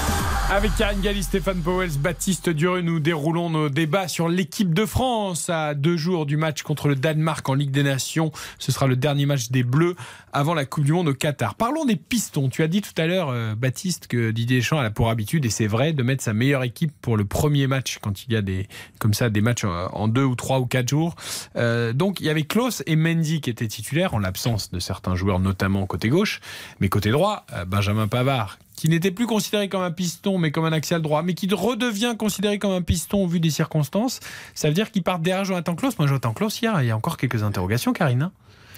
Avec Karine Galli, Stéphane Powell, Baptiste Dureux, nous déroulons nos débats sur l'équipe de France à deux jours du match contre le Danemark en Ligue des Nations. Ce sera le dernier match des Bleus avant la Coupe du Monde au Qatar. Parlons des pistons. Tu as dit tout à l'heure, euh, Baptiste, que Didier Deschamps a pour habitude, et c'est vrai, de mettre sa meilleure équipe pour le premier match quand il y a des comme ça des matchs en- en deux ou trois ou quatre jours. Euh, donc il y avait Klaus et Mendy qui étaient titulaires en l'absence de certains joueurs, notamment côté gauche, mais côté droit, euh, Benjamin Pavard qui n'était plus considéré comme un piston mais comme un axial droit, mais qui redevient considéré comme un piston au vu des circonstances, ça veut dire qu'il part derrière Jonathan Klaus. Moi, Jonathan Klaus, hier, il y a encore quelques interrogations, Karine.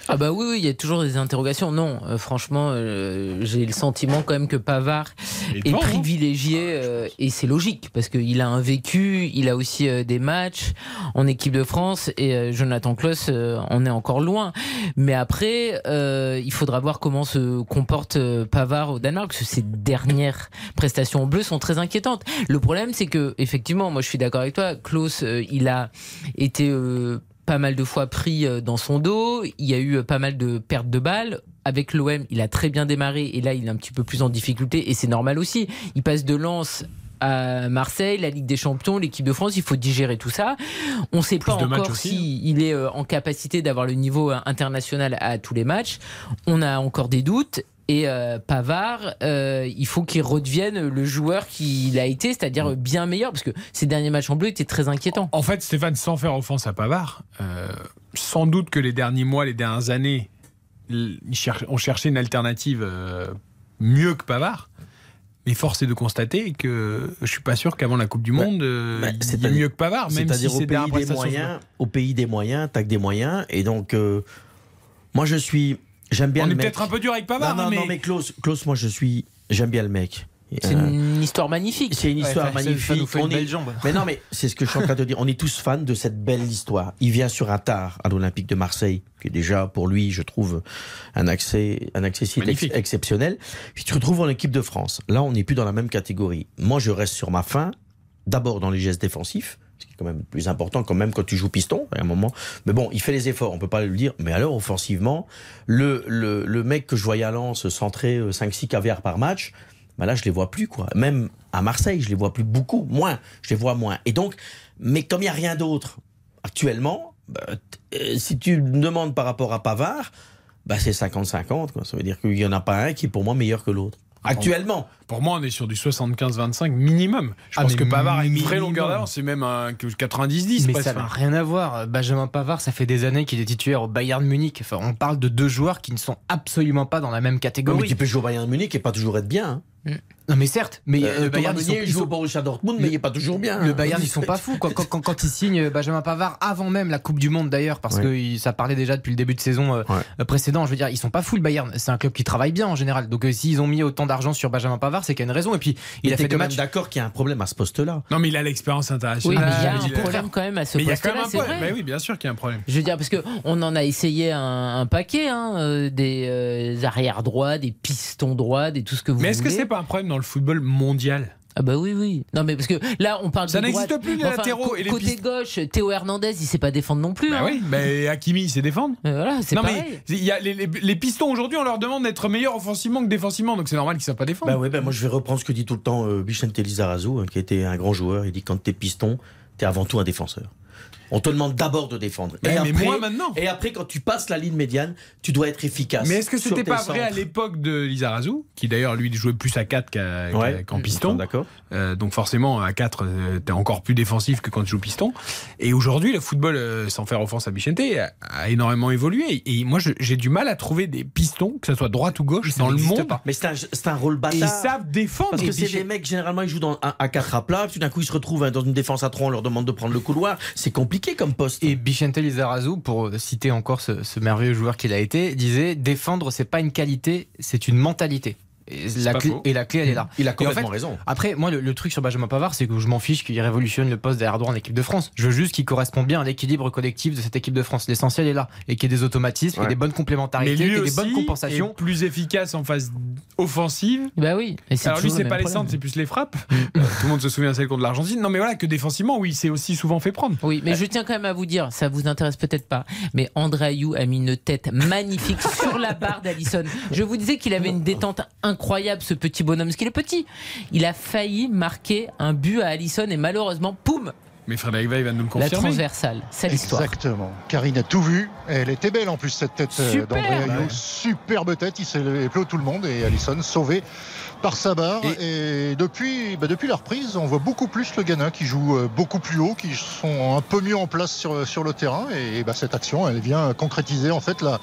Ah bah oui, oui, il y a toujours des interrogations. Non, euh, franchement, euh, j'ai le sentiment quand même que Pavard est hein. privilégié euh, et c'est logique parce qu'il a un vécu, il a aussi euh, des matchs en équipe de France et euh, Jonathan Klaus euh, en est encore loin. Mais après, euh, il faudra voir comment se comporte Pavard au Danemark parce que ses dernières prestations en bleu sont très inquiétantes. Le problème, c'est que effectivement, moi je suis d'accord avec toi, Klaus, il a été euh, pas mal de fois pris euh, dans son dos. Il y a eu euh, pas mal de pertes de balles. Avec l'OM, il a très bien démarré et là, il est un petit peu plus en difficulté et c'est normal aussi. Il passe de Lens à Marseille, la Ligue des Champions, l'équipe de France, il faut digérer tout ça. On ne sait pas encore aussi, si il est euh, en capacité d'avoir le niveau international à tous les matchs. On a encore des doutes. Et euh, Pavard, euh, il faut qu'il redevienne le joueur qu'il a été, c'est-à-dire bien meilleur, parce que ses derniers matchs en bleu étaient très inquiétants. En fait, Stéphane, sans faire offense à Pavard, euh, sans doute que les derniers mois, les dernières années, l- ils cher- ont cherché une alternative mieux que Pavard. Mais force est de constater que je suis pas sûr qu'avant la Coupe du Monde, euh, il y ait c'est-à-dire- mieux que Pavard, même si C'est-à-dire c'est au, des pays des moyens, au pays des moyens, que des moyens. Et donc, euh, moi, je suis. J'aime bien On le est mec. peut-être un peu dur avec Pavard, Non, non, non, mais- mais Klaus, Klaus, moi, je suis. J'aime bien le mec. C'est Euh, une histoire magnifique. C'est une histoire magnifique. nous fait une On est- belle jambe. Mais non, mais c'est ce que je suis en train de dire. On est tous fans de cette belle histoire. Il vient sur un tard à l'Olympique de Marseille, qui est déjà pour lui, je trouve, un accès, un accessible ex- exceptionnel. Puis tu te retrouves en équipe de France. Là, on n'est plus dans la même catégorie. Moi, je reste sur ma fin. D'abord dans les gestes défensifs. Ce qui est quand même plus important quand même quand tu joues piston à un moment. Mais bon, il fait les efforts, on peut pas le dire. Mais alors offensivement, le, le, le mec que je voyais à Lens centrer 5-6 caviar par match, bah là je les vois plus quoi. Même à Marseille, je les vois plus beaucoup, moins. Je les vois moins. Et donc, mais comme il y a rien d'autre actuellement, bah, euh, si tu me demandes par rapport à Pavard, bah c'est 50-50 quoi. Ça veut dire qu'il y en a pas un qui est pour moi meilleur que l'autre. Actuellement. Pour moi, on est sur du 75-25 minimum. Je Ah, pense que Pavard a une vraie minimum. longueur d'avance, c'est même un que 90-10. Mais ça n'a rien à voir. Benjamin Pavard, ça fait des années qu'il est titulaire au Bayern Munich. Enfin, on parle de deux joueurs qui ne sont absolument pas dans la même Oui, catégorie. mais tu peux jouer au Bayern Munich et pas toujours être bien. hein. Non, mais certes, mais Euh, le Bayern, Thomas ils sont- Meunier, ils il joue sont- au Borussia Dortmund, mais il est pas toujours bien. Le hein. Bayern, ils sont pas fous. Quand, quand, quand, quand ils signent Benjamin Pavard avant même la Coupe du Monde d'ailleurs, parce Ouais. que ça parlait déjà depuis le début de saison euh, euh, précédent. Je veux dire, ils sont pas fous le Bayern. C'est un club qui travaille bien en général. Donc euh, s'ils ont mis autant d'argent sur Benjamin Pavard, c'est qu'il y a une raison. Et puis il Il a fait même matchs. d'accord qu'il y a un problème à ce poste-là. Non, mais il a l'expérience Oui, internationale. mais il y a un problème quand même à ce Mais il y a quand même poste-là, un c'est problème. vrai. Mais oui, bien sûr qu'il y a un problème. Je veux dire, parce que on en a essayé un, un paquet, hein, euh, des euh, arrières droits, des pistons droits, des tout ce que vous Mais est-ce que voulez. c'est pas un problème dans le football mondial Ah bah oui, oui. Non mais parce que là, on parle Ça de n'existe plus, les Enfin, latéraux et les Côté pistes. gauche, Théo Hernandez, il sait pas défendre non plus. Bah hein. oui, mais Hakimi, il sait défendre. Mais voilà, c'est non, pareil. mais il y a les, les- les pistons aujourd'hui, on leur demande d'être meilleurs offensivement que défensivement, donc c'est normal qu'ils ne savent pas défendre. Bah oui, bah moi je vais reprendre ce que dit tout le temps euh, Vicente Lizarazu, hein, qui était un grand joueur. Il dit quand t'es piston, t'es avant tout un défenseur. On te demande d'abord de défendre. Ouais, mais moi, maintenant. Et après, quand tu passes la ligne médiane, tu dois être efficace. Mais est-ce que c'était pas vrai à l'époque de Lizarazu, qui d'ailleurs lui jouait plus à 4 qu'à- qu'à- Ouais. qu'en piston D'accord. Euh, donc forcément à 4 euh, t'es encore plus défensif que quand tu joues piston. Et aujourd'hui le football, euh, sans faire offense à Bichente, a, a énormément évolué. Et, et moi je- j'ai du mal à trouver des pistons, que ce soit droite ou gauche, dans le monde. Mais c'est un, c'est un rôle Et bâtard. ils savent défendre. Parce Et que c'est Bichente- des mecs, généralement, ils jouent dans à 4 à plat, puis tout d'un coup, ils se retrouvent hein, dans une défense à 3, on leur demande de prendre le couloir. C'est compliqué comme poste. Et Bichente Lizarazu, pour citer encore ce, ce merveilleux joueur qu'il a été, disait défendre, c'est pas une qualité, c'est une mentalité. Et la, clé, et la clé, elle est là. Il a Et en complètement fait, raison. Après, moi, le, le truc sur Benjamin Pavard, c'est que je m'en fiche qu'il révolutionne le poste derrière droit en équipe de France. Je veux juste qu'il correspond bien à l'équilibre collectif de cette équipe de France. L'essentiel est là. Et qu'il y ait des automatismes, Ouais. des bonnes complémentarités, ait des bonnes compensations. est plus efficace en phase offensive. Bah oui. Et Alors lui c'est pas les centres, c'est plus les frappes. Euh, Tout le monde se souvient de celle contre l'Argentine. Non mais voilà que défensivement, oui, c'est aussi souvent fait prendre. Oui, mais je tiens quand même à vous dire, ça vous intéresse peut-être pas, mais André Ayou a mis une tête magnifique sur la barre d'Alisson. Je vous disais qu'il avait une détente incroyable. Incroyable ce petit bonhomme, ce qu'il est petit. Il a failli marquer un but à Allison et malheureusement, poum, Mais Frédéric Veil va nous le la confirmer. transversale. C'est l'histoire. Exactement. Karine a tout vu. Elle était belle en plus, cette tête euh, Super. d'André Ayou. Ouais. Superbe tête. Il s'est éplot tout le monde et Allison sauvé par sa barre. Et, depuis, bah, depuis la reprise, on voit beaucoup plus le Ghana qui joue euh, beaucoup plus haut, qui sont un peu mieux en place sur, sur le terrain. Et, bah, cette action, elle vient concrétiser en fait la,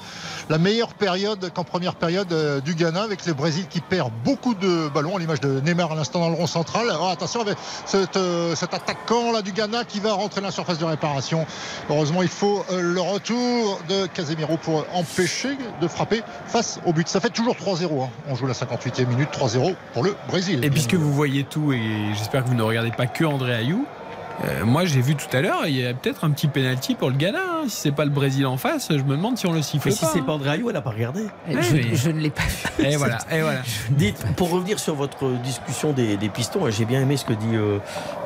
la meilleure période qu'en première période euh, du Ghana avec le Brésil qui perd beaucoup de ballons à l'image de Neymar à l'instant dans le rond central. Alors, attention avec cet, euh, cet attaquant là du Ghana qui va rentrer dans la surface de réparation. Heureusement, il faut le retour de Casemiro pour empêcher de frapper face au but. Ça fait toujours 3-0. hein. On joue la 58e minute, 3-0 pour le Brésil. Et puisque vous voyez tout, et j'espère que vous ne regardez pas que André Ayou, euh, moi j'ai vu tout à l'heure, il y a peut-être un petit penalty pour le Ghana. hein. Si c'est pas le Brésil en face, je me demande si on le siffle Mais si pas. c'est hein. pas André Ayou, elle n'a pas regardé. Je, mais- je ne l'ai pas vu. Et voilà, et voilà. Dites, pour revenir sur votre discussion des, des pistons, j'ai bien aimé ce que dit euh,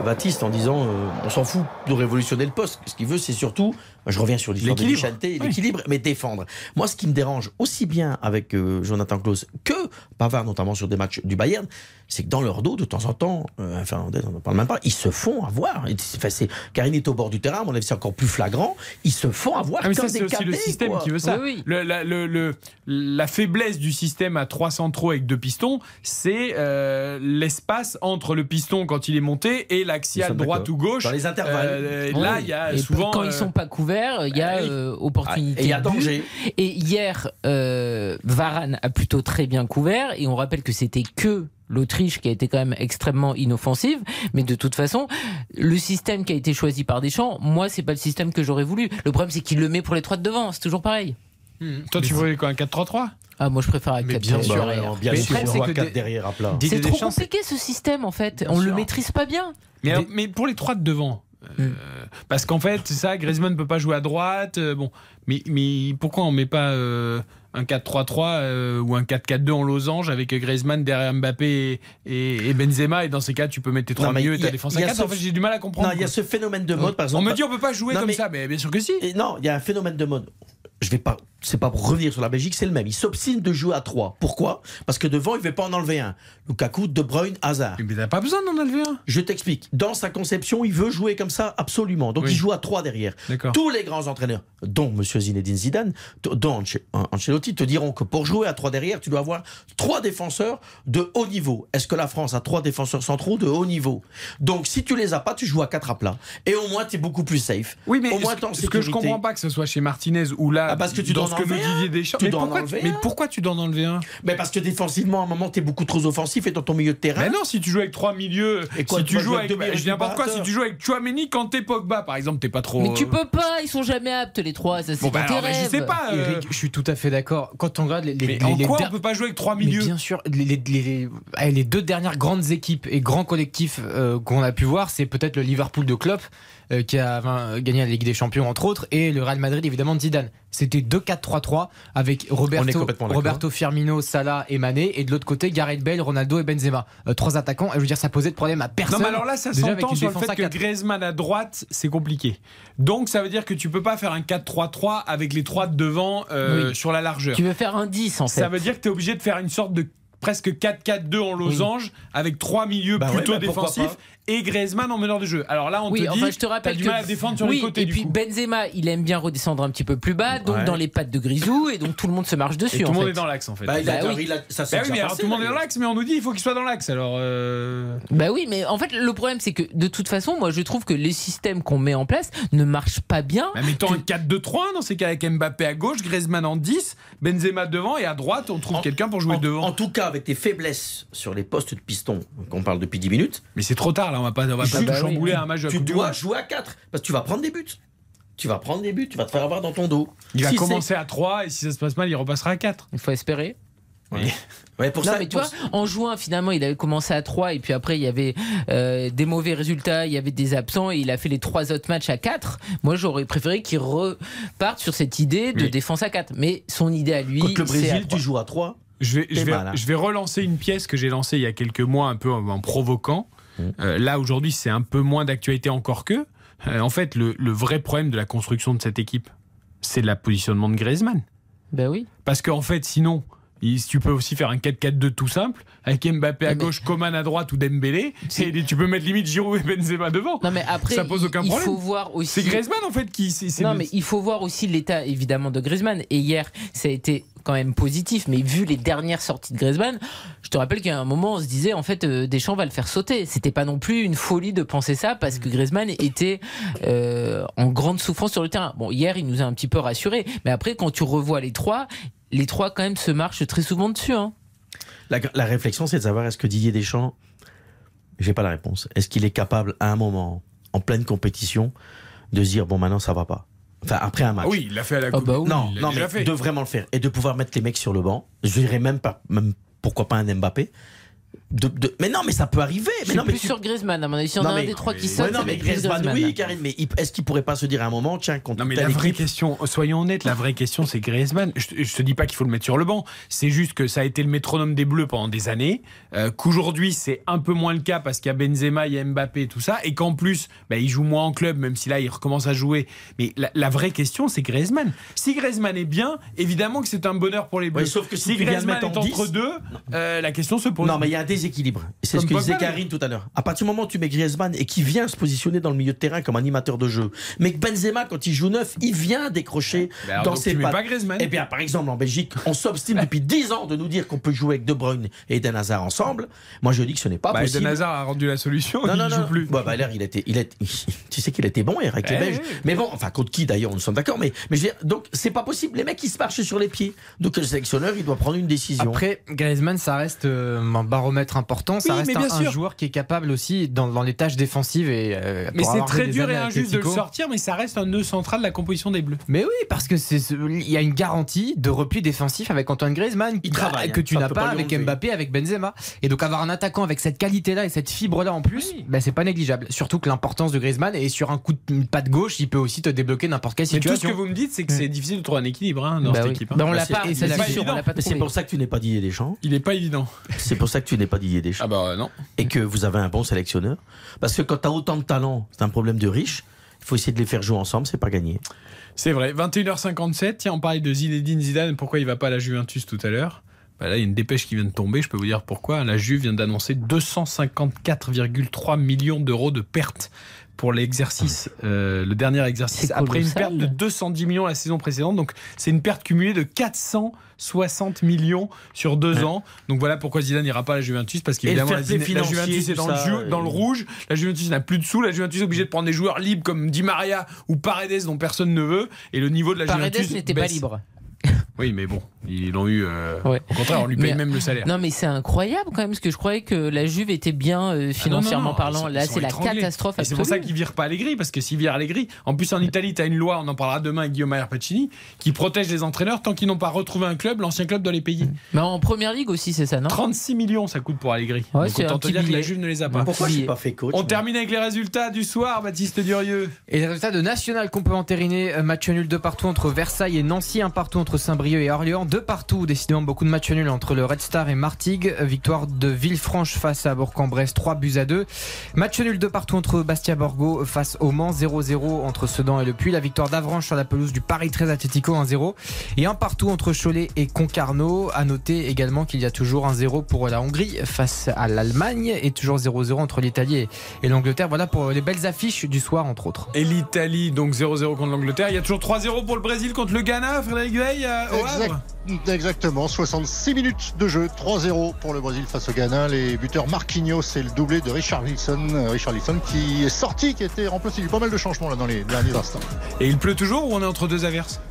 Baptiste en disant euh, on s'en fout de révolutionner le poste. Ce qu'il veut, c'est surtout, je reviens sur l'histoire de L'équilibre. Oui. l'équilibre, mais défendre. Moi, ce qui me dérange aussi bien avec euh, Jonathan Klaus que Pavard, notamment sur des matchs du Bayern, c'est que dans leur dos, de temps en temps, euh, enfin, on n'en parle même pas, ils se font avoir. Enfin, c'est, Karine est au bord du terrain, à mon avis, c'est encore plus flagrant. Ils se font avoir Ah, mais comme ça, c'est des le système quoi. qui veut ça. Oui, oui. Le- la, le- le- la faiblesse du système à 3 centraux avec deux pistons, c'est euh, l'espace entre le piston quand il est monté et l'axial droite ou gauche. Dans les intervalles. Euh, là, il y a Et souvent. quand ils euh, sont pas couverts, il y a ah euh, Ah, opportunité. Et il y a danger. Et hier, euh, Varane a plutôt très bien couvert. Et on rappelle que c'était que l'Autriche qui a été quand même extrêmement inoffensive. Mais de toute façon, le système qui a été choisi par Deschamps, moi, c'est pas le système que j'aurais voulu. Le problème, c'est qu'il le met pour les trois de devant. C'est toujours pareil. Hmm. Toi, tu voulais quoi, un 4-3-3 Ah, moi, je préfère avec Mais quatre bien derrière. sûr, bien Mais sûr, c'est voit que quatre des- derrière à plat. C'est trop compliqué ce système en fait. Bien on le maîtrise pas bien. mais pour les trois de devant. Euh, Parce qu'en fait, c'est ça, Griezmann ne peut pas jouer à droite. euh, bon, mais, mais pourquoi on met pas euh, un 4-3-3 euh, ou un 4-4-2 en losange avec Griezmann derrière Mbappé et, et- et Benzema? Et dans ces cas, tu peux mettre tes trois milieux et ta a- défense à y a 4. ce- En fait, j'ai du mal à comprendre. Non, il y a ce phénomène de mode, par exemple. on me dit on peut pas jouer Non, comme mais- ça, mais bien sûr que si. Et non, il y a un phénomène de mode. Je vais pas, c'est pas pour revenir sur la Belgique, c'est le même. Il s'obstine de jouer à 3. Pourquoi? Parce que devant, il ne veut pas en enlever un. Lukaku, De Bruyne, Hazard. Mais t'as pas besoin d'en enlever un. Je t'explique. Dans sa conception, il veut jouer comme ça absolument. Donc Oui. il joue à 3 derrière. Tous les grands entraîneurs, dont M. Zinedine Zidane, dont Ancelotti, te diront que pour jouer à 3 derrière, tu dois avoir trois défenseurs de haut niveau. Est-ce que la France a trois défenseurs centraux de haut niveau? Donc si tu les as pas, tu joues à 4 à plat. Et au moins, tu es beaucoup plus safe. Oui, mais au moins, ce, en ce que je comprends pas que ce soit chez Martinez ou là, Ah, parce que tu dans dois ce que nous. Didier Deschamps. Mais pourquoi, enlever mais un. pourquoi tu dois en enlever un? Mais parce que défensivement, à un moment, tu es beaucoup trop offensif et dans ton milieu de terrain. Mais non, si tu joues avec trois milieux, Et quoi, si tu joues avec, je dis n'importe quoi, si tu joues avec Chouameni quand t'es Pogba, par exemple, t'es pas trop. Mais tu peux pas, ils sont jamais aptes les trois. Ça, c'est Bon, bah dans alors, mais je sais pas. euh, Eric, je suis tout à fait d'accord. Quand on regarde les, les, Mais les- en les quoi der- on peut pas jouer avec trois Mais milieux bien sûr, les, les- les- allez, les deux dernières grandes équipes et grands collectifs euh, qu'on a pu voir, c'est peut-être le Liverpool de Klopp euh, qui a vain- gagné la Ligue des Champions entre autres, et le Real Madrid évidemment de Zidane. C'était 2-4-3-3 avec Roberto. Roberto Firmino, Salah et Mané, et de l'autre côté Gareth Bale, Ronaldo et Benzema. Euh, trois attaquants, et je veux dire ça posait de problème à personne. Non, mais alors là, ça s'entend sur le fait que. Griezmann à droite, c'est compliqué. Donc, ça veut dire que tu peux pas faire un 4-3-3 avec les trois de devant euh, Oui. sur la largeur. Tu veux faire un 10 en fait. Ça veut dire que tu es obligé de faire une sorte de presque 4-4-2 en losange avec trois milieux Bah ouais, plutôt bah défensifs. Et Griezmann en meneur de jeu. Alors là, on oui, te dit, enfin, je te rappelle du que mal à défendre sur oui, les côtés et du puis coup. Benzema, il aime bien redescendre un petit peu plus bas, donc Ouais. dans les pattes de Grisou, et donc tout le monde se marche dessus. Et tout le monde fait. est dans l'axe en fait. Bah, il a- Bah oui. il a- ça Bah oui, mais alors passé, tout le monde est dans l'axe, mais on nous dit il faut qu'il soit dans l'axe. Alors, euh, Bah oui, mais en fait, le problème, c'est que de toute façon, moi, je trouve que les systèmes qu'on met en place ne marchent pas bien. bah, mettons un 4-2-3 dans ces cas avec Mbappé à gauche, Griezmann en 10, Benzema devant et à droite on trouve quelqu'un pour jouer en, devant. en tout cas, avec tes faiblesses sur les postes de piston, qu'on parle depuis 10 minutes, Mais c'est trop tard là, on va pas, on va pas tout bah oui. chambouler un match de la tu Coupe du dois jouer à 4 parce que tu vas prendre des buts. Tu vas prendre des buts, tu vas te faire avoir dans ton dos. Il va Si commencer à 3 et si ça se passe mal, il repassera à 4. Il faut espérer. Ouais, pour non, ça, mais tu pour- vois, en juin, finalement, il avait commencé à 3 et puis après, il y avait euh, des mauvais résultats, il y avait des absents et il a fait les trois autres matchs à 4. Moi, j'aurais préféré qu'il reparte sur cette idée de Oui. défense à 4. Mais son idée à lui, contre le Brésil, tu joues à 3. Je vais, je, vais, mal, hein. je vais relancer une pièce que j'ai lancée il y a quelques mois, un peu en, en provoquant. Euh, là, aujourd'hui, c'est un peu moins d'actualité encore que. Euh, en fait, le, le vrai problème de la construction de cette équipe, c'est le positionnement de Griezmann. Bah oui. Parce qu'en fait, sinon, Tu peux aussi faire un 4-4-2 tout simple, avec Mbappé à gauche, Coman à droite ou Dembélé. Et tu peux mettre limite Giroud et Benzema devant. Non mais après, ça pose aucun il problème. faut voir aussi. C'est Griezmann en fait qui. Non le- mais il faut voir aussi l'état évidemment de Griezmann. Et hier, ça a été quand même positif. Mais vu les dernières sorties de Griezmann, je te rappelle qu'à un moment, on se disait en fait euh, Deschamps va le faire sauter. C'était pas non plus une folie de penser ça parce que Griezmann était euh, en grande souffrance sur le terrain. Bon, hier, il nous a un petit peu rassuré. Mais après, quand tu revois les trois, les trois quand même se marchent très souvent dessus. Hein. La, la réflexion, c'est de savoir est-ce que Didier Deschamps, j'ai pas la réponse, est-ce qu'il est capable à un moment, en pleine compétition, de se dire bon maintenant ça va pas? Enfin après un match. Ah oui, il l'a fait à la Coupe. non, il l'a non, mais fait. de vraiment le faire et de pouvoir mettre les mecs sur le banc. Je dirais même pas, même pourquoi pas un Mbappé. De- de- mais non, mais ça peut arriver. Je Mais suis non, mais plus tu- sur Griezmann. À mon avis, s'il y en a Non, un des trois qui Ouais, saute, non, mais plus Griezmann, Griezmann. oui, Karine, mais est-ce qu'il pourrait pas se dire à un moment, tiens, contre Non mais la vraie question, soyons honnêtes, la vraie question c'est Griezmann. Je, je te dis pas qu'il faut le mettre sur le banc, c'est juste que ça a été le métronome des Bleus pendant des années, euh, qu'aujourd'hui c'est un peu moins le cas parce qu'il y a Benzema, il y a Mbappé et tout ça, et qu'en plus bah, il joue moins en club, même si là il recommence à jouer. Mais la, la vraie question c'est Griezmann. Si Griezmann est bien, évidemment que c'est un bonheur pour les Bleus. Ouais, sauf que si si Griezmann est en entre 10, deux, euh, la question se pose. Non, mais il y a un déséquilibre. C'est ce que disait Karine tout à l'heure. À partir du moment où tu mets Griezmann et qui vient se positionner dans le milieu de terrain comme animateur de jeu, mais que Benzema, quand il joue neuf, il vient décrocher dans ses pattes. pas Griezmann Eh bien, par exemple, en Belgique, on s'obstine depuis 10 ans de nous dire qu'on peut jouer avec De Bruyne et Eden Hazard ensemble. Moi, je dis que ce n'est pas Bah, possible. Eden Hazard a rendu la solution, Non, il non, joue non. plus. Bah, bah, il était, il est, tu sais qu'il était bon hier avec les Eh Belges. oui. Mais bon, enfin, contre qui d'ailleurs, nous sommes d'accord. Mais, mais je veux dire, donc, c'est pas possible. Les mecs, ils se marchent sur les pieds. Donc, le sélectionneur, il doit prendre une décision. Après, Griezmann, ça reste euh, un important. Ça Oui, reste mais un, bien un sûr. joueur qui est capable aussi dans, dans les tâches défensives. Et, euh, Mais c'est très dur et injuste de le sortir, mais ça reste un nœud central de la composition des Bleus. Mais oui, parce que il y a une garantie de repli défensif avec Antoine Griezmann Il travaille, que hein. tu n'as pas pas avec. Mbappé, avec Benzema. Et donc avoir un attaquant avec cette qualité-là et cette fibre-là en plus, ben, c'est pas négligeable. Surtout que l'importance de Griezmann est sur un coup de patte gauche, il peut aussi te débloquer n'importe quelle Mais tout ce situation. que vous me dites, c'est que c'est difficile de trouver un équilibre hein, dans Bah cette oui. équipe. hein. Bah, on l'a c'est- pas- et c'est pas pour ça que tu n'es pas Didier Deschamps. Il n'est pas évident. C'est pour ça que tu n'es pas Didier Deschamps. Ah bah non. Et que vous avez un bon sélectionneur. Parce que quand tu as autant de talent, c'est un problème de riche. Il faut essayer de les faire jouer ensemble, c'est pas gagné. C'est vrai. 21h57. Tiens, on parlait de Zinedine Zidane. Pourquoi il va pas à la Juventus tout à l'heure? Bah Là, il y a une dépêche qui vient de tomber. Je peux vous dire pourquoi. La Juve vient d'annoncer 254,3 millions d'euros de pertes pour l'exercice, euh, le dernier exercice, après une perte de 210 millions la saison précédente. Donc, c'est une perte cumulée de 460 millions sur deux Ouais. ans. Donc, voilà pourquoi Zidane n'ira pas à la Juventus. Parce qu'évidemment, la, la financier, Juventus est dans, le, jeu- dans le euh, rouge. La Juventus n'a plus de sous. La Juventus est obligée de prendre des joueurs libres comme Di Maria ou Paredes dont personne ne veut. Et le niveau de la Paredes Juventus n'était pas libre. Oui, mais bon, ils l'ont eu. euh, Ouais. Au contraire, on lui paye Mais- même le salaire. Non, mais c'est incroyable quand même, parce que je croyais que la Juve était bien euh, Ah non, financièrement non, non, parlant. Là, c'est la étranglés. catastrophe Et C'est pour ça absolue. qu'ils virent pas Allegri, parce que s'ils virent Allegri, en plus en Italie, tu as une loi, on en parlera demain avec Guillaume Pacini, qui protège les entraîneurs tant qu'ils n'ont pas retrouvé un club, l'ancien club doit les payer. Mais en première ligue aussi, c'est ça, non 36 millions ça coûte pour Allegri. Ouais, Donc c'est autant te dire que la. Juve ne les a pas. Pourquoi je n'ai pas fait coach On termine avec les résultats du soir, Baptiste Durieux. Et les résultats de National qu'on peut entériner, euh, match nul de partout entre Versailles et Nancy, un partout entre Saint-Brieuc et Orléans, deux partout, décidément beaucoup de matchs nuls entre le Red Star et Martigues, Euh, victoire de Villefranche face à Bourg-en-Bresse, 3 buts à 2, match nul de partout entre Bastia-Borgo face au Mans, 0-0 entre Sedan et le Puy, la victoire d'Avranches sur la pelouse du Paris 13 Atletico, 1-0, et un partout entre Cholet et Concarneau, à noter également qu'il y a toujours un 0 pour la Hongrie face à l'Allemagne, et toujours 0-0 entre l'Italie et- et l'Angleterre, voilà pour les belles affiches du soir entre autres. Et l'Italie, donc 0-0 contre l'Angleterre. Il y a toujours 3-0 pour le Brésil contre le Ghana, Frédéric Veil, au Exactement, 66 minutes de jeu, 3-0 pour le Brésil face au Ghana. Les buteurs Marquinhos et le doublé de Richard Wilson. Euh, Richard qui est sorti, qui a été remplacé. Il y a eu pas mal de changements dans les derniers instants. Et il pleut toujours ou on est entre deux averses?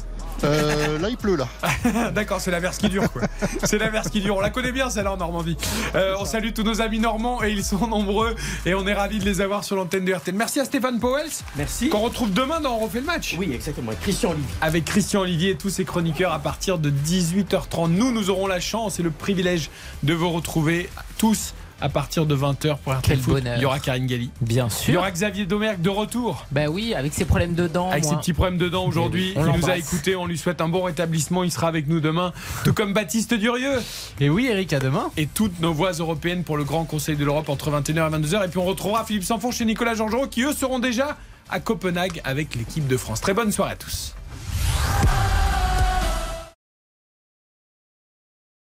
Euh, là, il pleut là. D'accord, c'est l'averse qui dure quoi. C'est l'averse qui dure. On la connaît bien celle-là en Normandie. Euh, on salue tous nos amis normands et ils sont nombreux et on est ravis de les avoir sur l'antenne de RTL. Merci à Stéphane Powels. Merci. Qu'on retrouve demain dans On refait le match. Oui, exactement. avec Christian Olivier. Avec Christian Olivier et tous ses chroniqueurs à partir de 18h30. Nous, nous aurons la chance et le privilège de vous retrouver tous à partir de 20h pour RTL Quel Foot. bonheur. Il y aura Karine Galli. Bien Il y sûr. aura Xavier Domergue de retour. Bah oui, avec ses problèmes de dents. Avec moi. ses petits problèmes de dents aujourd'hui, On il nous a écoutés, on lui souhaite un bon rétablissement, il sera avec nous demain, tout comme Baptiste Durieux. Et oui, Eric, à demain. Et toutes nos voix européennes pour le Grand Conseil de l'Europe entre 21h et 22h. Et puis on retrouvera Philippe Sanfourche et Nicolas Georgerot qui eux seront déjà à Copenhague avec l'équipe de France. Très bonne soirée à tous.